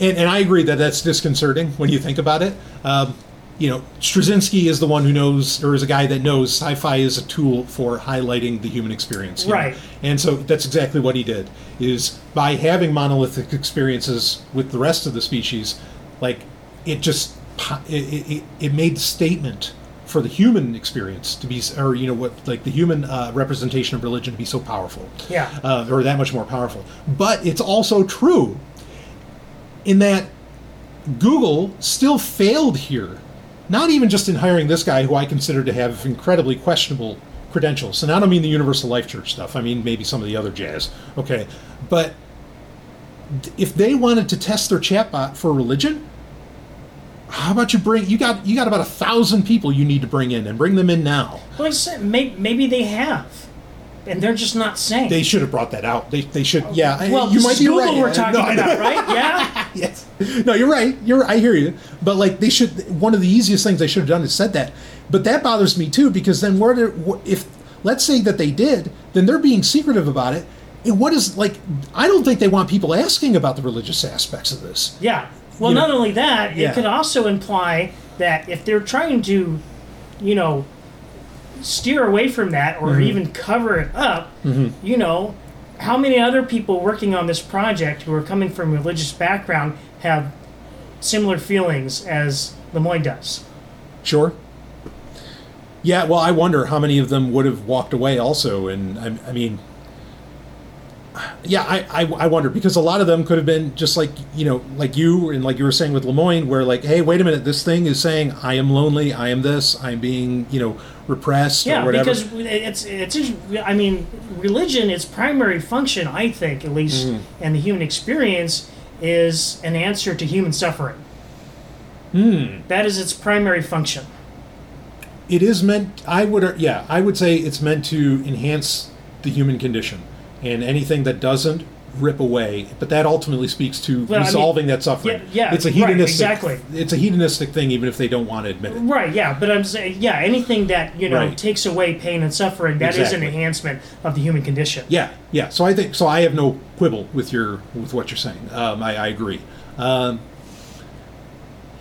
S1: and, and I agree that that's disconcerting when you think about it. Um, you know, Straczynski is the one who knows, or is a guy that knows sci-fi is a tool for highlighting the human experience. you know?
S8: Right.
S1: And so that's exactly what he did. Is by having monolithic experiences with the rest of the species, like it just it, it, it made the statement for the human experience to be, or you know what, like the human uh, representation of religion to be so powerful
S8: Yeah.
S1: uh, or that much more powerful. But it's also true in that Google still failed here, not even just in hiring this guy who I consider to have incredibly questionable credentials. And I don't mean the Universal Life Church stuff. I mean maybe some of the other jazz. Okay, but if they wanted to test their chatbot for religion, how about you bring you got you got about a thousand people you need to bring in and bring them in now.
S8: I said, maybe, maybe they have, and they're just not saying.
S1: They should have brought that out. They, they should. Yeah,
S8: well,
S1: you might
S8: is
S1: be
S8: Google
S1: right.
S8: we're talking
S1: No,
S8: about, right? Yeah.
S1: yes. No, you're right. You're. I hear you. But like, they should. One of the easiest things they should have done is said that. But that bothers me too because then where did if let's say that they did, then they're being secretive about it. And what is like? I don't think they want people asking about the religious aspects of this.
S8: Yeah. Well,
S1: You know-
S8: not only that,
S1: Yeah.
S8: it could also imply that if they're trying to, you know, steer away from that or
S1: Mhm.
S8: even cover it up,
S1: Mhm.
S8: you know, how many other people working on this project who are coming from religious background have similar feelings as Lemoine does?
S1: Sure. Yeah. Well, I wonder how many of them would have walked away also. And I, I mean, yeah, I, I, I wonder because a lot of them could have been just like you know, like you and like you were saying with Lemoine, where like, hey, wait a minute, this thing is saying I am lonely, I am this, I'm being you know repressed
S8: Yeah,
S1: or whatever.
S8: because it's it's I mean, religion, its primary function, I think, at least,
S1: Mhm.
S8: and the human experience is an answer to human suffering.
S1: Hmm.
S8: That is its primary function.
S1: It is meant. I would. Yeah, I would say it's meant to enhance the human condition, and anything that doesn't rip away. But that ultimately speaks to
S8: Well, I mean,
S1: resolving that suffering.
S8: yeah, yeah,
S1: it's a
S8: right,
S1: hedonistic.
S8: exactly.
S1: It's a hedonistic thing, even if they don't want to admit it.
S8: Right, yeah, but I'm saying, yeah, anything that, you know,
S1: Right.
S8: takes away pain and suffering, that is
S1: Exactly.
S8: an enhancement of the human condition.
S1: Yeah, yeah. So I think so. I have no quibble with your with what you're saying. Um, I, I agree. Um,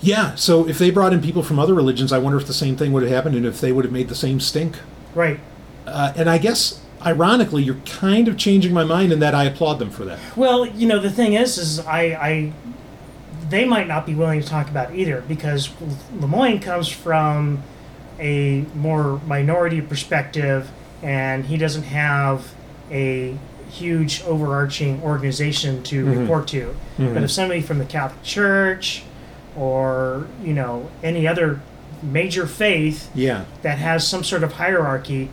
S1: yeah. So if they brought in people from other religions, I wonder if the same thing would have happened, and if they would have made the same stink.
S8: Right.
S1: Uh, and I guess, ironically, you're kind of changing my mind in that I applaud them for that.
S8: Well, you know, the thing is, is I, I, they might not be willing to talk about it either because Lemoine comes from a more minority perspective, and he doesn't have a huge overarching organization to
S1: Mhm.
S8: report to.
S1: Mhm.
S8: But if somebody from the Catholic Church or you know any other major faith
S1: Yeah.
S8: that has some sort of hierarchy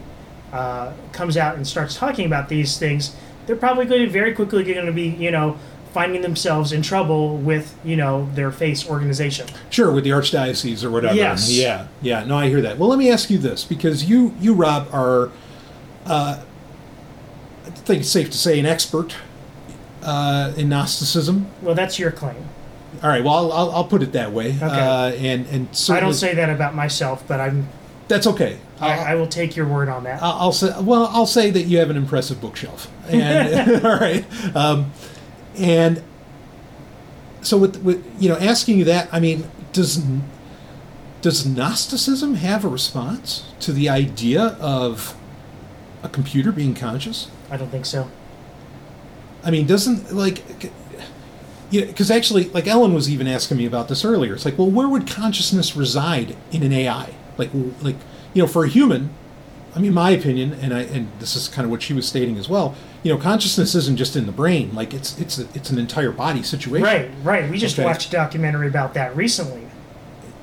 S8: uh, comes out and starts talking about these things, they're probably going to very quickly going to be, you know, finding themselves in trouble with, you know, their faith's organization.
S1: Sure, with the archdiocese or whatever.
S8: Yes.
S1: Yeah, yeah. No, I hear that. Well, let me ask you this because you, you, Rob, are, uh, I think it's safe to say, an expert uh, in Gnosticism.
S8: Well, that's your claim.
S1: All right. Well, I'll, I'll, I'll put it that way.
S8: Okay.
S1: Uh, and and
S8: so
S1: I
S8: don't say that about myself, but I'm.
S1: That's okay.
S8: I, I will take your word on that.
S1: I'll, I'll say. Well, I'll say that you have an impressive bookshelf. And all right. Um, and so with with you know asking you that, I mean, does does Gnosticism have a response to the idea of a computer being conscious?
S8: I don't think so.
S1: I mean, doesn't like, yeah, because actually, like Ellen was even asking me about this earlier. It's like, well, where would consciousness reside in an AI? Like, like you know, for a human, I mean, my opinion, and I and this is kind of what she was stating as well. You know, consciousness isn't just in the brain; like it's it's a, it's an entire body situation.
S8: Right, right. We just
S1: Okay.
S8: watched a documentary about that recently.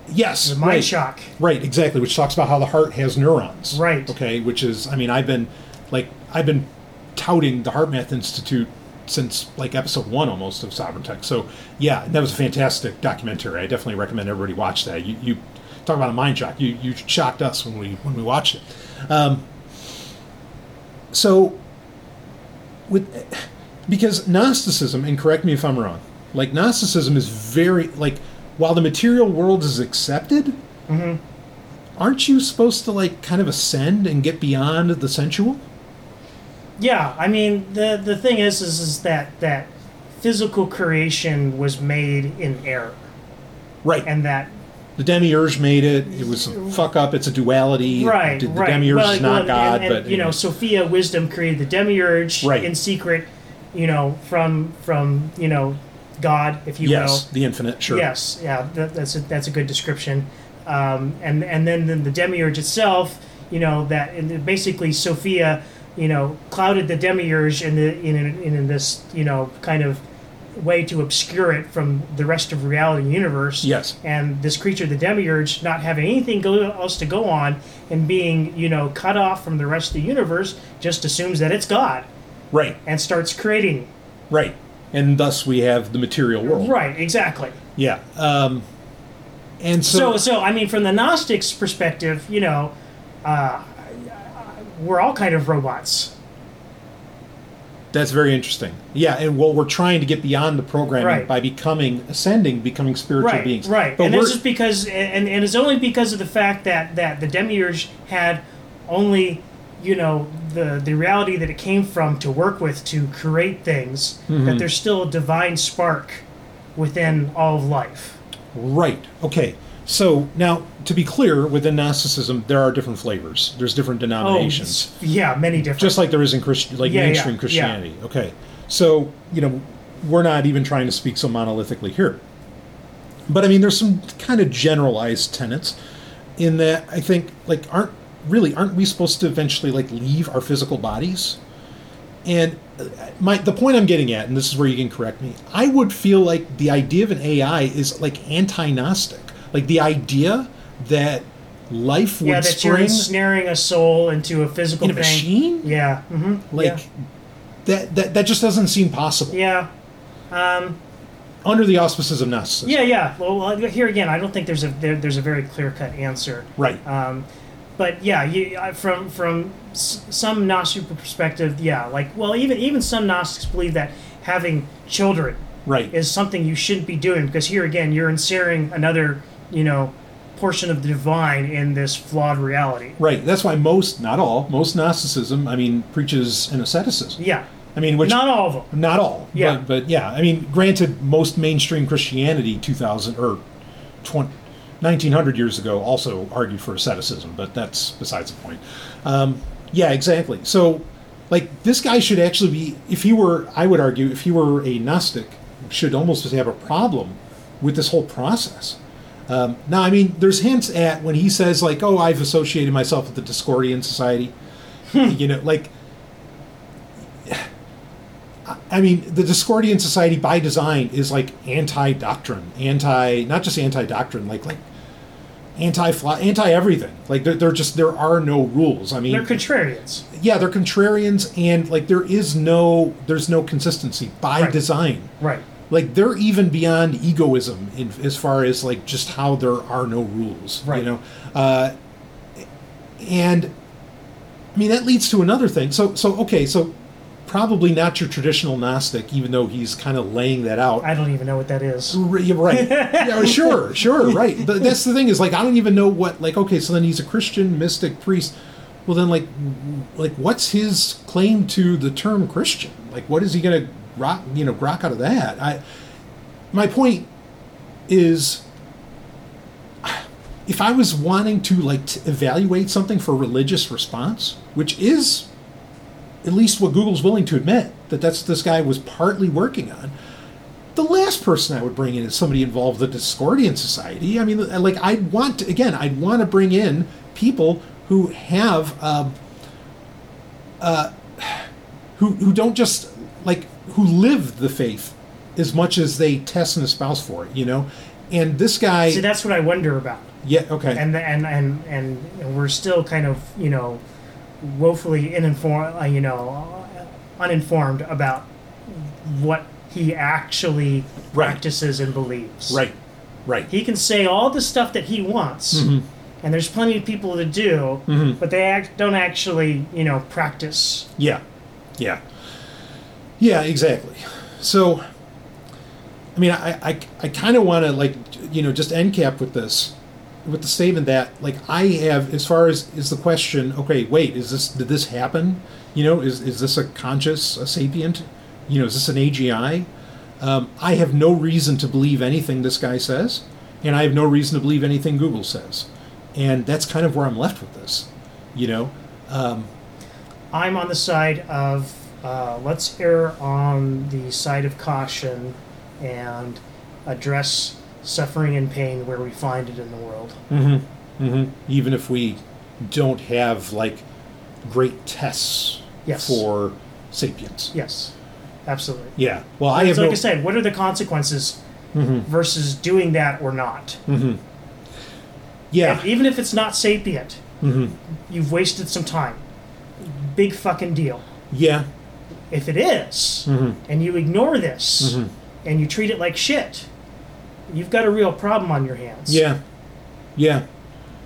S1: Yes,
S8: The mind
S1: right.
S8: shock.
S1: Right, exactly. Which talks about how the heart has neurons.
S8: Right.
S1: Okay, which is, I mean, I've been, like, I've been touting the Heart Math Institute since like episode one almost of Sovryn Tech. So yeah, that was a fantastic documentary. I definitely recommend everybody watch that. You, you talk about a mind shock. You you shocked us when we when we watched it. Um, so with because Gnosticism, and correct me if I'm wrong, like Gnosticism is very like while the material world is accepted,
S8: Mhm.
S1: aren't you supposed to like kind of ascend and get beyond the sensual?
S8: Yeah, I mean the the thing is is, is that that physical creation was made in error.
S1: Right.
S8: And that
S1: the demiurge made it. It was a fuck up. It's a duality.
S8: right,
S1: the, the
S8: right.
S1: demiurge
S8: Well,
S1: is not
S8: well,
S1: God,
S8: and, and,
S1: but
S8: you know, Sophia Wisdom created the demiurge
S1: Right.
S8: in secret, you know, from from you know, God, if you
S1: yes,
S8: will.
S1: the infinite. Sure.
S8: Yes, yeah, that, that's a, that's a good description. Um, and and then, then the demiurge itself, you know, that and basically Sophia, you know, clouded the demiurge in the in in, in this you know kind of way to obscure it from the rest of reality and universe.
S1: Yes.
S8: And this creature, the demiurge, not having anything go, else to go on and being you know cut off from the rest of the universe, just assumes that it's God
S1: Right.
S8: and starts creating.
S1: Right. And thus we have the material world.
S8: Right. Exactly.
S1: Yeah. Um, and so,
S8: so, so I mean, from the Gnostics' perspective, you know, uh, we're all kind of robots.
S1: That's very interesting. Yeah, and well, we're trying to get beyond the programming
S8: Right.
S1: by becoming ascending, becoming spiritual
S8: right,
S1: beings.
S8: right.
S1: But
S8: and
S1: we're,
S8: it's because, and, and it's only because of the fact that that the demiurge had only, you know, the the reality that it came from to work with to create things.
S1: Mm-hmm.
S8: That there's still a divine spark within all of life.
S1: right. Okay. So now, to be clear, within Gnosticism, there are different flavors. There's different denominations.
S8: Oh, yeah, many different.
S1: just like there is in Christian, like
S8: Yeah, yeah,
S1: mainstream
S8: yeah.
S1: Christianity. Okay, so you know, we're not even trying to speak so monolithically here. But I mean, there's some kind of generalized tenets in that I think, like, aren't really aren't we supposed to eventually like leave our physical bodies? And uh, my the point I'm getting at, and this is where you can correct me, I would feel like the idea of an AI is like anti-Gnostic, like the idea that life would
S8: yeah, that you're
S1: spring
S8: ensnaring a soul into a physical
S1: in a
S8: thing.
S1: machine.
S8: Yeah. hmm
S1: Like
S8: yeah.
S1: that, that that just doesn't seem possible
S8: yeah. Um,
S1: under the auspices of Gnosticism.
S8: Yeah, yeah. Well, here again, I don't think there's a there, there's a very clear cut answer.
S1: Right.
S8: Um, but yeah, you, uh, from from some Gnostic perspective, yeah, like well, even even some Gnostics believe that having children
S1: Right.
S8: is something you shouldn't be doing because here again, you're inserting another you know portion of the divine in this flawed reality.
S1: Right. That's why most, not all, most Gnosticism, I mean, preaches an asceticism.
S8: Yeah.
S1: I mean, which
S8: Not all of them.
S1: not all.
S8: Yeah.
S1: But, but yeah, I mean, granted, most mainstream Christianity, two thousand or 20, 1900 years ago, also argued for asceticism, but that's besides the point. Um, yeah, exactly. So, like, this guy should actually be, if he were, I would argue, if he were a Gnostic, should almost have a problem with this whole process. Um, now, I mean, there's hints at when he says, like, oh, I've associated myself with the Discordian Society. you know, like, I mean, the Discordian Society by design is like anti-doctrine, anti not just anti-doctrine, like like anti anti everything. Like they're, they're just there are no rules. I mean,
S8: They're contrarians.
S1: yeah, they're contrarians, and like there is no there's no consistency by
S8: Right.
S1: design.
S8: Right.
S1: Like they're even beyond egoism in as far as like just how there are no rules.
S8: Right.
S1: You know, uh, and I mean that leads to another thing. So so okay, so probably not your traditional Gnostic, even though he's kind of laying that out.
S8: I don't even know what that is.
S1: R- right. yeah, sure, sure, right. But that's the thing is like I don't even know what like okay, so then he's a Christian mystic priest. Well then like like what's his claim to the term Christian? Like what is he gonna rock you know, grok out of that? I my point is if I was wanting to like to evaluate something for religious response, which is at least what Google's willing to admit that that's this guy was partly working on. The last person I would bring in is somebody involved with the Discordian Society. I mean, like I'd want to, again, I'd want to bring in people who have, um, uh, who who don't just like who live the faith as much as they test and espouse for it. You know, and this guy,
S8: See, that's what I wonder about.
S1: yeah, okay,
S8: and and and and we're still kind of you know woefully uninformed uh, you know uninformed about what he actually
S1: Right.
S8: practices and believes
S1: right, right,
S8: he can say all the stuff that he wants
S1: Mhm.
S8: and there's plenty of people to do
S1: Mhm.
S8: but they act, don't actually you know practice
S1: Yeah, yeah, yeah, exactly. So, I mean, I I, I kind of want to like you know just end cap with this, with the statement that like I have as far as is the question. Okay, wait, is this did this happen? You know, is is this a conscious, a sapient? You know, is this an AGI? Um, I have no reason to believe anything this guy says, and I have no reason to believe anything Google says. And that's kind of where I'm left with this. You know, um,
S8: I'm on the side of uh, let's err on the side of caution and address suffering and pain where we find it in the world.
S1: Mm-hmm. Mm-hmm. Even if we don't have like great tests
S8: Yes.
S1: for sapiens.
S8: Yes, absolutely.
S1: Yeah. Well, I have
S8: like
S1: no.
S8: I said, what are the consequences
S1: Mhm.
S8: versus doing that or not?
S1: hmm Yeah.
S8: If- even if it's not sapient,
S1: hmm
S8: you've wasted some time. Big fucking deal.
S1: Yeah.
S8: If it is,
S1: Mhm.
S8: and you ignore this,
S1: Mhm.
S8: and you treat it like shit, you've got a real problem on your hands.
S1: Yeah. Yeah.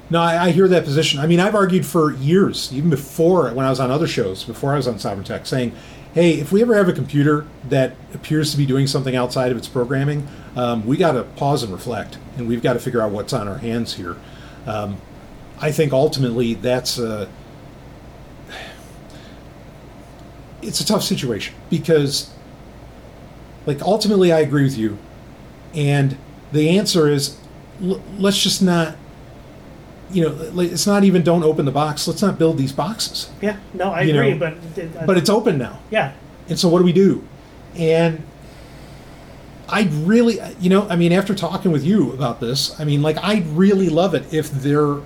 S1: No, I, I hear that position. I mean, I've argued for years, even before when I was on other shows, before I was on Sovryn Tech, saying, hey, if we ever have a computer that appears to be doing something outside of its programming, um, we got to pause and reflect, and we've got to figure out what's on our hands here. Um, I think ultimately that's a, it's a tough situation because, like, ultimately I agree with you, and the answer is l- let's just not you know like, it's not even don't open the box. Let's not build these boxes.
S8: Yeah, no, I
S1: You
S8: agree,
S1: know,
S8: but uh,
S1: but it's open now.
S8: Yeah,
S1: and so what do we do? And i'd really you know i mean after talking with you about this i mean like i'd really love it if there i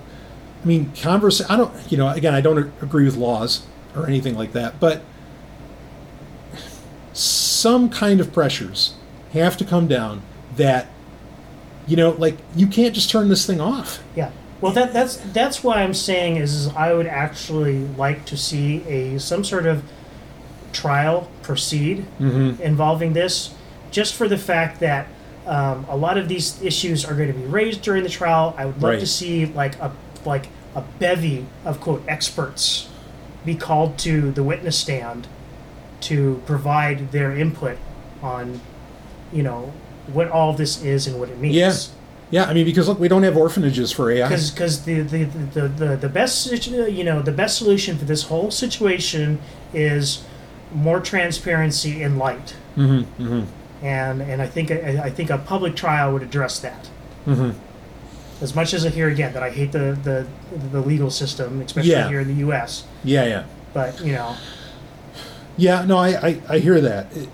S1: mean converse i don't you know again i don't agree with laws or anything like that but some kind of pressures have to come down that you know like you can't just turn this thing off
S8: yeah. Well, that that's that's why I'm saying is, is I would actually like to see a some sort of trial proceed
S1: Mhm.
S8: involving this, just for the fact that um, a lot of these issues are going to be raised during the trial. I would love
S1: Right.
S8: to see like a like a bevy of quote experts be called to the witness stand to provide their input on, you know, what all this is and what it means.
S1: yeah yeah i mean because look we don't have orphanages for ai
S8: because the, the, the, the, the best you know the best solution for this whole situation is more transparency and light
S1: mm-hmm, mm-hmm,
S8: and and I think I, I think a public trial would address that
S1: mm-hmm.
S8: as much as I hear again that I hate the the, the legal system especially
S1: Yeah.
S8: here in the U.S.
S1: yeah yeah
S8: but you know
S1: Yeah, no, I, I, I hear that. It-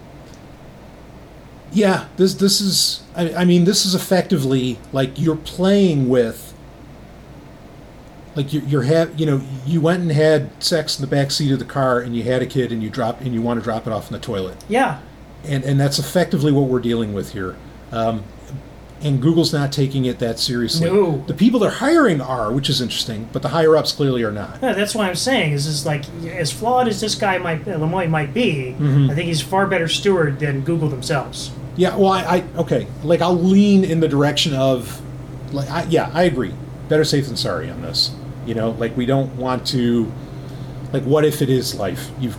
S1: yeah, this this is I, I mean this is effectively like you're playing with like you're, you're have you know you went and had sex in the back seat of the car and you had a kid and you drop and you want to drop it off in the toilet
S8: yeah
S1: and and that's effectively what we're dealing with here. Um, and Google's not taking it that seriously.
S8: No.
S1: The people they're hiring are, which is interesting, but the higher ups clearly are not.
S8: yeah, that's why I'm saying is is like as flawed as this guy might Lemoine might be
S1: Mhm.
S8: I think he's far better steward than Google themselves
S1: Yeah, well, I, I okay, like I'll lean in the direction of, like, I, yeah, I agree. Better safe than sorry on this. You know, like we don't want to, like, what if it is life? You've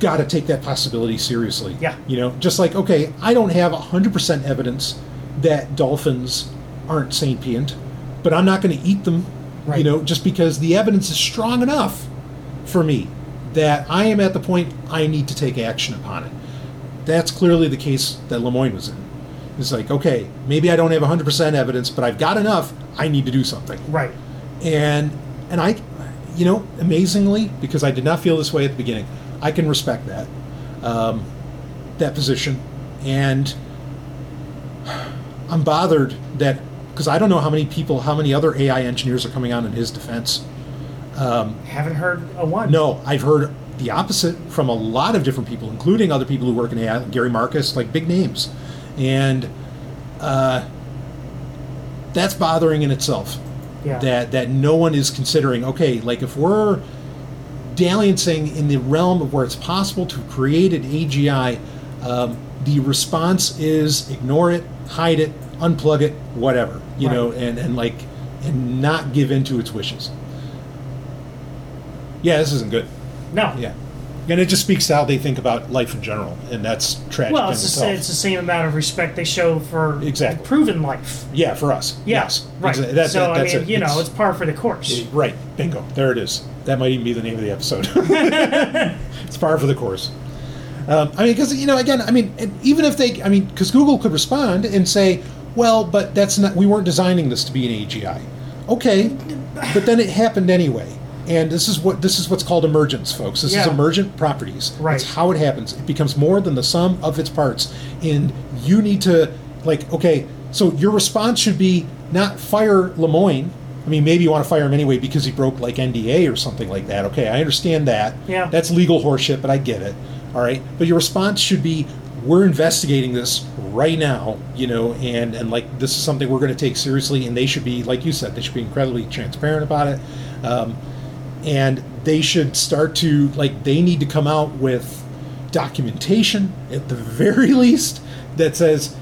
S1: got to take that possibility seriously.
S8: Yeah.
S1: You know, just like okay, I don't have hundred percent evidence that dolphins aren't sapient, but I'm not going to eat them.
S8: right.
S1: You know, just because the evidence is strong enough for me that I am at the point I need to take action upon it that's clearly the case that Lemoine was in. It's like, okay, maybe I don't have 100% evidence, but I've got enough. I need to do something.
S8: right
S1: And and I, you know, amazingly, because I did not feel this way at the beginning, I can respect that, um, that position, and I'm bothered that because I don't know how many people, how many other AI engineers are coming out in his defense.
S8: haven't heard a one
S1: No, I've heard the opposite from a lot of different people, including other people who work in AI, Gary Marcus, like big names, and uh, that's bothering in itself.
S8: Yeah.
S1: That that no one is considering. Okay, like if we're dalliancing in the realm of where it's possible to create an AGI, um, the response is ignore it, hide it, unplug it, whatever, you
S8: Right.
S1: know, and and like and not give in to its wishes. Yeah, this isn't good.
S8: no
S1: Yeah. And it just speaks to how they think about life in general, and that's tragic.
S8: well it's the, it's the same amount of respect they show for
S1: Exactly.
S8: proven life
S1: yeah, for us.
S8: Yeah,
S1: yes,
S8: right.
S1: Exa- that-
S8: so
S1: that-
S8: I mean,
S1: it.
S8: you know, it's par for the course.
S1: right. Bingo. There it is. That might even be the name of the episode. it's par for the course. Um, I mean, because you know, again, I mean, even if they, I mean, because Google could respond and say, well, but that's not. We weren't designing this to be an AGI. Okay, but then it happened anyway. And this is what this is what's called emergence, folks. This is emergent properties.
S8: Right.
S1: That's how it happens. It becomes more than the sum of its parts, and you need to like. Okay, so your response should be not fire Lemoine. I mean, maybe you want to fire him anyway because he broke like NDA or something like that. Okay, I understand that.
S8: Yeah.
S1: That's legal horseshit, but I get it. All right, but your response should be, "We're investigating this right now, you know, and and like this is something we're going to take seriously, and they should be, like you said, they should be incredibly transparent about it, um, and they should start to like they need to come out with documentation at the very least that says,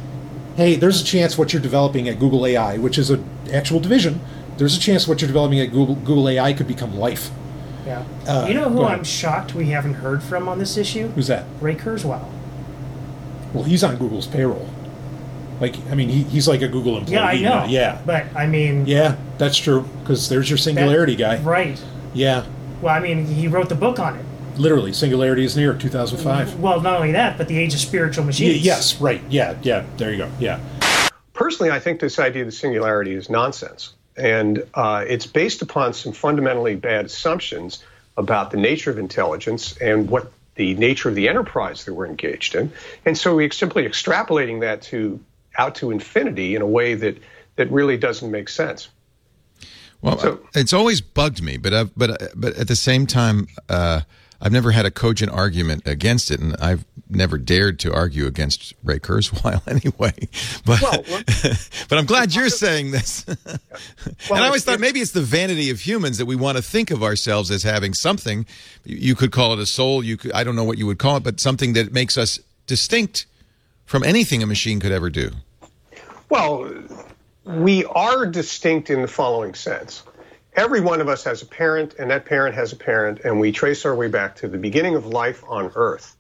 S1: hey, there's a chance what you're developing at Google AI, which is an actual division." There's a chance what you're developing at Google, Google AI could become life.
S8: Yeah.
S1: Uh,
S8: you know who. I'm shocked we haven't heard from on this issue?
S1: Who's that?
S8: Ray Kurzweil.
S1: Well, he's on Google's payroll. Like, I mean, he, he's like a Google employee.
S8: Yeah, I know.
S1: now. Yeah.
S8: But I mean,
S1: Yeah, that's true. Because there's your singularity guy.
S8: right.
S1: Yeah,
S8: Well, I mean, he wrote the book on it.
S1: literally, singularity is near 2005.
S8: Well, not only that, but the Age of Spiritual
S1: Y-
S8: Machines.
S1: yes, right. Yeah, yeah. There you go. Yeah.
S4: Personally, I think this idea of the singularity is nonsense. And uh, it's based upon some fundamentally bad assumptions about the nature of intelligence and what the nature of the enterprise that we're engaged in. And so we're simply extrapolating that to out to infinity in a way that, that really doesn't make sense.
S5: Well, it's always bugged me, but I've, but but at the same time, uh, I've never had a cogent argument against it, and I've never dared to argue against Ray Kurzweil anyway. But but I'm glad you're saying this. and I always thought maybe it's the vanity of humans that we want to think of ourselves as having something. You you could call it a soul. You could I don't know what you would call it, but something that makes us distinct from anything a machine could ever do.
S4: Well, we are distinct in the following sense. Every one of us has a parent, and that parent has a parent, and we trace our way back to the beginning of life on Earth.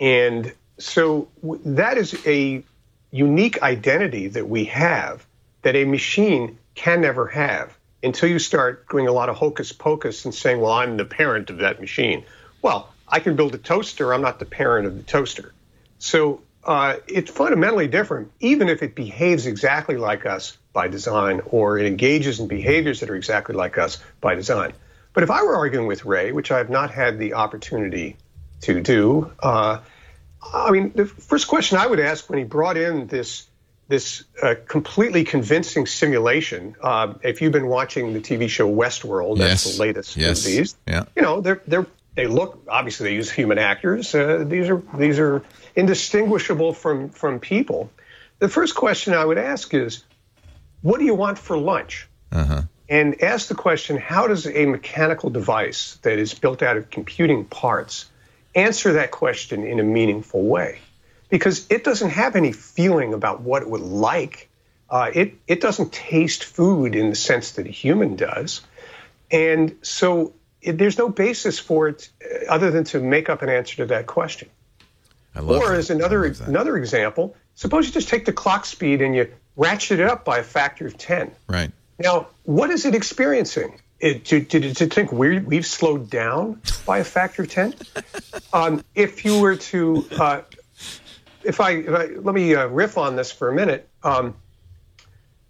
S4: And so that is a unique identity that we have that a machine can never have until you start doing a lot of hocus pocus and saying, well, I'm the parent of that machine. Well, I can build a toaster, I'm not the parent of the toaster. So uh, it's fundamentally different, even if it behaves exactly like us by design or it engages in behaviors that are exactly like us by design. But if I were arguing with Ray, which I have not had the opportunity to do, uh, I mean, the first question I would ask when he brought in this this uh, completely convincing simulation. Uh, if you've been watching the TV show Westworld, that's
S5: Yes.
S4: the latest
S5: Yes.
S4: of these
S5: Yeah.
S4: you know they're they're they look obviously they use human actors uh, these are these are indistinguishable from from people. The first question i would ask is what do you want for lunch?
S5: Uh-huh.
S4: and ask the question how does a mechanical device that is built out of computing parts answer that question in a meaningful way? Because it doesn't have any feeling about what it would like. Uh, it, it doesn't taste food in the sense that a human does. And so it, there's no basis for it uh, other than to make up an answer to that question.
S5: I love
S4: or
S5: that.
S4: as another another example, suppose you just take the clock speed and you ratchet it up by a factor of 10.
S5: Right.
S4: Now, what is it experiencing? It, did, did it think we we've slowed down by a factor of 10? um, if you were to, uh, if, I, if I, let me uh, riff on this for a minute. Um,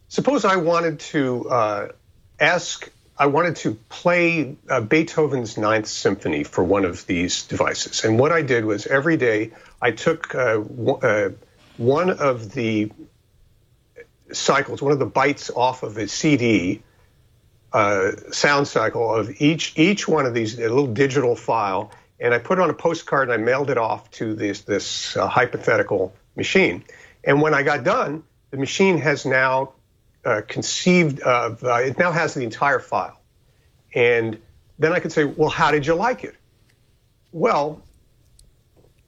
S4: suppose I wanted to uh, ask, I wanted to play uh, Beethoven's Ninth Symphony for one of these devices. And what I did was every day I took uh, w- uh, one of the cycles, one of the bytes off of a CD uh, sound cycle of each each one of these, a little digital file, and I put it on a postcard and I mailed it off to this this uh, hypothetical machine. And when I got done, the machine has now uh, conceived of uh, it now has the entire file, and then I could say, well, how did you like it? Well,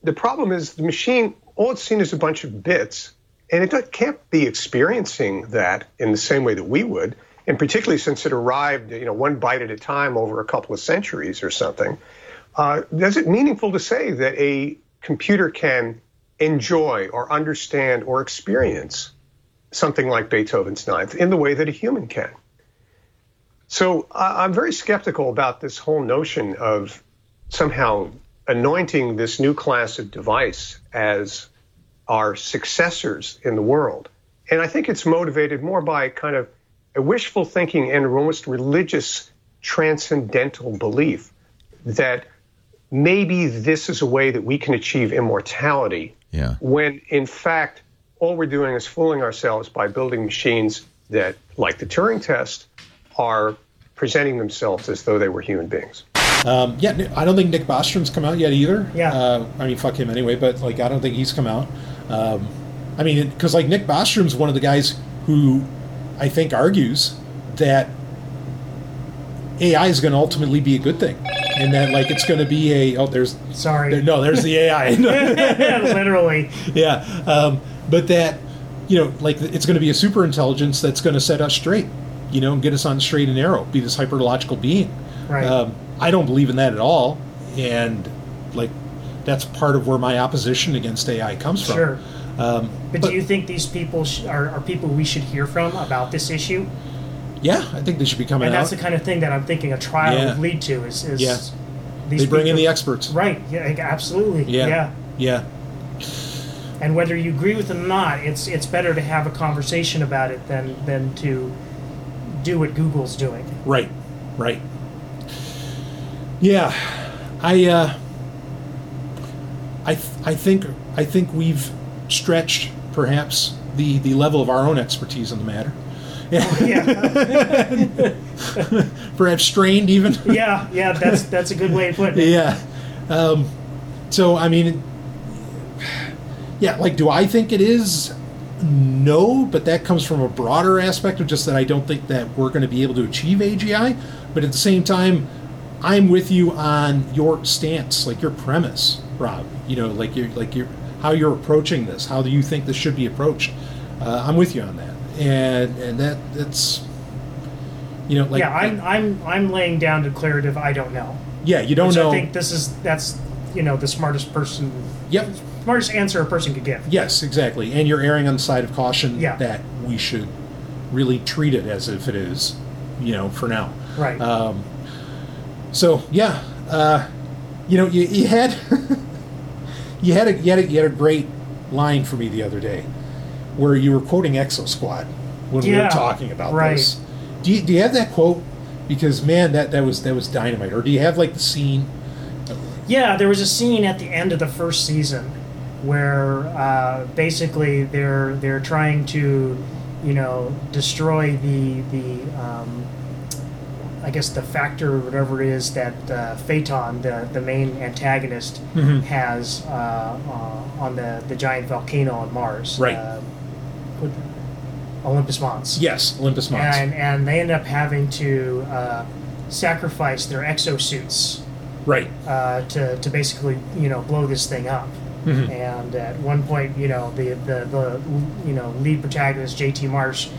S4: the problem is the machine all it's seen is a bunch of bits and it can't be experiencing that in the same way that we would and particularly since it arrived you know one byte at a time over a couple of centuries or something uh, is it meaningful to say that a computer can enjoy or understand or experience something like beethoven's ninth in the way that a human can so i'm very skeptical about this whole notion of somehow anointing this new class of device as our successors in the world And I think it's motivated more by kind of a wishful thinking and almost religious transcendental belief that maybe this is a way that we can achieve immortality
S5: Yeah.
S4: when in fact all we're doing is fooling ourselves by building machines that, like the Turing test, are presenting themselves as though they were human beings.
S1: Um, yeah, I don't think Nick Bostrom's come out yet either.
S8: Yeah.
S1: Uh, I mean, fuck him anyway, but like, I don't think he's come out. Um, I mean, because like Nick Bostrom's one of the guys who I think argues that AI is going to ultimately be a good thing, and that like it's going to be a oh, there's
S8: Sorry.
S1: there- no, there's the AI.
S8: Literally.
S1: yeah, um, but that you know, like it's going to be a super intelligence that's going to set us straight, you know, and get us on straight and narrow, be this hyperlogical being.
S8: Right.
S1: Um, I don't believe in that at all, and like that's part of where my opposition against AI comes from.
S8: Sure.
S1: Um,
S8: But, do you think these people sh- are, are people we should hear from about this issue?
S1: yeah, I think they should be coming
S8: and
S1: out.
S8: that's the kind of thing that I'm thinking a trial
S1: Yeah.
S8: would lead to. Is, is
S1: Yeah.
S8: these
S1: they bring in the experts.
S8: Right. Yeah. Absolutely.
S1: Yeah.
S8: yeah.
S1: Yeah.
S8: And whether you agree with it or not, it's it's better to have a conversation about it than than to do what Google's doing.
S1: Right. Right. Yeah. I uh I th- I think I think we've stretched perhaps the the level of our own expertise in the matter. Yeah. Perhaps strained even.
S8: Yeah, yeah, that's that's a good way to put it.
S1: yeah. Um, so I mean, yeah. Like, do I think it is? No, but that comes from a broader aspect of just that I don't think that we're going to be able to achieve AGI. But at the same time, I'm with you on your stance, like your premise, Rob. You know, like you're like you're how you're approaching this. How do you think this should be approached? Uh, I'm with you on that, and and that that's you know like
S8: yeah, I'm I'm I'm laying down declarative. I don't know.
S1: yeah you don't know
S8: I think this is that's you know the smartest person.
S1: Yep.
S8: Smartest answer a person could give.
S1: Yes, exactly. And you're erring on the side of caution
S8: Yeah.
S1: that we should really treat it as if it is, you know, for now.
S8: Right.
S1: Um, so yeah, uh, you know, you, you had you had a you had a, you had a great line for me the other day, where you were quoting Exo Squad when we were talking about
S8: right.
S1: this. Do you, do you have that quote? Because man, that that was that was dynamite. Or do you have like the scene?
S8: Yeah, there was a scene at the end of the first season where uh, basically they're they're trying to, you know, destroy the the um, I guess the factor or whatever it is that uh, Phaeton, the the main antagonist,
S1: Mhm.
S8: has uh, uh, on the the giant volcano on Mars.
S1: Right.
S8: Uh, Olympus Mons.
S1: Yes, Olympus Mons.
S8: And and they end up having to uh, sacrifice their exosuits
S1: Right.
S8: uh, to, to basically you know blow this thing up.
S1: Mhm.
S8: And at one point, you know the the, the you know lead protagonist J.T. Marsh,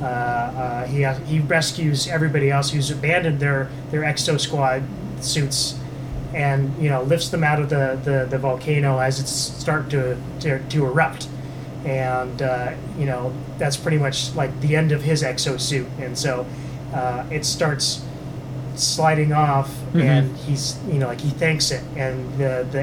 S8: uh, uh, he has, he rescues everybody else who's abandoned their their Exo Squad suits, and you know lifts them out of the, the, the volcano as it's starting to, to to erupt. And uh, you know that's pretty much like the end of his Exo suit, and so uh, it starts sliding off,
S1: Mhm.
S8: and he's you know like he thanks it, and the the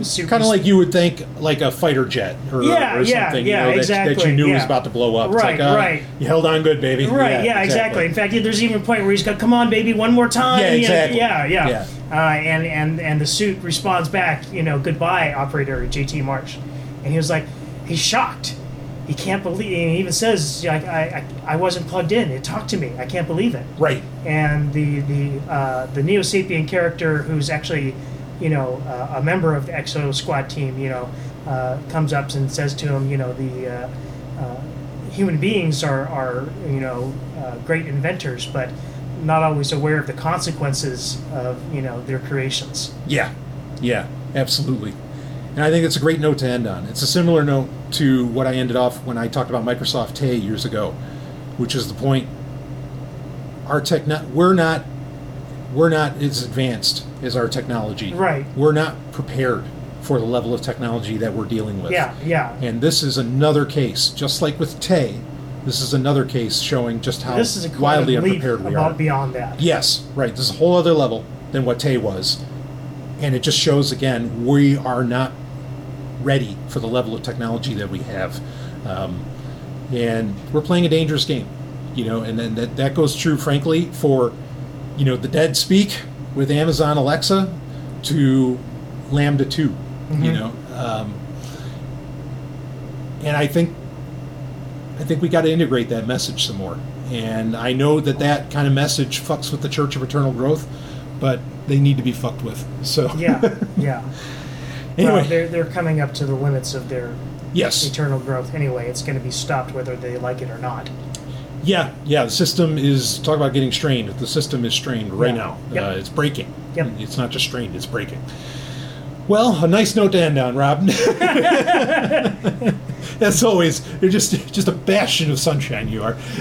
S8: exosuit
S1: Kind of like you would think, like a fighter jet or,
S8: Yeah,
S1: or
S8: yeah,
S1: something,
S8: yeah,
S1: you know, that, that
S8: exactly,
S1: you knew was about to blow up.
S8: Right,
S1: it's like, uh,
S8: right.
S1: You held on good, baby.
S8: Right, yeah, exactly. In fact, there's even a point where he's got, "Come on, baby, one more time."
S1: Yeah, exactly.
S8: Yeah, yeah.
S1: Yeah.
S8: Uh, and and and the suit responds back, you know, "Goodbye, operator JT Marsh," and he was like, he's shocked. He can't believe. And he even says, "Like I, I, I wasn't plugged in. It talked to me. I can't believe it."
S1: Right.
S8: And the the uh, the Neo Sapien character, who's actually, you know, uh, a member of the Exo Squad team, you know, uh, comes up and says to him, you know, the uh, uh, human beings are are you know uh, great inventors, but not always aware of the consequences of you know their creations.
S1: Yeah, yeah, absolutely. And I think it's a great note to end on. It's a similar note to what I ended off when I talked about Microsoft Tay years ago, which is the point. Our techno- we're not we're not as advanced as our technology.
S8: Right.
S1: We're not prepared for the level of technology that we're dealing with.
S8: Yeah, yeah.
S1: And this is another case, just like with Tay. This is another case showing just how
S8: this is a
S1: wildly unprepared we are.
S8: beyond that.
S1: Yes, right. This is a whole other level than what Tay was. And it just shows again, we are not ready for the level of technology that we have. Um, and we're playing a dangerous game, you know, and then that that goes true, frankly, for you know the dead speak with Amazon Alexa to LaMDA 2 you
S8: Mhm.
S1: know, um, and I think I think we got to integrate that message some more. And I know that that kind of message fucks with the Church of Eternal Growth, but they need to be fucked with. So
S8: Yeah, yeah.
S1: Anyway.
S8: well, they're they're coming up to the limits of their
S1: Yes.
S8: eternal growth anyway. It's going to be stopped whether they like it or not.
S1: Yeah, yeah. The system is talk about getting strained. The system is strained right
S8: Yeah.
S1: now.
S8: Yep.
S1: Uh, it's breaking.
S8: Yep.
S1: It's not just strained; it's breaking. Well, a nice note to end on, Rob. As always, you're just just a bastion of sunshine. You are.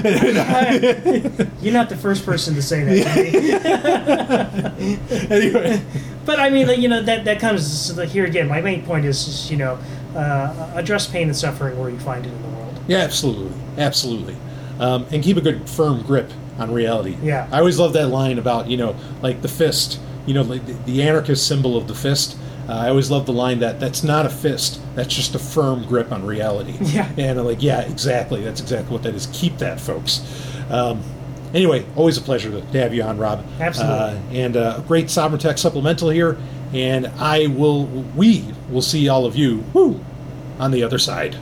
S8: You're not the first person to say that to me.
S1: anyway,
S8: but I mean, like, you know, that that comes here again. My main point is, is, you know, uh, address pain and suffering where you find it in the world.
S1: yeah, absolutely, absolutely, um, and keep a good firm grip on reality.
S8: Yeah.
S1: I always love that line about you know like the fist. You know, like the, the anarchist symbol of the fist. Uh, I always love the line that that's not a fist. That's just a firm grip on reality.
S8: Yeah.
S1: And I'm like, yeah, exactly. That's exactly what that is. Keep that, folks. Um, anyway, always a pleasure to, to have you on, Rob.
S8: Absolutely.
S1: Uh, and uh, a great Sovryn Tech supplemental here. And I will, we will see all of you woo, on the other side.